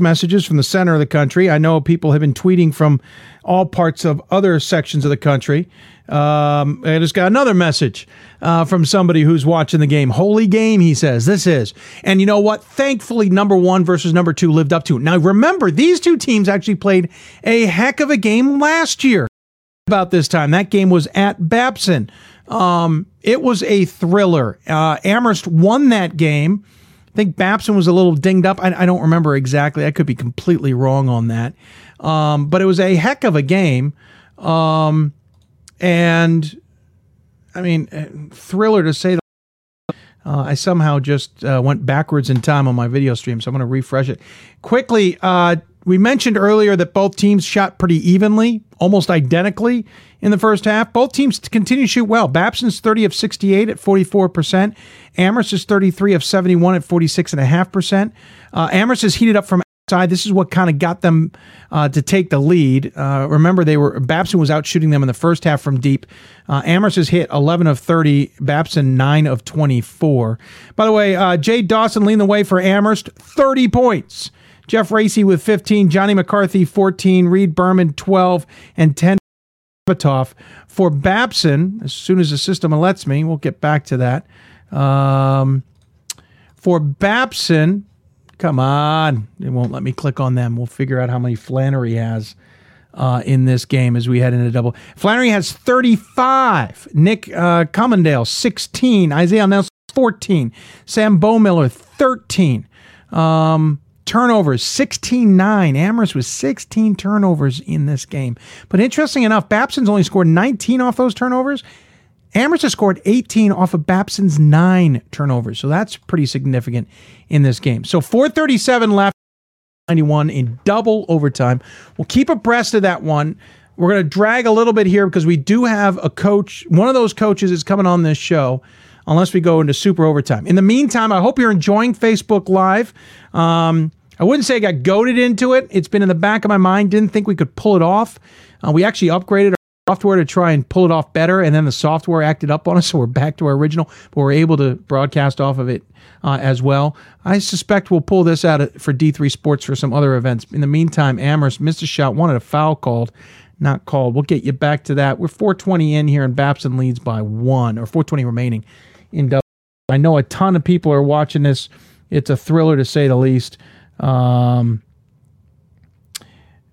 messages from the center of the country. I know people have been tweeting from all parts of other sections of the country. Um, I just got another message uh, from somebody who's watching the game. Holy game, he says. This is. And you know what? Thankfully, number one versus number two lived up to it. Now, remember, these two teams actually played a heck of a game last year about this time. That game was at Babson. Um, it was a thriller. Uh, Amherst won that game think Babson was a little dinged up. I, I, don't remember exactly. I could be completely wrong on that. Um, but it was a heck of a game. Um, and I mean, uh, thriller to say that. Uh, I somehow just uh, went backwards in time on my video stream, so I'm going to refresh it quickly. Uh, we mentioned earlier that both teams shot pretty evenly, almost identically in the first half. Both teams continue to shoot well. Babson's 30 of 68 at 44%. Amherst is 33 of 71 at 46.5%. Uh, Amherst is heated up from outside. This is what kind of got them uh, to take the lead. Uh, remember, they were Babson was out shooting them in the first half from deep. Uh, Amherst has hit 11 of 30, Babson 9 of 24. By the way, uh, Jay Dawson leading the way for Amherst, 30 points. Jeff Racy with 15, Johnny McCarthy 14, Reed Berman 12, and 10 for Babson. As soon as the system lets me, we'll get back to that. Um, for Babson, come on, it won't let me click on them. We'll figure out how many Flannery has. Uh, in this game as we head into double. Flannery has 35. Nick uh, Commondale, 16. Isaiah Nelson, 14. Sam Bohmiller, 13. Um, turnovers, 16 9. Amherst was 16 turnovers in this game. But interesting enough, Babson's only scored 19 off those turnovers. Amherst has scored 18 off of Babson's nine turnovers. So that's pretty significant in this game. So 437 left, 91 in double overtime. We'll keep abreast of that one. We're going to drag a little bit here because we do have a coach. One of those coaches is coming on this show unless we go into super overtime. In the meantime, I hope you're enjoying Facebook Live. Um, I wouldn't say I got goaded into it. It's been in the back of my mind. Didn't think we could pull it off. Uh, we actually upgraded our software to try and pull it off better, and then the software acted up on us, so we're back to our original, but we're able to broadcast off of it uh, as well. I suspect we'll pull this out for D3 Sports for some other events. In the meantime, Amherst missed a shot, wanted a foul called, not called. We'll get you back to that. We're 420 in here, and Babson leads by one, or 420 remaining in double. I know a ton of people are watching this. It's a thriller to say the least. Um,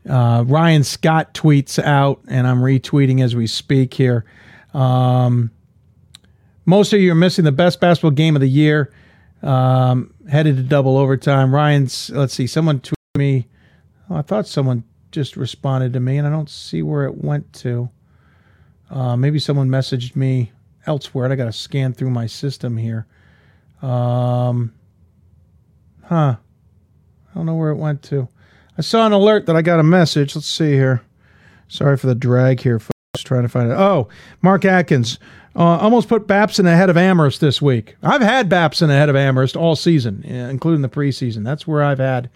uh, Ryan Scott tweets out, and I'm retweeting as we speak here. Um, most of you are missing the best basketball game of the year. Um, headed to double overtime. Ryan's, let's see, someone tweeted me. Oh, I thought someone just responded to me, and I don't see where it went to. Uh, maybe someone messaged me elsewhere. I got to scan through my system here. Um, huh. I don't know where it went to. I saw an alert that I got a message. Let's see here. Sorry for the drag here, folks. Trying to find it. Oh, Mark Atkins uh, almost put Babson ahead of Amherst this week. I've had Babson ahead of Amherst all season, including the preseason. That's where I've had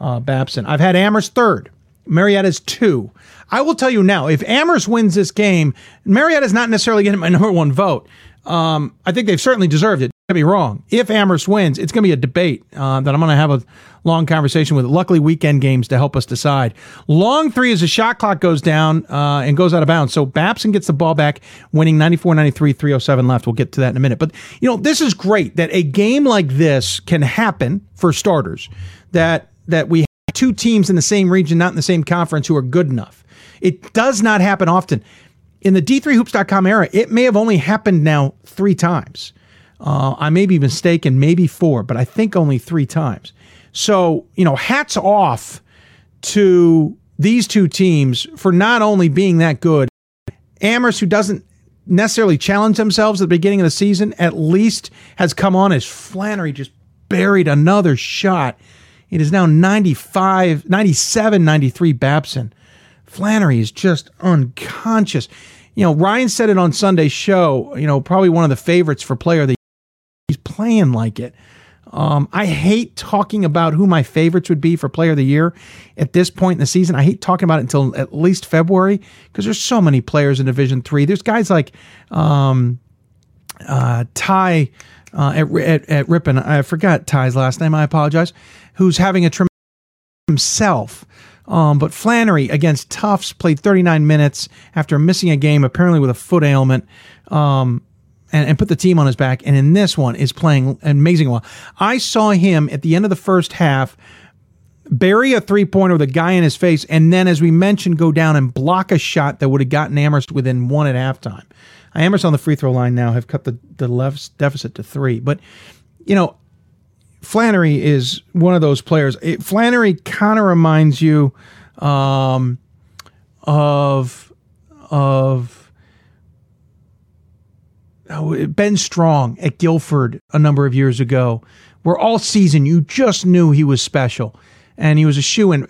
uh, Babson. I've had Amherst third. Marietta's two. I will tell you now, if Amherst wins this game, Marietta's not necessarily getting my number one vote. Um, I think they've certainly deserved it. Don't get wrong. If Amherst wins, it's going to be a debate uh, that I'm going to have a long conversation with. Luckily, weekend games to help us decide. Long three as the shot clock goes down uh, and goes out of bounds. So Babson gets the ball back, winning 94 93, 307 left. We'll get to that in a minute. But, you know, this is great that a game like this can happen for starters, that, that we have two teams in the same region, not in the same conference, who are good enough. It does not happen often. In the D3Hoops.com era, it may have only happened now three times. Uh, I may be mistaken, maybe four, but I think only three times. So, you know, hats off to these two teams for not only being that good. Amherst, who doesn't necessarily challenge themselves at the beginning of the season, at least has come on as Flannery just buried another shot. It is now 95, 97, 93 Babson. Flannery is just unconscious. You know, Ryan said it on Sunday's show, you know, probably one of the favorites for player of the he's playing like it. Um, I hate talking about who my favorites would be for player of the year at this point in the season. I hate talking about it until at least February because there's so many players in Division Three. There's guys like um, uh, Ty uh, at, at, at Ripon. I forgot Ty's last name. I apologize. Who's having a tremendous himself. Um, but Flannery against Tufts played 39 minutes after missing a game, apparently with a foot ailment. Um, and, and put the team on his back. And in this one is playing amazing well. I saw him at the end of the first half bury a three pointer with a guy in his face, and then, as we mentioned, go down and block a shot that would have gotten Amherst within one at halftime. Amherst on the free throw line now have cut the, the left deficit to three. But, you know, Flannery is one of those players. It, Flannery kind of reminds you um, of of ben Strong at Guilford a number of years ago, where all season you just knew he was special and he was a shoe in.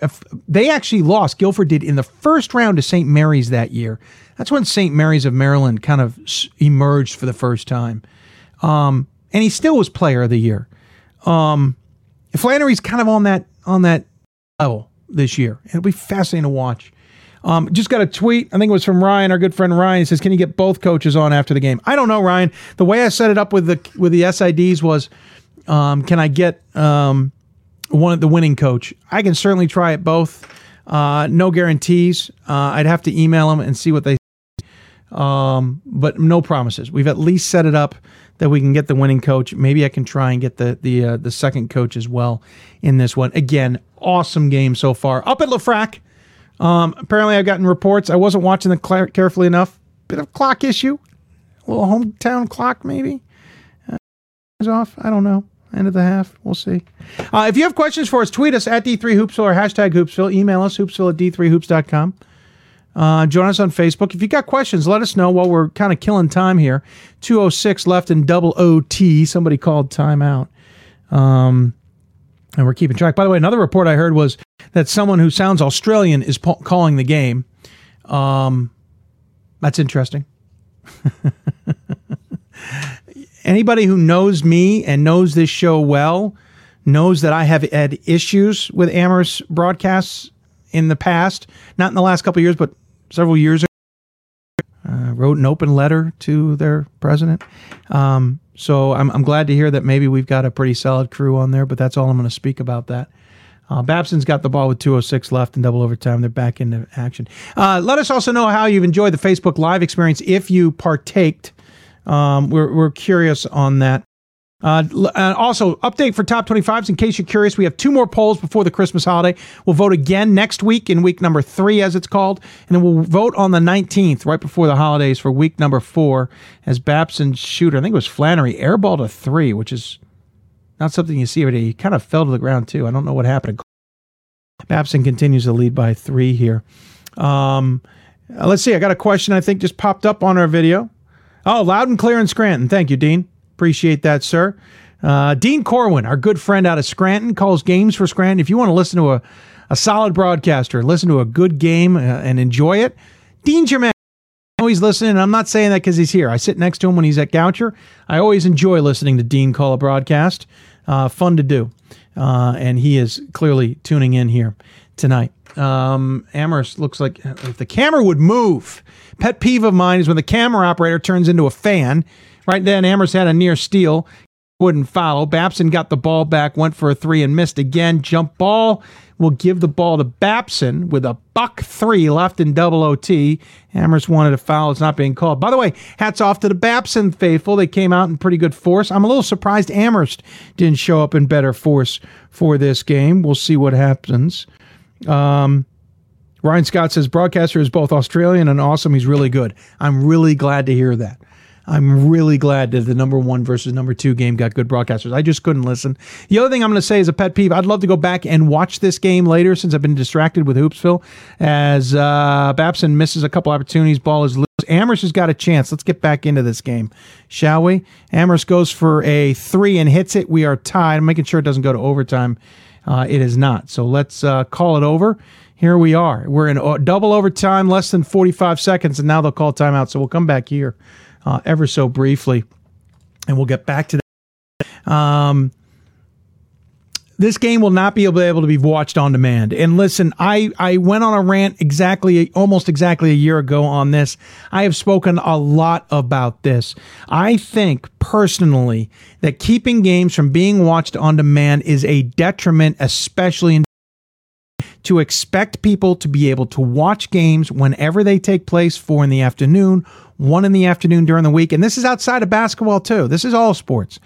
They actually lost, Guilford did, in the first round to St. Mary's that year. That's when St. Mary's of Maryland kind of emerged for the first time. Um, and he still was player of the year. Um, Flannery's kind of on that on that level this year. It'll be fascinating to watch. Um, just got a tweet. I think it was from Ryan, our good friend Ryan. He says, "Can you get both coaches on after the game?" I don't know, Ryan. The way I set it up with the with the SIDs was, um, can I get um, one the winning coach? I can certainly try it both. Uh, no guarantees. Uh, I'd have to email them and see what they. Um, but no promises. We've at least set it up that we can get the winning coach. Maybe I can try and get the the uh, the second coach as well in this one. Again, awesome game so far. Up at LeFrak. Um, apparently, I've gotten reports. I wasn't watching the cl- carefully enough. Bit of clock issue. A little hometown clock, maybe. Uh, off. I don't know. End of the half. We'll see. Uh, if you have questions for us, tweet us at D3Hoopsville or hashtag Hoopsville. Email us, hoopsville at D3Hoops.com. Uh, join us on Facebook. If you got questions, let us know while we're kind of killing time here. 206 left in double OT. Somebody called timeout. Um, and we're keeping track. By the way, another report I heard was that someone who sounds Australian is po- calling the game. Um, that's interesting. Anybody who knows me and knows this show well knows that I have had issues with Amherst broadcasts in the past, not in the last couple years, but several years ago. uh, wrote an open letter to their president. Um, so I'm, I'm glad to hear that maybe we've got a pretty solid crew on there, but that's all I'm going to speak about that. Uh, Babson's got the ball with 206 left in double overtime. They're back into action. Uh, let us also know how you've enjoyed the Facebook Live experience if you partaked. Um, we're, we're curious on that. Uh, uh, also, update for top 25s in case you're curious. We have two more polls before the Christmas holiday. We'll vote again next week in week number three, as it's called. And then we'll vote on the 19th, right before the holidays, for week number four, as Babson shooter, I think it was Flannery, airballed a three, which is not something you see every day. He kind of fell to the ground, too. I don't know what happened. Babson continues to lead by three here. Um, uh, let's see. I got a question I think just popped up on our video. Oh, loud and clear in Scranton. Thank you, Dean. Appreciate that, sir. Uh, Dean Corwin, our good friend out of Scranton, calls games for Scranton. If you want to listen to a, a solid broadcaster, listen to a good game uh, and enjoy it. I know he's listening. I'm not saying that because he's here. I sit next to him when he's at Goucher. I always enjoy listening to Dean call a broadcast. Uh, fun to do. Uh, and he is clearly tuning in here tonight. Um, Amherst looks like if the camera would move. Pet peeve of mine is when the camera operator turns into a fan Right then, Amherst had a near steal. Wouldn't follow. Babson got the ball back, went for a three and missed again. Jump ball will give the ball to Babson with a buck three left in double OT. Amherst wanted a foul. It's not being called. By the way, hats off to the Babson faithful. They came out in pretty good force. I'm a little surprised Amherst didn't show up in better force for this game. We'll see what happens. Um, Ryan Scott says broadcaster is both Australian and awesome. He's really good. I'm really glad to hear that. I'm really glad that the number one versus number two game got good broadcasters. I just couldn't listen. The other thing I'm going to say is a pet peeve. I'd love to go back and watch this game later since I've been distracted with Hoopsville. As uh, Babson misses a couple opportunities, ball is loose. Amherst has got a chance. Let's get back into this game, shall we? Amherst goes for a three and hits it. We are tied. I'm making sure it doesn't go to overtime. Uh, it is not. So let's uh, call it over. Here we are. We're in double overtime, less than 45 seconds, and now they'll call timeout. So we'll come back here uh, ever so briefly, and we'll get back to that. Um, this game will not be able, to be watched on demand. And listen, I, I went on a rant exactly, almost exactly a year ago on this. I have spoken a lot about this. I think personally that keeping games from being watched on demand is a detriment, especially in to expect people to be able to watch games whenever they take place, four in the afternoon, one in the afternoon during the week. And this is outside of basketball, too. This is all sports.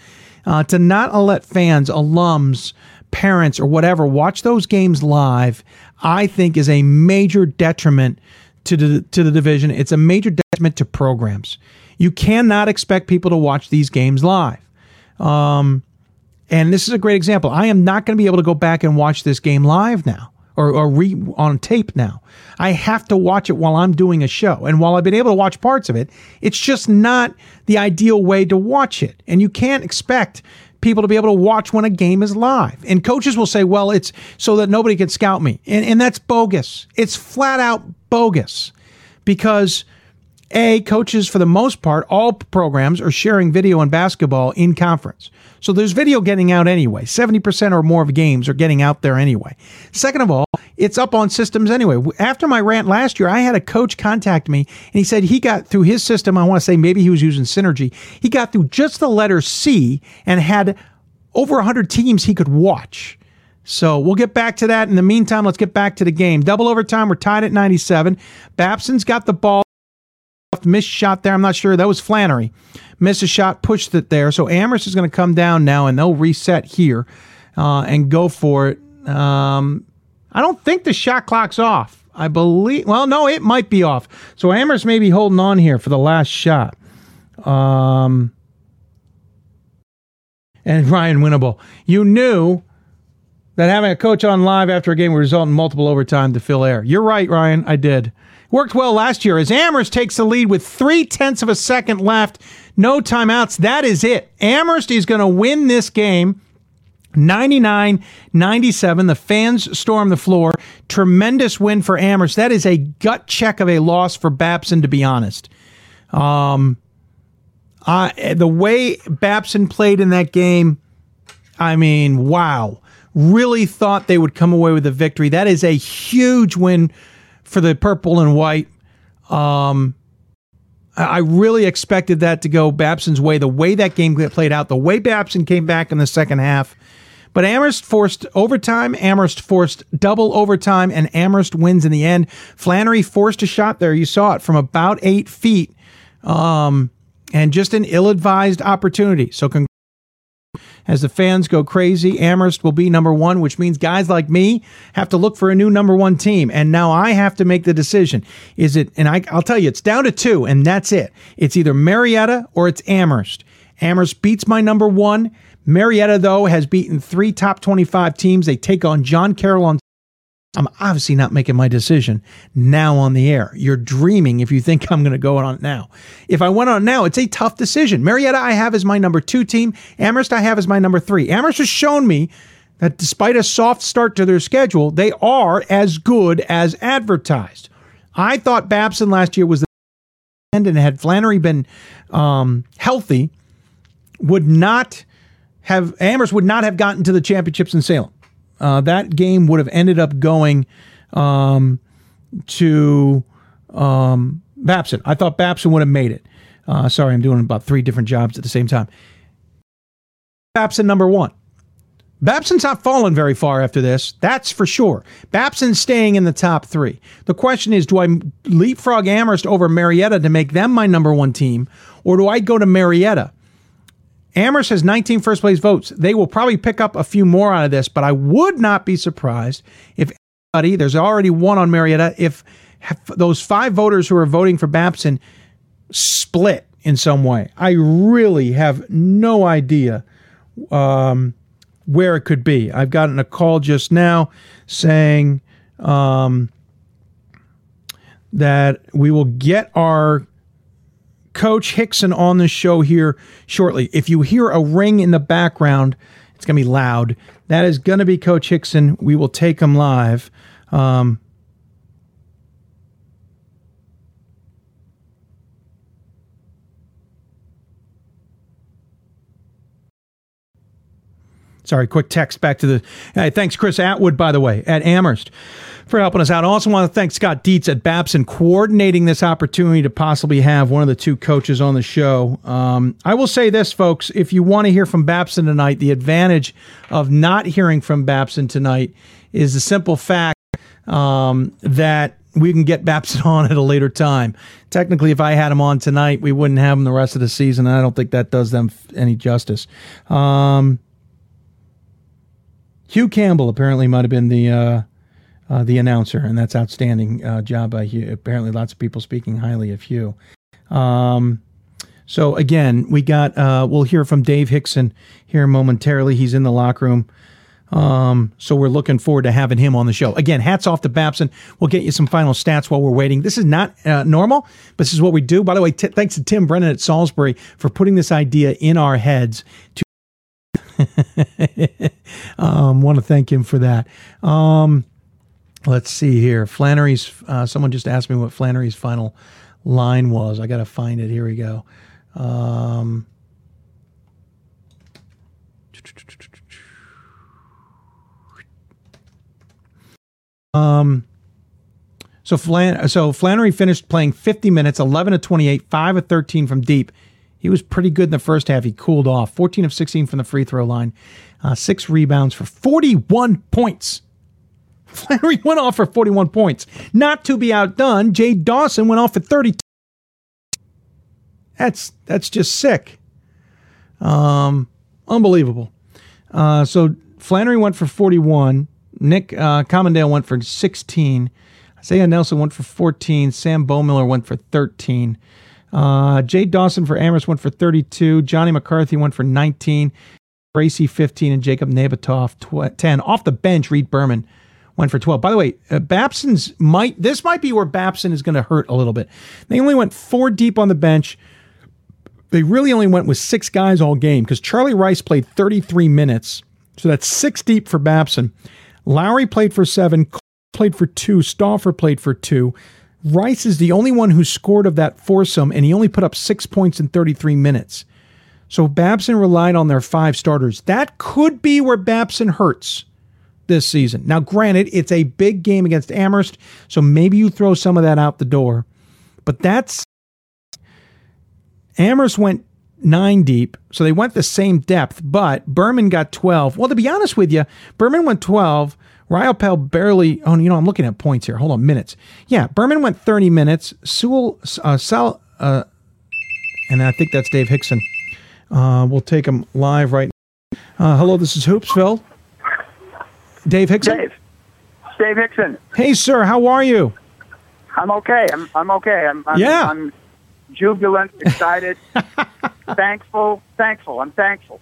Uh, to not let fans, alums, parents, or whatever watch those games live, I think is a major detriment to the, to the division. It's a major detriment to programs. You cannot expect people to watch these games live. Um, and this is a great example. I am not going to be able to go back and watch this game live now or, or re, on tape now. I have to watch it while I'm doing a show. And while I've been able to watch parts of it, it's just not the ideal way to watch it. And you can't expect people to be able to watch when a game is live. And coaches will say, well, it's so that nobody can scout me. And, and that's bogus. It's flat out bogus because a, coaches, for the most part, all programs are sharing video and basketball in conference. So there's video getting out anyway. 70% or more of games are getting out there anyway. Second of all, it's up on systems anyway. After my rant last year, I had a coach contact me and he said he got through his system. I want to say maybe he was using Synergy. He got through just the letter C and had over 100 teams he could watch. So we'll get back to that. In the meantime, let's get back to the game. Double overtime. We're tied at 97. Babson's got the ball missed shot there. I'm not sure. That was Flannery. Missed a shot, pushed it there. So Amherst is going to come down now and they'll reset here uh, and go for it. Um, I don't think the shot clock's off. I believe, well, no, it might be off. So Amherst may be holding on here for the last shot. Um, and Ryan Winnable, you knew that having a coach on live after a game would result in multiple overtime to fill air. You're right, Ryan. I did. Worked well last year as Amherst takes the lead with three tenths of a second left. No timeouts. That is it. Amherst is going to win this game. 99 97. The fans storm the floor. Tremendous win for Amherst. That is a gut check of a loss for Babson, to be honest. Um, uh, the way Babson played in that game, I mean, wow. Really thought they would come away with a victory. That is a huge win for the purple and white. Um, I really expected that to go Babson's way. The way that game played out, the way Babson came back in the second half. But Amherst forced overtime. Amherst forced double overtime, and Amherst wins in the end. Flannery forced a shot there. You saw it from about eight feet, um, and just an ill-advised opportunity. So, con- as the fans go crazy, Amherst will be number one, which means guys like me have to look for a new number one team. And now I have to make the decision. Is it, and I, I'll tell you, it's down to two, and that's it. It's either Marietta or it's Amherst. Amherst beats my number one. Marietta, though, has beaten three top 25 teams. They take on John Carroll on. I'm obviously not making my decision now on the air. You're dreaming if you think I'm going to go on now. If I went on now, it's a tough decision. Marietta, I have as my number two team. Amherst, I have as my number three. Amherst has shown me that despite a soft start to their schedule, they are as good as advertised. I thought Babson last year was the end, and had Flannery been um, healthy, would not have Amherst would not have gotten to the championships in Salem. Uh, that game would have ended up going um, to um, Babson. I thought Babson would have made it. Uh, sorry, I'm doing about three different jobs at the same time. Babson number one. Babson's not fallen very far after this. That's for sure. Babson's staying in the top three. The question is do I leapfrog Amherst over Marietta to make them my number one team, or do I go to Marietta? Amherst has 19 first place votes. They will probably pick up a few more out of this, but I would not be surprised if anybody, there's already one on Marietta, if those five voters who are voting for Babson split in some way. I really have no idea um, where it could be. I've gotten a call just now saying um, that we will get our coach Hixon on the show here shortly. If you hear a ring in the background, it's going to be loud. That is going to be Coach Hixon. We will take him live. Um, Sorry, quick text back to the. Hey, thanks, Chris Atwood, by the way, at Amherst for helping us out. I also want to thank Scott Dietz at Babson coordinating this opportunity to possibly have one of the two coaches on the show. Um, I will say this, folks: if you want to hear from Babson tonight, the advantage of not hearing from Babson tonight is the simple fact um, that we can get Babson on at a later time. Technically, if I had him on tonight, we wouldn't have him the rest of the season. I don't think that does them any justice. Um, Hugh Campbell apparently might have been the uh, uh, the announcer, and that's outstanding uh, job by Hugh. Apparently, lots of people speaking highly of Hugh. Um, so again, we got uh, we'll hear from Dave Hixon here momentarily. He's in the locker room. Um, so we're looking forward to having him on the show. Again, hats off to Babson. We'll get you some final stats while we're waiting. This is not uh, normal, but this is what we do. By the way, t- thanks to Tim Brennan at Salisbury for putting this idea in our heads to um, want to thank him for that. Um, let's see here. Flannery's. Uh, someone just asked me what Flannery's final line was. I got to find it. Here we go. Um, um, so Flan- so Flannery finished playing 50 minutes, 11 to 28, 5 of 13 from deep. He was pretty good in the first half. He cooled off. 14 of 16 from the free throw line, uh, six rebounds for 41 points. Flannery went off for 41 points. Not to be outdone, Jay Dawson went off for 32. That's that's just sick. Um, unbelievable. Uh, so Flannery went for 41. Nick uh, went for 16. Isaiah Nelson went for 14. Sam Bohmiller went for 13. Uh, Jay Dawson for Amherst went for 32. Johnny McCarthy went for 19. Bracy 15 and Jacob Nabatoff tw- 10. Off the bench, Reed Berman went for 12. By the way, uh, Babson's might this might be where Babson is going to hurt a little bit. They only went four deep on the bench. They really only went with six guys all game because Charlie Rice played 33 minutes. So that's six deep for Babson. Lowry played for seven, played for two, Stauffer played for two. Rice is the only one who scored of that foursome, and he only put up six points in 33 minutes. So Babson relied on their five starters. That could be where Babson hurts this season. Now, granted, it's a big game against Amherst, so maybe you throw some of that out the door. But that's Amherst went nine deep, so they went the same depth, but Berman got 12. Well, to be honest with you, Berman went 12. Riopel barely, oh, you know, I'm looking at points here. Hold on, minutes. Yeah, Berman went 30 minutes. Sewell, uh, Sal, uh, and I think that's Dave Hixon. Uh, we'll take him live right now. Uh, hello, this is Hoopsville. Dave Hixon? Dave. Dave Hixon. Hey, sir, how are you? I'm okay. I'm, I'm okay. I'm, I'm, Yeah. I'm jubilant, excited, thankful, thankful. I'm thankful.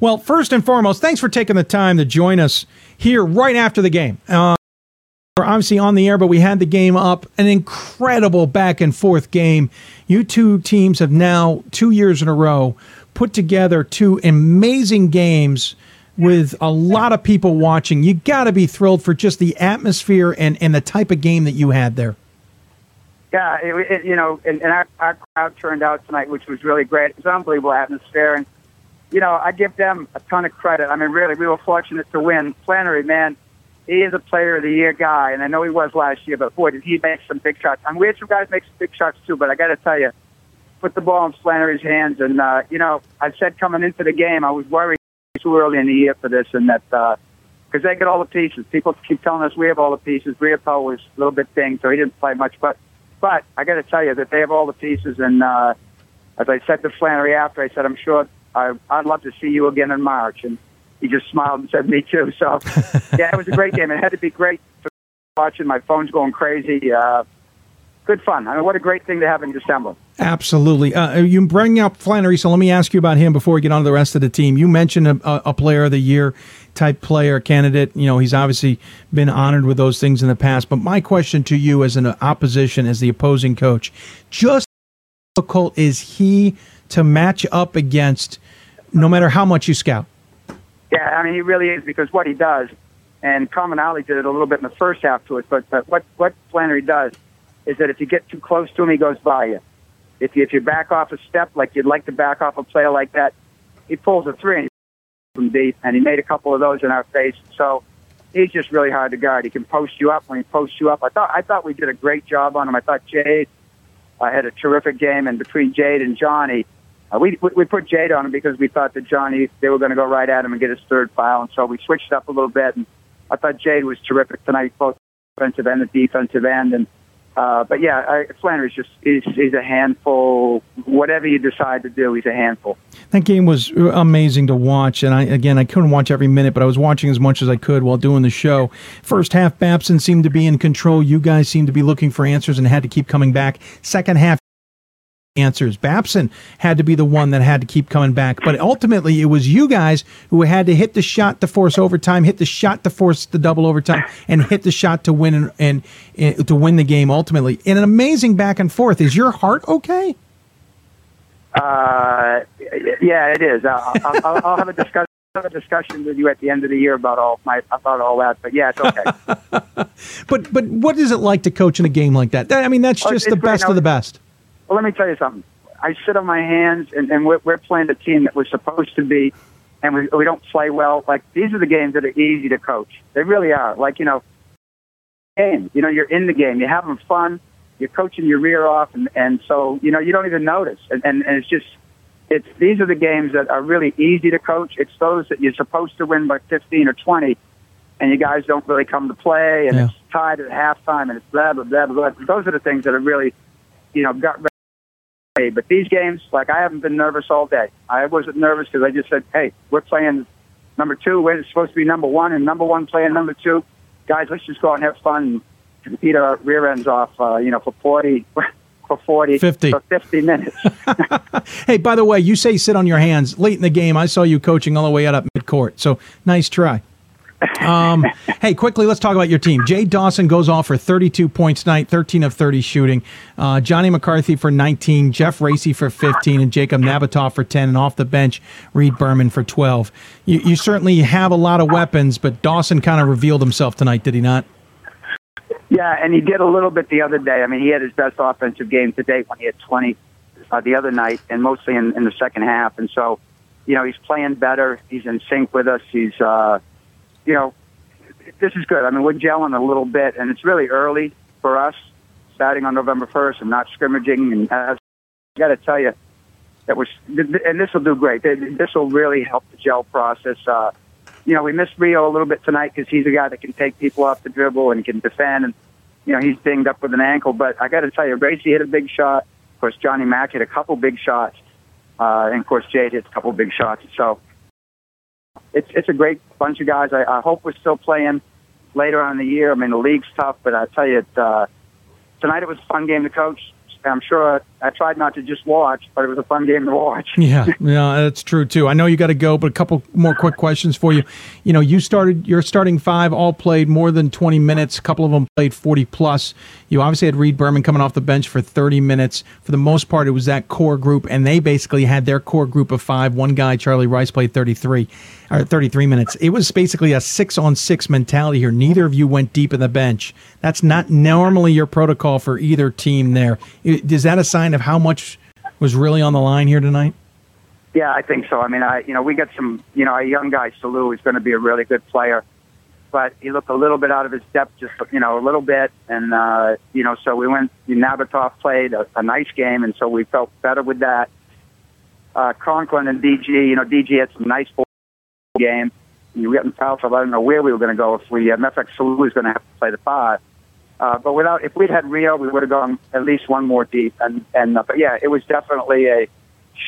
Well, first and foremost, thanks for taking the time to join us here right after the game. Uh, we're obviously on the air, but we had the game up. An incredible back and forth game. You two teams have now, two years in a row, put together two amazing games with a lot of people watching. You got to be thrilled for just the atmosphere and, and the type of game that you had there. Yeah, it, it, you know, and, and our, our crowd turned out tonight, which was really great. It was unbelievable atmosphere, and you know, I give them a ton of credit. I mean, really, we were fortunate to win. Flannery, man, he is a Player of the Year guy, and I know he was last year, but boy, did he make some big shots. I mean, we had some guys make some big shots too, but I got to tell you, put the ball in Flannery's hands, and uh, you know, I said coming into the game, I was worried too early in the year for this, and that. uh because they get all the pieces. People keep telling us we have all the pieces. Riopel was a little bit dinged, so he didn't play much. But but I got to tell you that they have all the pieces. And uh, as I said to Flannery after, I said, I'm sure I, I'd love to see you again in March. And he just smiled and said, Me too. So yeah, it was a great game. It had to be great for watching. My phone's going crazy. Uh, good fun. I mean, what a great thing to have in December. Absolutely. Uh, you bring up Flannery, so let me ask you about him before we get on to the rest of the team. You mentioned a, a, a player of the year type player candidate. You know, he's obviously been honored with those things in the past. But my question to you, as an opposition, as the opposing coach, just how difficult is he to match up against, no matter how much you scout? Yeah, I mean, he really is because what he does, and Comerford did it a little bit in the first half to it, but, but what, what Flannery does is that if you get too close to him, he goes by you. If you, if you back off a step, like you'd like to back off a player like that, he pulls a three from deep, and he made a couple of those in our face. So he's just really hard to guard. He can post you up. When he posts you up, I thought I thought we did a great job on him. I thought Jade uh, had a terrific game, and between Jade and Johnny, uh, we we put Jade on him because we thought that Johnny they were going to go right at him and get his third foul, and so we switched up a little bit. And I thought Jade was terrific tonight, both offensive and the defensive end. And uh, but yeah, I, Flannery's just he's, he's a handful. Whatever you decide to do, he's a handful. That game was amazing to watch, and I again I couldn't watch every minute, but I was watching as much as I could while doing the show. First half, Babson seemed to be in control. You guys seemed to be looking for answers and had to keep coming back. Second half, answers. Babson had to be the one that had to keep coming back, but ultimately it was you guys who had to hit the shot to force overtime, hit the shot to force the double overtime, and hit the shot to win and, and, and to win the game ultimately. In an amazing back and forth. Is your heart okay? Uh, yeah, it is. I'll, I'll, I'll have a discussion. Have a discussion with you at the end of the year about all my about all that, but yeah, it's okay. But but what is it like to coach in a game like that? I mean, that's Oh, just it's the best of the best. Well, let me tell you something. I sit on my hands, and, and we're, we're playing the team that we're supposed to be, and we, we don't play well. Like, these are the games that are easy to coach. They really are. Like, you know, game. You know, you're in the game. You're having fun. You're coaching your rear off, and, and so, you know, you don't even notice. And, and, and it's just, it's these are the games that are really easy to coach. It's those that you're supposed to win by 15 or 20, and you guys don't really come to play, and Yeah. it's tied at halftime, and it's blah, blah, blah, blah. Those are the things that are really, you know, gut Hey, But these games, like I haven't been nervous all day. I wasn't nervous because I just said, "Hey, we're playing number two. We're supposed to be number one, and number one playing number two. Guys, let's just go out and have fun and beat our rear ends off. Uh, you know, for forty, for 40, 50. for fifty minutes. Hey, by the way, you say sit on your hands. Late in the game, I saw you coaching all the way out up midcourt. So nice try. Um, hey, quickly, let's talk about your team. Jay Dawson goes off for 32 points tonight, 13 of 30 shooting. Uh, Johnny McCarthy for 19, Jeff Racy for 15, and Jacob Nabatoff for 10. And off the bench, Reed Berman for 12. You, you certainly have a lot of weapons, but Dawson kind of revealed himself tonight, did he not? Yeah, and he did a little bit the other day. I mean, he had his best offensive game to date when he had 20 uh, the other night, and mostly in, in the second half. And so, you know, he's playing better. He's in sync with us. He's, uh, you know, this is good. I mean, we're gelling a little bit, and it's really early for us, starting on November 1st and not scrimmaging. And I got to tell you, that was, and this will do great. This will really help the gel process. Uh, you know, we missed Rio a little bit tonight because he's a guy that can take people off the dribble and can defend. And, you know, he's dinged up with an ankle. But I got to tell you, Gracie hit a big shot. Of course, Johnny Mack hit a couple big shots. Uh, and, of course, Jade hit a couple big shots. So it's, it's a great bunch of guys. I, I hope we're still playing later on in the year. I mean, the league's tough, but I tell you, it, uh, tonight it was a fun game to coach. I'm sure I tried not to just watch, but it was a fun game to watch. Yeah, yeah, that's true too. I know you got to go, but a couple more quick questions for you. You know, you started your starting five all played more than 20 minutes. A couple of them played 40 plus. You obviously had Reed Berman coming off the bench for 30 minutes. For the most part, it was that core group, and they basically had their core group of five. One guy, Charlie Rice, played 33 or 33 minutes. It was basically a six on six mentality here. Neither of you went deep in the bench. That's not normally your protocol for either team. There is that a sign of how much was really on the line here tonight? Yeah, I think so. I mean, I you know we got some you know a young guy Salou is going to be a really good player, but he looked a little bit out of his depth, just you know a little bit, and uh, you know so we went. Nabokov played a, a nice game, and so we felt better with that. Uh, Conklin and DG, you know DG had some nice game. You get in foul trouble. I don't know where we were going to go if we. Uh, matter of fact, Salou is going to have to play the five. Uh, but without, if we'd had Rio, we would have gone at least one more deep. And and uh, but yeah, it was definitely a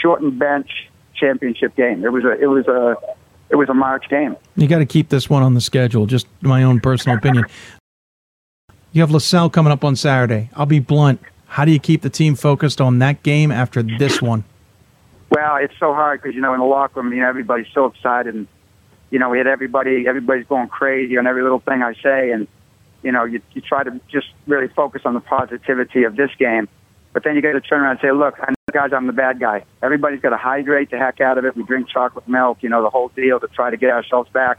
shortened bench championship game. It was a it was a it was a March game. You got to keep this one on the schedule. Just my own personal opinion. You have Lasell coming up on Saturday. I'll be blunt. How do you keep the team focused on that game after this one? Well, it's so hard because you know in the locker room, you know everybody's so excited, and you know we had everybody, everybody's going crazy on every little thing I say, and you know, you, you try to just really focus on the positivity of this game. But then you got to turn around and say, look, I know, guys, I'm the bad guy. Everybody's got to hydrate the heck out of it. We drink chocolate milk, you know, the whole deal to try to get ourselves back.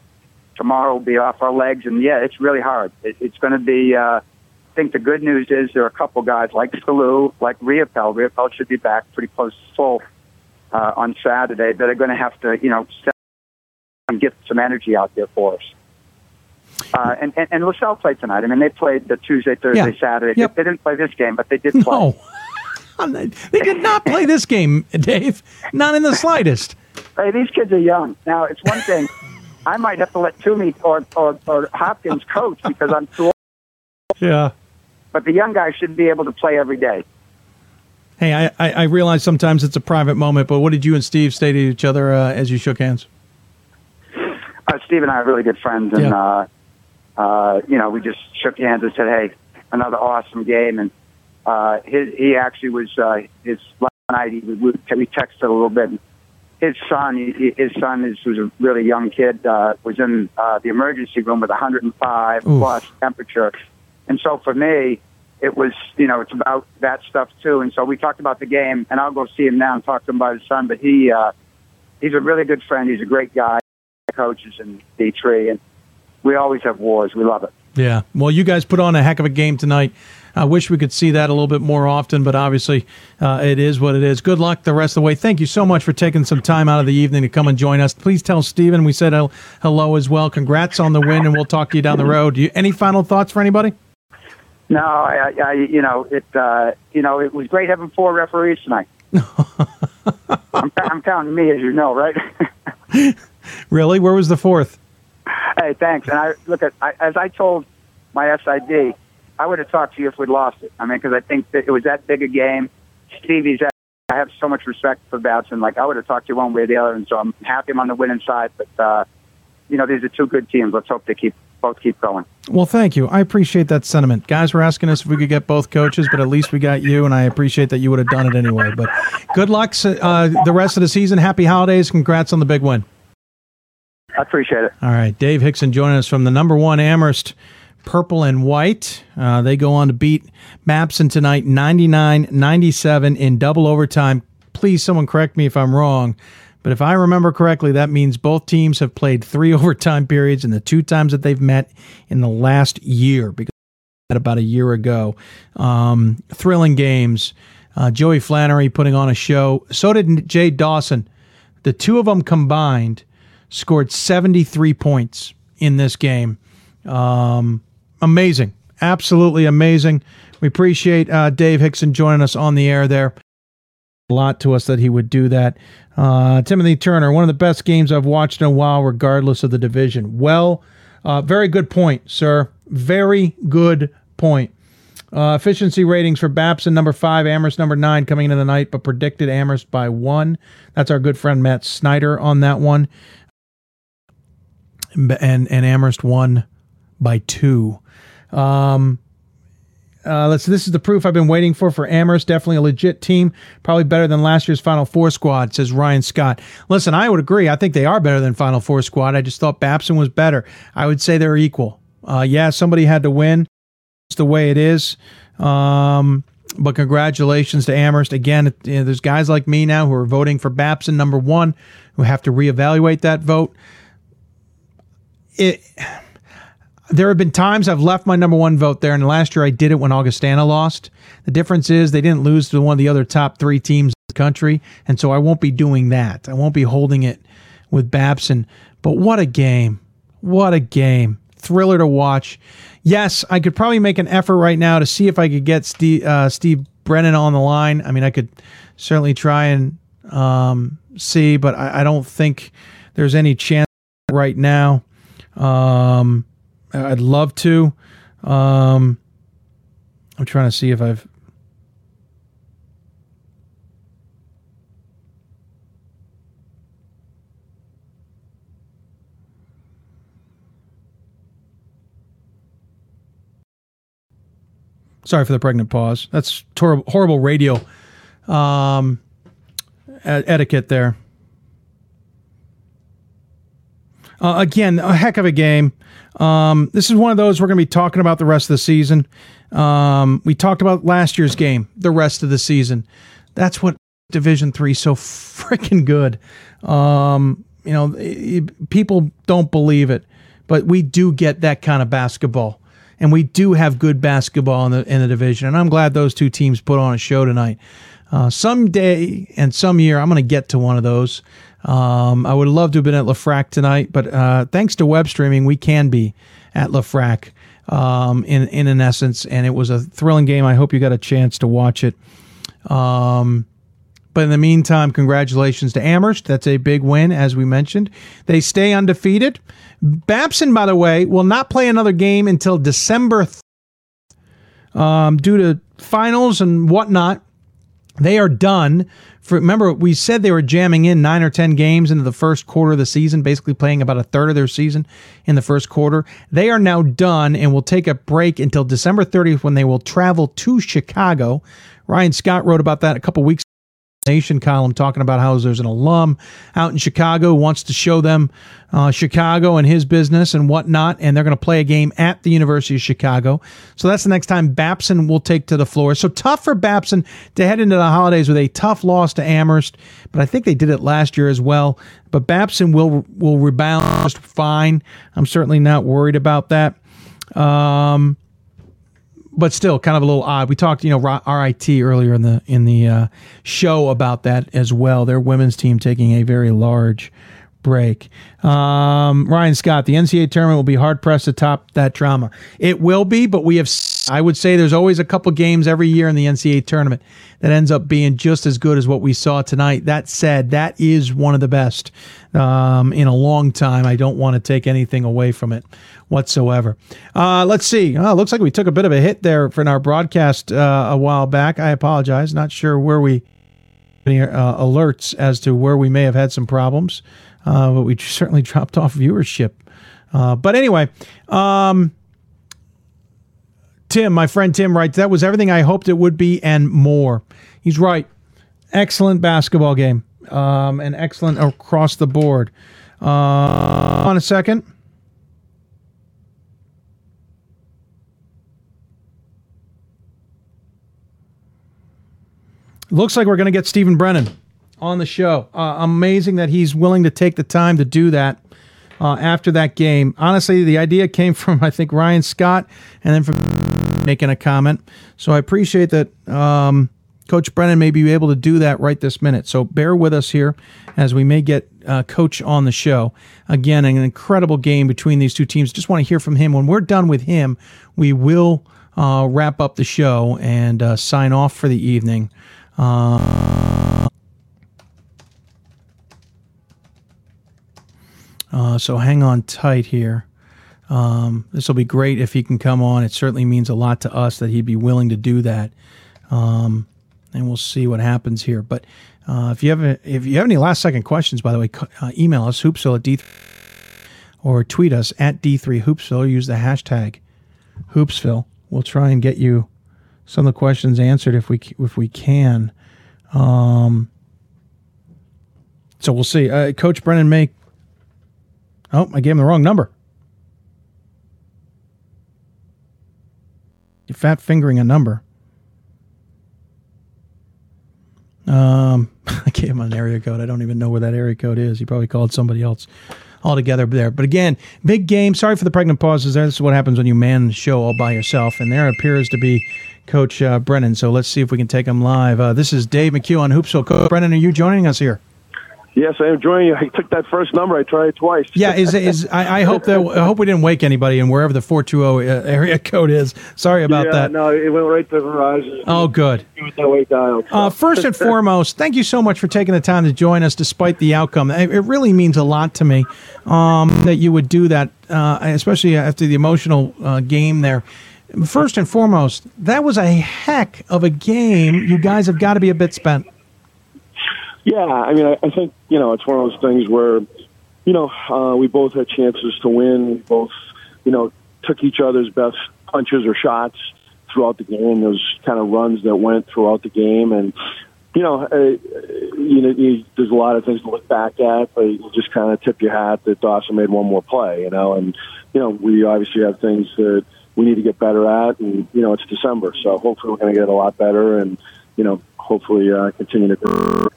Tomorrow will be off our legs. And yeah, it's really hard. It, it's going to be, uh, I think the good news is there are a couple guys like Salou, like Riopel. Riopel should be back pretty close to full uh, on Saturday that are going to have to, you know, step and get some energy out there for us. Uh, and, and, and Lasell played tonight. I mean, they played the Tuesday, Thursday, Yeah. Saturday. Yep. They, they didn't play this game, but they did play. No. they did not play this game, Dave. Not in the slightest. Hey, these kids are young. Now, it's one thing. I might have to let Toomey or, or, or Hopkins coach because I'm too old. Yeah. But the young guys should be able to play every day. Hey, I, I, I realize sometimes it's a private moment, but what did you and Steve say to each other uh, as you shook hands? Uh, Steve and I are really good friends, and uh, uh, you know, we just shook hands and said, "Hey, another awesome game." And uh, his, he actually was uh, his last night. He, we, we texted a little bit. His son, he, his son is was a really young kid. Uh, was in uh, the emergency room with 105 Oof. plus temperature, and so for me, it was you know it's about that stuff too. And so we talked about the game, and I'll go see him now and talk to him about his son. But he uh, he's a really good friend. He's a great guy. Coaches in D three, and we always have wars. We love it. Yeah. Well, you guys put on a heck of a game tonight. I wish we could see that a little bit more often, but obviously uh, it is what it is. Good luck the rest of the way. Thank you so much for taking some time out of the evening to come and join us. Please tell Steven we said hello as well. Congrats on the win, and we'll talk to you down the road. Do you, any final thoughts for anybody? No, I, I, you know, it, uh, you know, it was great having four referees tonight. I'm, I'm counting me, as you know, right? Really? Where was the fourth? Hey, thanks. And I look at, I, as I told my SID, I would have talked to you if we'd lost it. I mean, because I think that it was that big a game. Stevie's, I have so much respect for Babson. Like I would have talked to you one way or the other, and so I'm happy I'm on the winning side. But uh, you know, these are two good teams. Let's hope they keep both keep going. Well, thank you. I appreciate that sentiment. Guys were asking us if we could get both coaches, but at least we got you, and I appreciate that you would have done it anyway. But good luck uh, the rest of the season. Happy holidays. Congrats on the big win. I appreciate it. All right, Dave Hixon joining us from the number one Amherst Purple and White. Uh, they go on to beat Babson tonight 99 97 in double overtime. Please, someone correct me if I'm wrong, but if I remember correctly, that means both teams have played three overtime periods in the two times that they've met in the last year because about a year ago. Um, thrilling games. Uh, Joey Flannery putting on a show. So did Jay Dawson. The two of them combined scored 73 points in this game. Um, amazing. Absolutely amazing. We appreciate uh, Dave Hixon joining us on the air there. a lot to us that he would do that. Uh, Timothy Turner, one of the best games I've watched in a while, regardless of the division. Well, uh, very good point, sir. Very good point. Uh, efficiency ratings for Babson number five, Amherst number nine coming into the night, but predicted Amherst by one. That's our good friend Matt Snyder on that one. And and Amherst won by two. Um, uh, let's. This is the proof I've been waiting for for Amherst. Definitely a legit team. Probably better than last year's Final Four squad. Says Ryan Scott. Listen, I would agree. I think they are better than Final Four squad. I just thought Babson was better. I would say they're equal. Uh, yeah, somebody had to win. It's the way it is. Um, but congratulations to Amherst. Again, you know, there's guys like me now who are voting for Babson number one, who have to reevaluate that vote. It there have been times I've left my number one vote there, and last year I did it when Augustana lost. The difference is they didn't lose to one of the other top three teams in the country, and so I won't be doing that. I won't be holding it with Babson. But what a game! What a game! Thriller to watch. Yes, I could probably make an effort right now to see if I could get Steve, uh, Steve Brennan on the line. I mean, I could certainly try and um, see, but I, I, don't think there's any chance right now. Um, I'd love to. Um, I'm trying to see if I've. Sorry for the pregnant pause. That's tor- horrible radio um, etiquette there. Uh, again, a heck of a game. Um, this is one of those we're going to be talking about the rest of the season. Um, we talked about last year's game, the rest of the season. That's what Division Three so freaking good. Um, you know, it, people don't believe it, but we do get that kind of basketball, and we do have good basketball in the in the division. And I'm glad those two teams put on a show tonight. Uh, someday and some year, I'm going to get to one of those. Um, I would love to have been at LeFrak tonight, but uh, thanks to web streaming, we can be at LeFrak um, in, in an essence, and it was a thrilling game. I hope you got a chance to watch it. Um, but in the meantime, congratulations to Amherst. That's a big win, as we mentioned. They stay undefeated. Babson, by the way, will not play another game until December th- um, due to finals and whatnot. They are done. For, remember, we said they were jamming in nine or 10 games into the first quarter of the season, basically playing about a third of their season in the first quarter. They are now done and will take a break until December 30th when they will travel to Chicago. Ryan Scott wrote about that a couple weeks Nation column talking about how there's an alum out in Chicago wants to show them uh, Chicago and his business and whatnot, and they're going to play a game at the University of Chicago. So that's the next time Babson will take to the floor. So tough for Babson to head into the holidays with a tough loss to Amherst, but I think they did it last year as well. But Babson will will rebound just fine. I'm certainly not worried about that. Um, but still kind of a little odd. We talked, you know, RIT earlier in the in the uh, show about that as well. Their women's team taking a very large break. Um, Ryan Scott, the NCAA tournament will be hard pressed to top that drama. It will be, but we have. I would say there's always a couple games every year in the NCAA tournament that ends up being just as good as what we saw tonight. That said, that is one of the best um, in a long time. I don't want to take anything away from it whatsoever. Uh, let's see. Oh, looks like we took a bit of a hit there from our broadcast uh, a while back. I apologize. Not sure where we any uh, alerts as to where we may have had some problems, uh, but we certainly dropped off viewership. Uh, but anyway, um, Tim, my friend Tim writes, that was everything I hoped it would be and more. He's right. Excellent basketball game um, and excellent across the board. On a second. Looks like we're going to get Stephen Brennan on the show. Uh, amazing that he's willing to take the time to do that uh, after that game. Honestly, the idea came from, I think, Ryan Scott and then from making a comment. So I appreciate that um, Coach Brennan may be able to do that right this minute. So bear with us here as we may get uh, Coach on the show. Again, an incredible game between these two teams. Just want to hear from him. When we're done with him, we will uh, wrap up the show and uh, sign off for the evening. Uh, uh, so hang on tight here. Um, this will be great if he can come on. It certainly means a lot to us that he'd be willing to do that. Um, and we'll see what happens here. But uh, if you have a, if you have any last second questions, by the way, uh, email us hoopsville at d or tweet us at d3hoopsville. Use the hashtag hoopsville. We'll try and get you some of the questions answered if we if we can. Um, so we'll see. Uh, Coach Brennan may. Oh, I gave him the wrong number. You're fat fingering a number. Um, I gave him an area code. I don't even know where that area code is. He probably called somebody else altogether there. But again, big game. Sorry for the pregnant pauses there. This is what happens when you man the show all by yourself. And there appears to be Coach uh, Brennan. So let's see if we can take him live. Uh, this is Dave McHugh on Hoopsville. Coach Brennan, are you joining us here? Yes, I am joining you. I took that first number. I tried it twice. Yeah, is is I, I hope that I hope we didn't wake anybody in wherever the four two zero uh, area code is. Sorry about yeah, that. No, it went right to Verizon. Oh, good. It was that way dialed. so. Uh, first and foremost, thank you so much for taking the time to join us despite the outcome. It, it really means a lot to me um, that you would do that, uh, especially after the emotional uh, game there. First and foremost, that was a heck of a game. You guys have got to be a bit spent. Yeah, I mean, I, I think you know it's one of those things where, you know, uh, we both had chances to win. We both, you know, took each other's best punches or shots throughout the game. Those kind of runs that went throughout the game, and you know, uh, you know, you, there's a lot of things to look back at, but you just kind of tip your hat that Dawson made one more play, you know, and you know, we obviously have things that we need to get better at, and you know, it's December, so hopefully we're going to get a lot better, and you know, hopefully uh, continue to.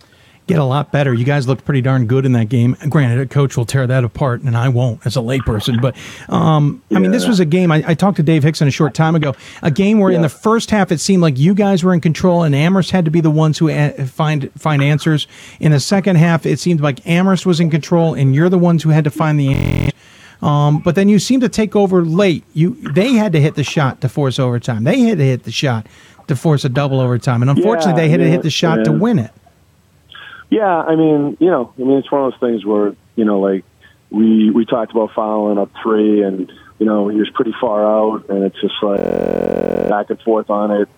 Get a lot better. You guys looked pretty darn good in that game. Granted, a coach will tear that apart, and I won't as a layperson. But um, I mean, this was a game. I, I talked to Dave Hixon a short time ago. A game where in the first half it seemed like you guys were in control, and Amherst had to be the ones who a- find find answers. In the second half, it seemed like Amherst was in control, and you're the ones who had to find the answers. Um, but then you seem to take over late. You they had to hit the shot to force overtime. They had to hit the shot to force a double overtime, and unfortunately, Yeah, they had to hit the shot to win it. Yeah, I mean, you know, I mean, it's one of those things where you know, like we we talked about fouling up three, and you know, he was pretty far out, and it's just like back and forth on it.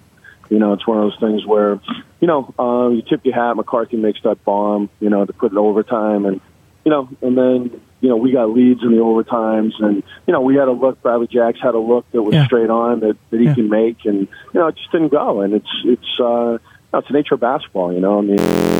You know, it's one of those things where, you know, um, you tip your hat. McCarthy makes that bomb, you know, to put it overtime, and you know, and then you know we got leads in the overtimes, and you know we had a look. Bradley Jacks had a look that was Yeah. straight on that that he Yeah. can make, and you know it just didn't go. And it's it's uh, it's the nature of basketball. You know, I mean,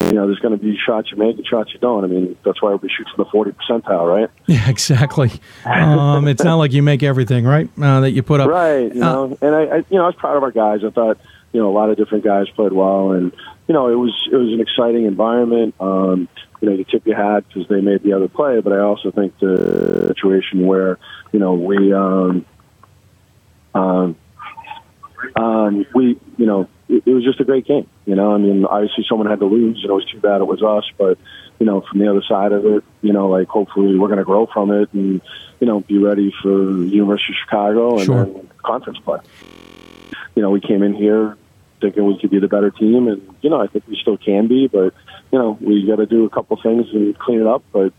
you know, there's going to be shots you make and shots you don't. I mean, that's why everybody shoots in the 40 percentile, right? Yeah, exactly. Um, it's not like you make everything, right? Uh, that you put up. Right. You know, and I, I, you know, I was proud of our guys. I thought, you know, a lot of different guys played well, and you know, it was it was an exciting environment. Um, you know, you tip your hat because they made the other play, but I also think the situation where you know we um, um, um, we you know it, it was just a great game. You know, I mean, obviously someone had to lose, and it was too bad it was us, but you know, from the other side of it, you know, like hopefully we're going to grow from it and, you know, be ready for University of Chicago and Sure. then conference play. You know, we came in here thinking we could be the better team, and you know, I think we still can be, but you know, we got to do a couple things and clean it up. But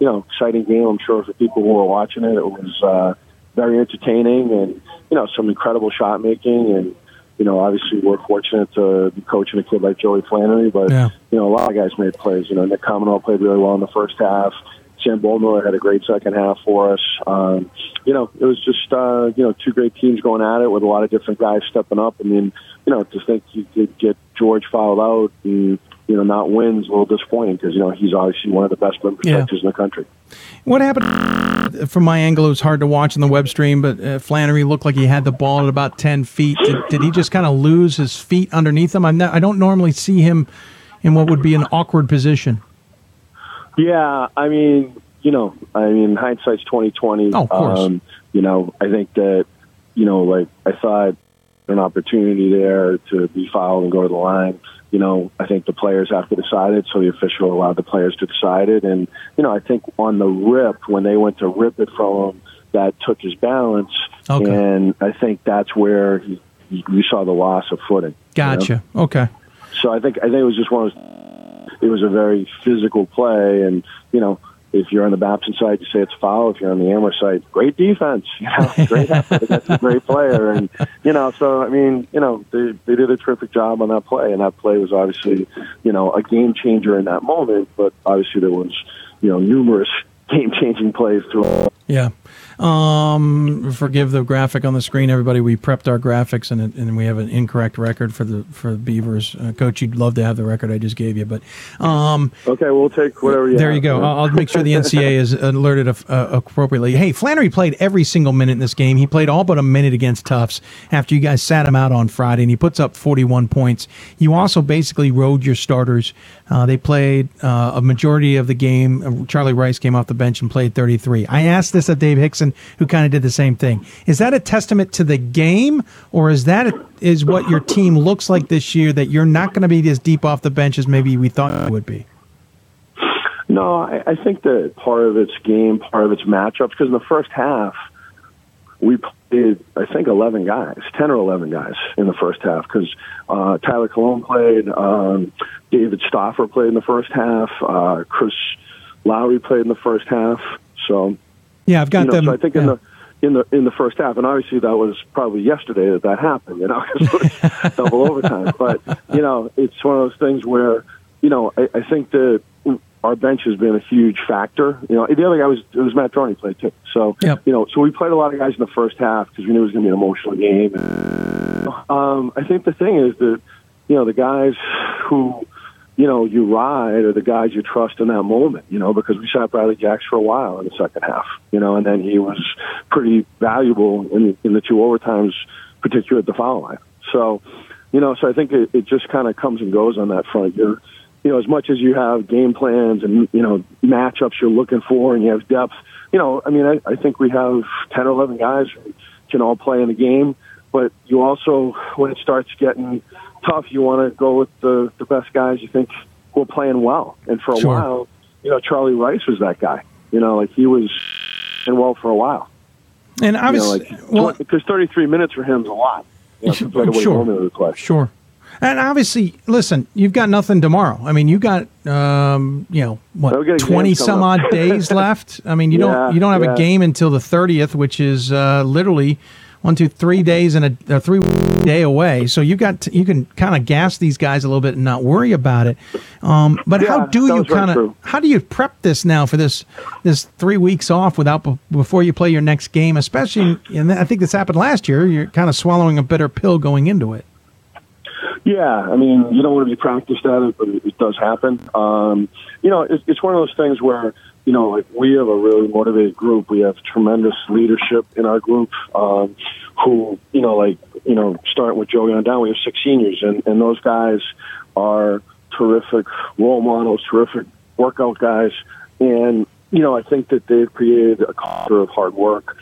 you know, exciting game. I'm sure for people who are watching it, it was uh, very entertaining and you know, some incredible shot making and. You know, obviously, we're fortunate to be coaching a kid like Joey Flannery, but Yeah. you know, a lot of guys made plays. You know, Nick Comerford played really well in the first half. Sam Bohmiller had a great second half for us. Um, you know, it was just uh, you know two great teams going at it with a lot of different guys stepping up. I mean, you know, to think you could get George fouled out and you know not win is a little disappointing because you know he's obviously one of the best rim Yeah. protectors in the country. What happened from my angle? It was hard to watch in the web stream, but uh, Flannery looked like he had the ball at about ten feet. Did, did he just kind of lose his feet underneath him? I'm not, I don't normally see him in what would be an awkward position. Yeah, I mean, you know, I mean, hindsight's twenty twenty. Oh, of course. Um, you know, I think that, you know, like I thought an opportunity there to be fouled and go to the line. You know, I think the players have to decide it, so the official allowed the players to decide it. And you know, I think on the rip when they went to rip it from him, that took his balance, Okay. and I think that's where he, we saw the loss of footing. you know? Gotcha. Okay. So I think I think it was just one of those. It was a very physical play, and you know, if you're on the Babson side, you say it's foul. If you're on the Amherst side, great defense. You know, great effort against a great player, and you know. So I mean, you know, they they did a terrific job on that play, and that play was obviously, you know, a game changer in that moment. But obviously, there was, you know, numerous game changing plays throughout. Yeah. Um, forgive the graphic on the screen, everybody. We prepped our graphics, and it, and we have an incorrect record for the for the Beavers. Uh, Coach, you'd love to have the record I just gave you, but um, okay, we'll take whatever. You have. there have, you go. man. I'll, make sure the NCAA is alerted uh, appropriately. Hey, Flannery played every single minute in this game. He played all but a minute against Tufts after you guys sat him out on Friday, and he puts up 41 points. You also basically rode your starters. Uh, they played uh, a majority of the game. Charlie Rice came off the bench and played 33. I asked this of Dave Hixon, who kind of did the same thing. Is that a testament to the game, or is that a, is what your team looks like this year that you're not going to be as deep off the bench as maybe we thought you would be? No, I, I think that part of its game, part of its matchups, because in the first half, we played, I think, 11 guys, 10 or 11 guys in the first half, because uh, Tyler Cologne played, um, David Stoffer played in the first half, uh, Chris Lowry played in the first half. So, yeah, I've got you know, them. So I think in the in the in the first half, and obviously that was probably yesterday that that happened. You know, 'cause it was double overtime. But you know, it's one of those things where you know I, I think that our bench has been a huge factor. You know, the other guy was it was Matt Thorney played too. So Yep. you know, so we played a lot of guys in the first half because we knew it was going to be an emotional game. Um, I think the thing is that you know the guys who you know you ride or the guys you trust in that moment. You know, because we sat Bradley Jacks for a while in the second half. You know, and then he was pretty valuable in in the two overtimes, particularly at the foul line. So, you know, so I think it, it just kind of comes and goes on that front. You're, you know, as much as you have game plans and you know matchups you're looking for, and you have depth. You know, I mean, I, I think we have ten or eleven guys who can all play in the game, but you also, when it starts getting tough, you want to go with the the best guys you think who are playing well. And for a Sure. while, you know, Charlie Rice was that guy. You know, like he was in well for a while. And You know, obviously, like, well, because 33 minutes for him is a lot. You know, compared to what Sure. Sure. And obviously, listen, you've got nothing tomorrow. I mean, you got um, you know what twenty some odd days left. I mean, you Yeah, don't you don't have yeah. a game until the thirtieth, which is uh, literally one, two, three days and a, a three day away. So you got to, you can kind of gas these guys a little bit and not worry about it. Um, but how do you kind of how do you prep this now for this this three weeks off without before you play your next game? Especially, and I think this happened last year. You're kind of swallowing a bitter pill going into it. Yeah, I mean, you don't want to be practiced at it, but it, does happen. Um, you know, it, it's one of those things where, you know, like we have a really motivated group. We have tremendous leadership in our group um, who, you know, like, you know, starting with Joey on down, we have six seniors, and, and those guys are terrific role models, terrific workout guys. And, you know, I think that they've created a culture of hard work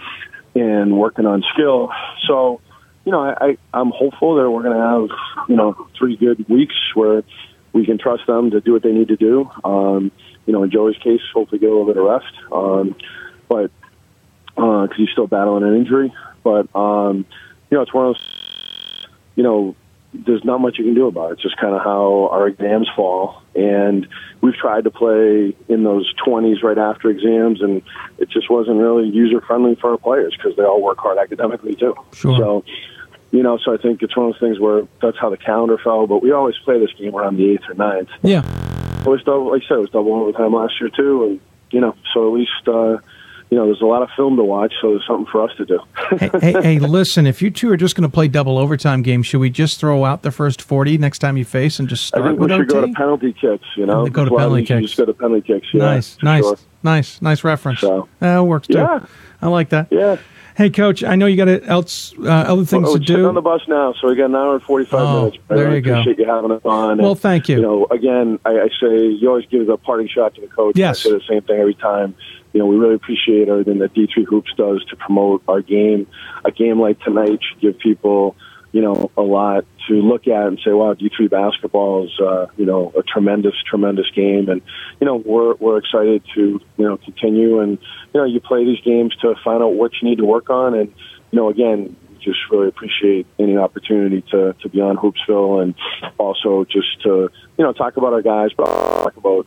and working on skill. So, you know, I, I, I'm hopeful that we're going to have, you know, three good weeks where we can trust them to do what they need to do. Um, you know, in Joey's case, hopefully get a little bit of rest. Um, but, because he's still battling an injury. But, um, you know, it's one of those, you know, there's not much you can do about it. It's just kind of how our exams fall. And we've tried to play in those 20s right after exams, and it just wasn't really user friendly for our players because they all work hard academically too. Sure. So, you know, so I think it's one of those things where that's how the calendar fell. But we always play this game around the eighth or ninth. Yeah. It was double, like I said, it was double overtime last year too, and you know, so at least uh, you know, there's a lot of film to watch, so there's something for us to do. hey, hey, hey, listen, if you two are just going to play double overtime games, should we just throw out the first 40 next time you face and just I start think we should OT? go to penalty kicks. You know, Go to penalty kicks. Just go to penalty kicks. Yeah, nice, nice, sure. nice, nice reference. So- that works too. Yeah. I like that. Yeah. Hey, coach, I know you got else uh, other things oh, to do. on the bus now, so we got an hour and 45 Oh, minutes. I there really you go. appreciate you having us on. Well, And, thank you. You know, again, I, I say you always give the parting shot to the coach. Yes. I say the same thing every time. You know, we really appreciate everything that D3 Hoops does to promote our game. A game like tonight should give people, you know, a lot to look at and say, wow, D3 basketball is, uh, you know, a tremendous, tremendous game. And, you know, we're, we're excited to, you know, continue. And, you know, you play these games to find out what you need to work on. And, you know, again, just really appreciate any opportunity to, to be on Hoopsville and also just to, you know, talk about our guys, but talk about,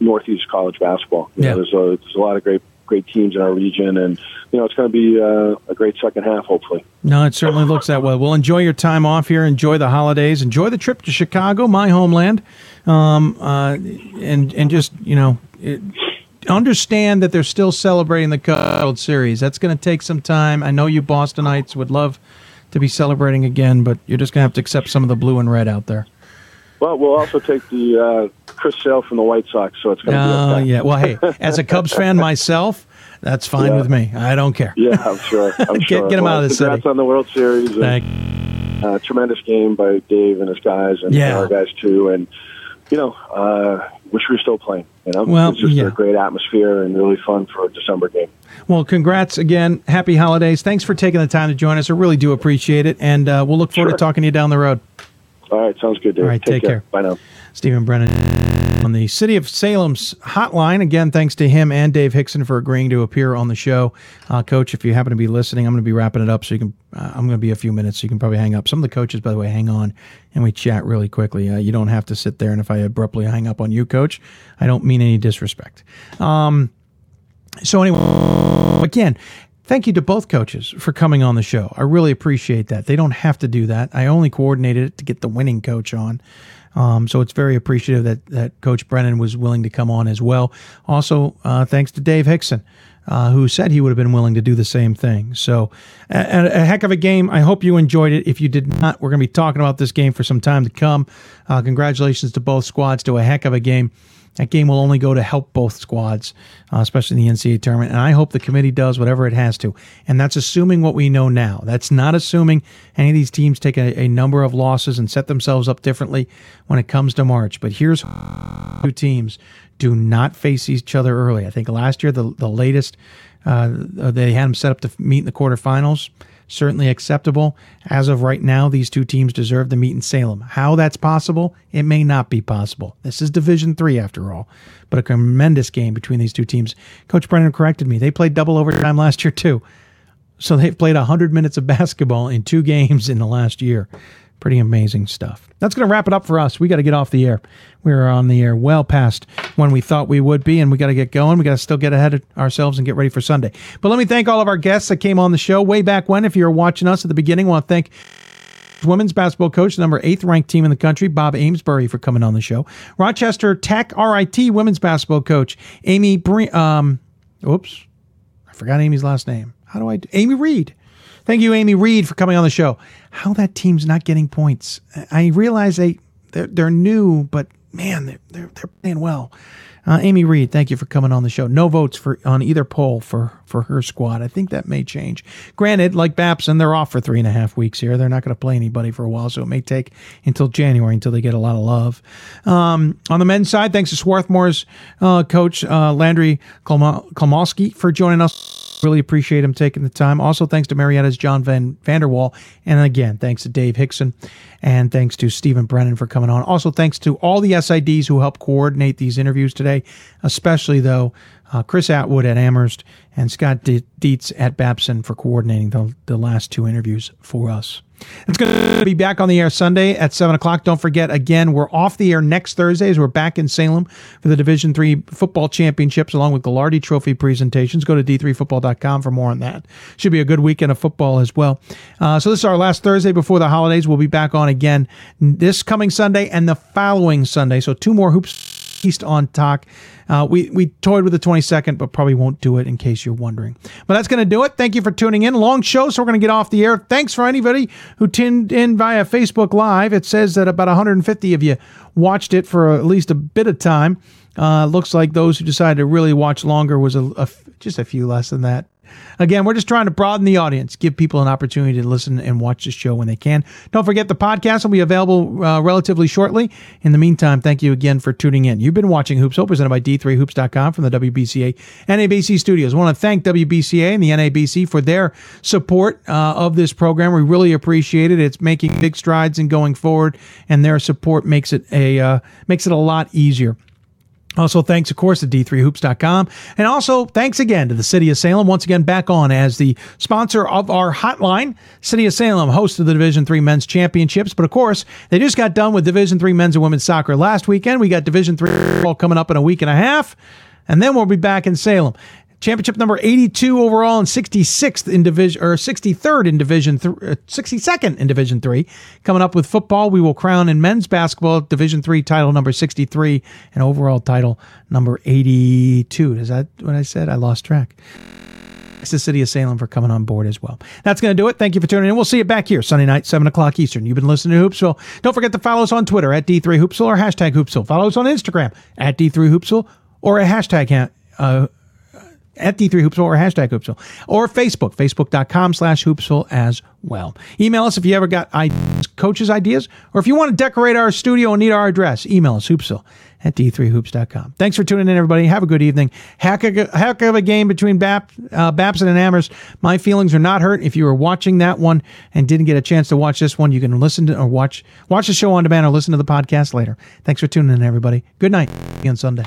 Northeast college basketball. You Yeah. know, there's a there's a lot of great great teams in our region, and you know it's going to be uh, a great second half, hopefully. No, it certainly looks that way. Well, enjoy your time off here. Enjoy the holidays. Enjoy the trip to Chicago, my homeland, um, uh, and and just you know. It, Understand that they're still celebrating the World Series. That's going to take some time. I know you Bostonites would love to be celebrating again, but you're just going to have to accept some of the blue and red out there. Well, we'll also take the uh, Chris Sale from the White Sox, so it's going to Oh, be okay. yeah. Well, hey, as a Cubs fan myself, that's fine Yeah. with me. I don't care. Yeah, I'm sure. I'm Get- sure. get 'em well, out of the city. congrats on the World Series. and, uh, tremendous game by Dave and his guys, and Yeah. our guys too. And you know, uh, wish we were still playing. You know, Well, it's just yeah. a great atmosphere and really fun for a December game. Well, congrats again. Happy holidays. Thanks for taking the time to join us. I really do appreciate it. And uh, we'll look forward to talking to you down the road. All right, sounds good, Dave. All right, take care. Bye now. Stephen Brennan on the City of Salem's hotline. Again, thanks to him and Dave Hixon for agreeing to appear on the show. Uh, Coach, if you happen to be listening, I'm going to be wrapping it up, so you can. Uh, I'm going to be a few minutes, so you can probably hang up. Some of the coaches, by the way, hang on and we chat really quickly. Uh, you don't have to sit there, and if I abruptly hang up on you, Coach, I don't mean any disrespect. Um, so anyway, again, thank you to both coaches for coming on the show. I really appreciate that. They don't have to do that. I only coordinated it to get the winning coach on. Um, so it's very appreciative that, that Coach Brennan was willing to come on as well. Also, uh, thanks to Dave Hixon, uh, who said he would have been willing to do the same thing. So, a, a heck of a game. I hope you enjoyed it. If you did not, we're going to be talking about this game for some time to come. Uh, congratulations to both squads to a heck of a game. That game will only go to help both squads, uh, especially in the NCAA tournament. And I hope the committee does whatever it has to. And that's assuming what we know now. That's not assuming any of these teams take a, a number of losses and set themselves up differently when it comes to March. But here's two teams do not face each other early. I think last year, the, the latest, uh, they had them set up to meet in the quarterfinals certainly acceptable. As of right now, these two teams deserve to meet in Salem. How that's possible, it may not be possible. This is Division Three after all, but a tremendous game between these two teams. Coach Brennan corrected me. They played double overtime last year too. So they've played 100 minutes of basketball in two games in the last year. Pretty amazing stuff. That's going to wrap it up for us. We got to get off the air. We're on the air well past when we thought we would be, and we got to get going. We got to still get ahead of ourselves and get ready for Sunday. But let me thank all of our guests that came on the show way back when. If you were watching us at the beginning, I want to thank women's basketball coach, number eighth ranked team in the country, Bob Amsberry, for coming on the show. Rochester Tech RIT women's basketball coach, Amy. Bre- um, oops, I forgot Amy's last name. How do I? Do? Amy Reed. Thank you, Amy Reed, for coming on the show. How that team's not getting points. I realize they they're, they're new, but man, they're they're, they're playing well. Uh, Amy Reed, thank you for coming on the show. No votes for on either poll for for her squad. I think that may change. Granted, like Babson, they're off for three and a half weeks here. They're not going to play anybody for a while, so it may take until January until they get a lot of love. Um, on the men's side, thanks to Swarthmore's uh, coach uh, Landry Kosmalski for joining us. Really appreciate him taking the time. Also, thanks to Marietta's John Van Vander Wal, and again, thanks to Dave Hixon, and thanks to Stephen Brennan for coming on. Also, thanks to all the SIDs who helped coordinate these interviews today, especially though uh, Chris Atwood at Amherst and Scott De- Dietz at Babson for coordinating the, the last two interviews for us. It's going to be back on the air Sunday at seven o'clock. Don't forget, again, we're off the air next Thursday as we're back in Salem for the Division Three football championships, along with the Gagliardi Trophy presentations. Go to d3football.com for more on that. Should be a good weekend of football as well. Uh, so this is our last Thursday before the holidays. We'll be back on again this coming Sunday and the following Sunday. So two more hoops east on talk. Uh, we we toyed with the 22nd, but probably won't do it in case you're wondering. But that's going to do it. Thank you for tuning in. Long show, so we're going to get off the air. Thanks for anybody who tuned in via Facebook Live. It says that about 150 of you watched it for at least a bit of time. Uh, looks like those who decided to really watch longer was a, a just a few less than that. Again, we're just trying to broaden the audience, give people an opportunity to listen and watch the show when they can. Don't forget the podcast will be available uh, relatively shortly. In the meantime, thank you again for tuning in. You've been watching Hoops Hope, presented by D3Hoops.com from the WBCA NABC studios. I want to thank WBCA and the NABC for their support uh, of this program. We really appreciate it. It's making big strides in going forward, and their support makes it a uh, makes it a lot easier. Also, thanks, of course, to d3hoops.com. And also, thanks again to the City of Salem, once again back on as the sponsor of our hotline. City of Salem, host of the Division Three Men's Championships. But of course, they just got done with Division Three Men's and Women's Soccer last weekend. We got Division Three football coming up in a week and a half. And then we'll be back in Salem. Championship number 82 overall and 66th in division or 63rd in division th- uh, 62nd in division 3 coming up with football we will crown in men's basketball division 3 title number 63 and overall title number 82 is that what i said i lost track to the city of Salem for coming on board as well. That's going to do it. Thank you for tuning in. We'll see you back here Sunday night, 7 o'clock Eastern. You've been listening to Hoopsville. Don't forget to follow us on Twitter at D3Hoopsville or hashtag Hoopsville. Follow us on Instagram at D3Hoopsville or a hashtag uh, at D3Hoopsville or hashtag Hoopsville or Facebook, facebook.com slash Hoopsville as well. Email us if you ever got ideas, coaches' ideas or if you want to decorate our studio and need our address, email us Hoopsville at d3hoops.com. Thanks for tuning in, everybody. Have a good evening. Heck of a, heck of a game between Bap, uh, Babson and Amherst. My feelings are not hurt. If you were watching that one and didn't get a chance to watch this one, you can listen to or watch watch the show on demand or listen to the podcast later. Thanks for tuning in, everybody. Good night. See on Sunday.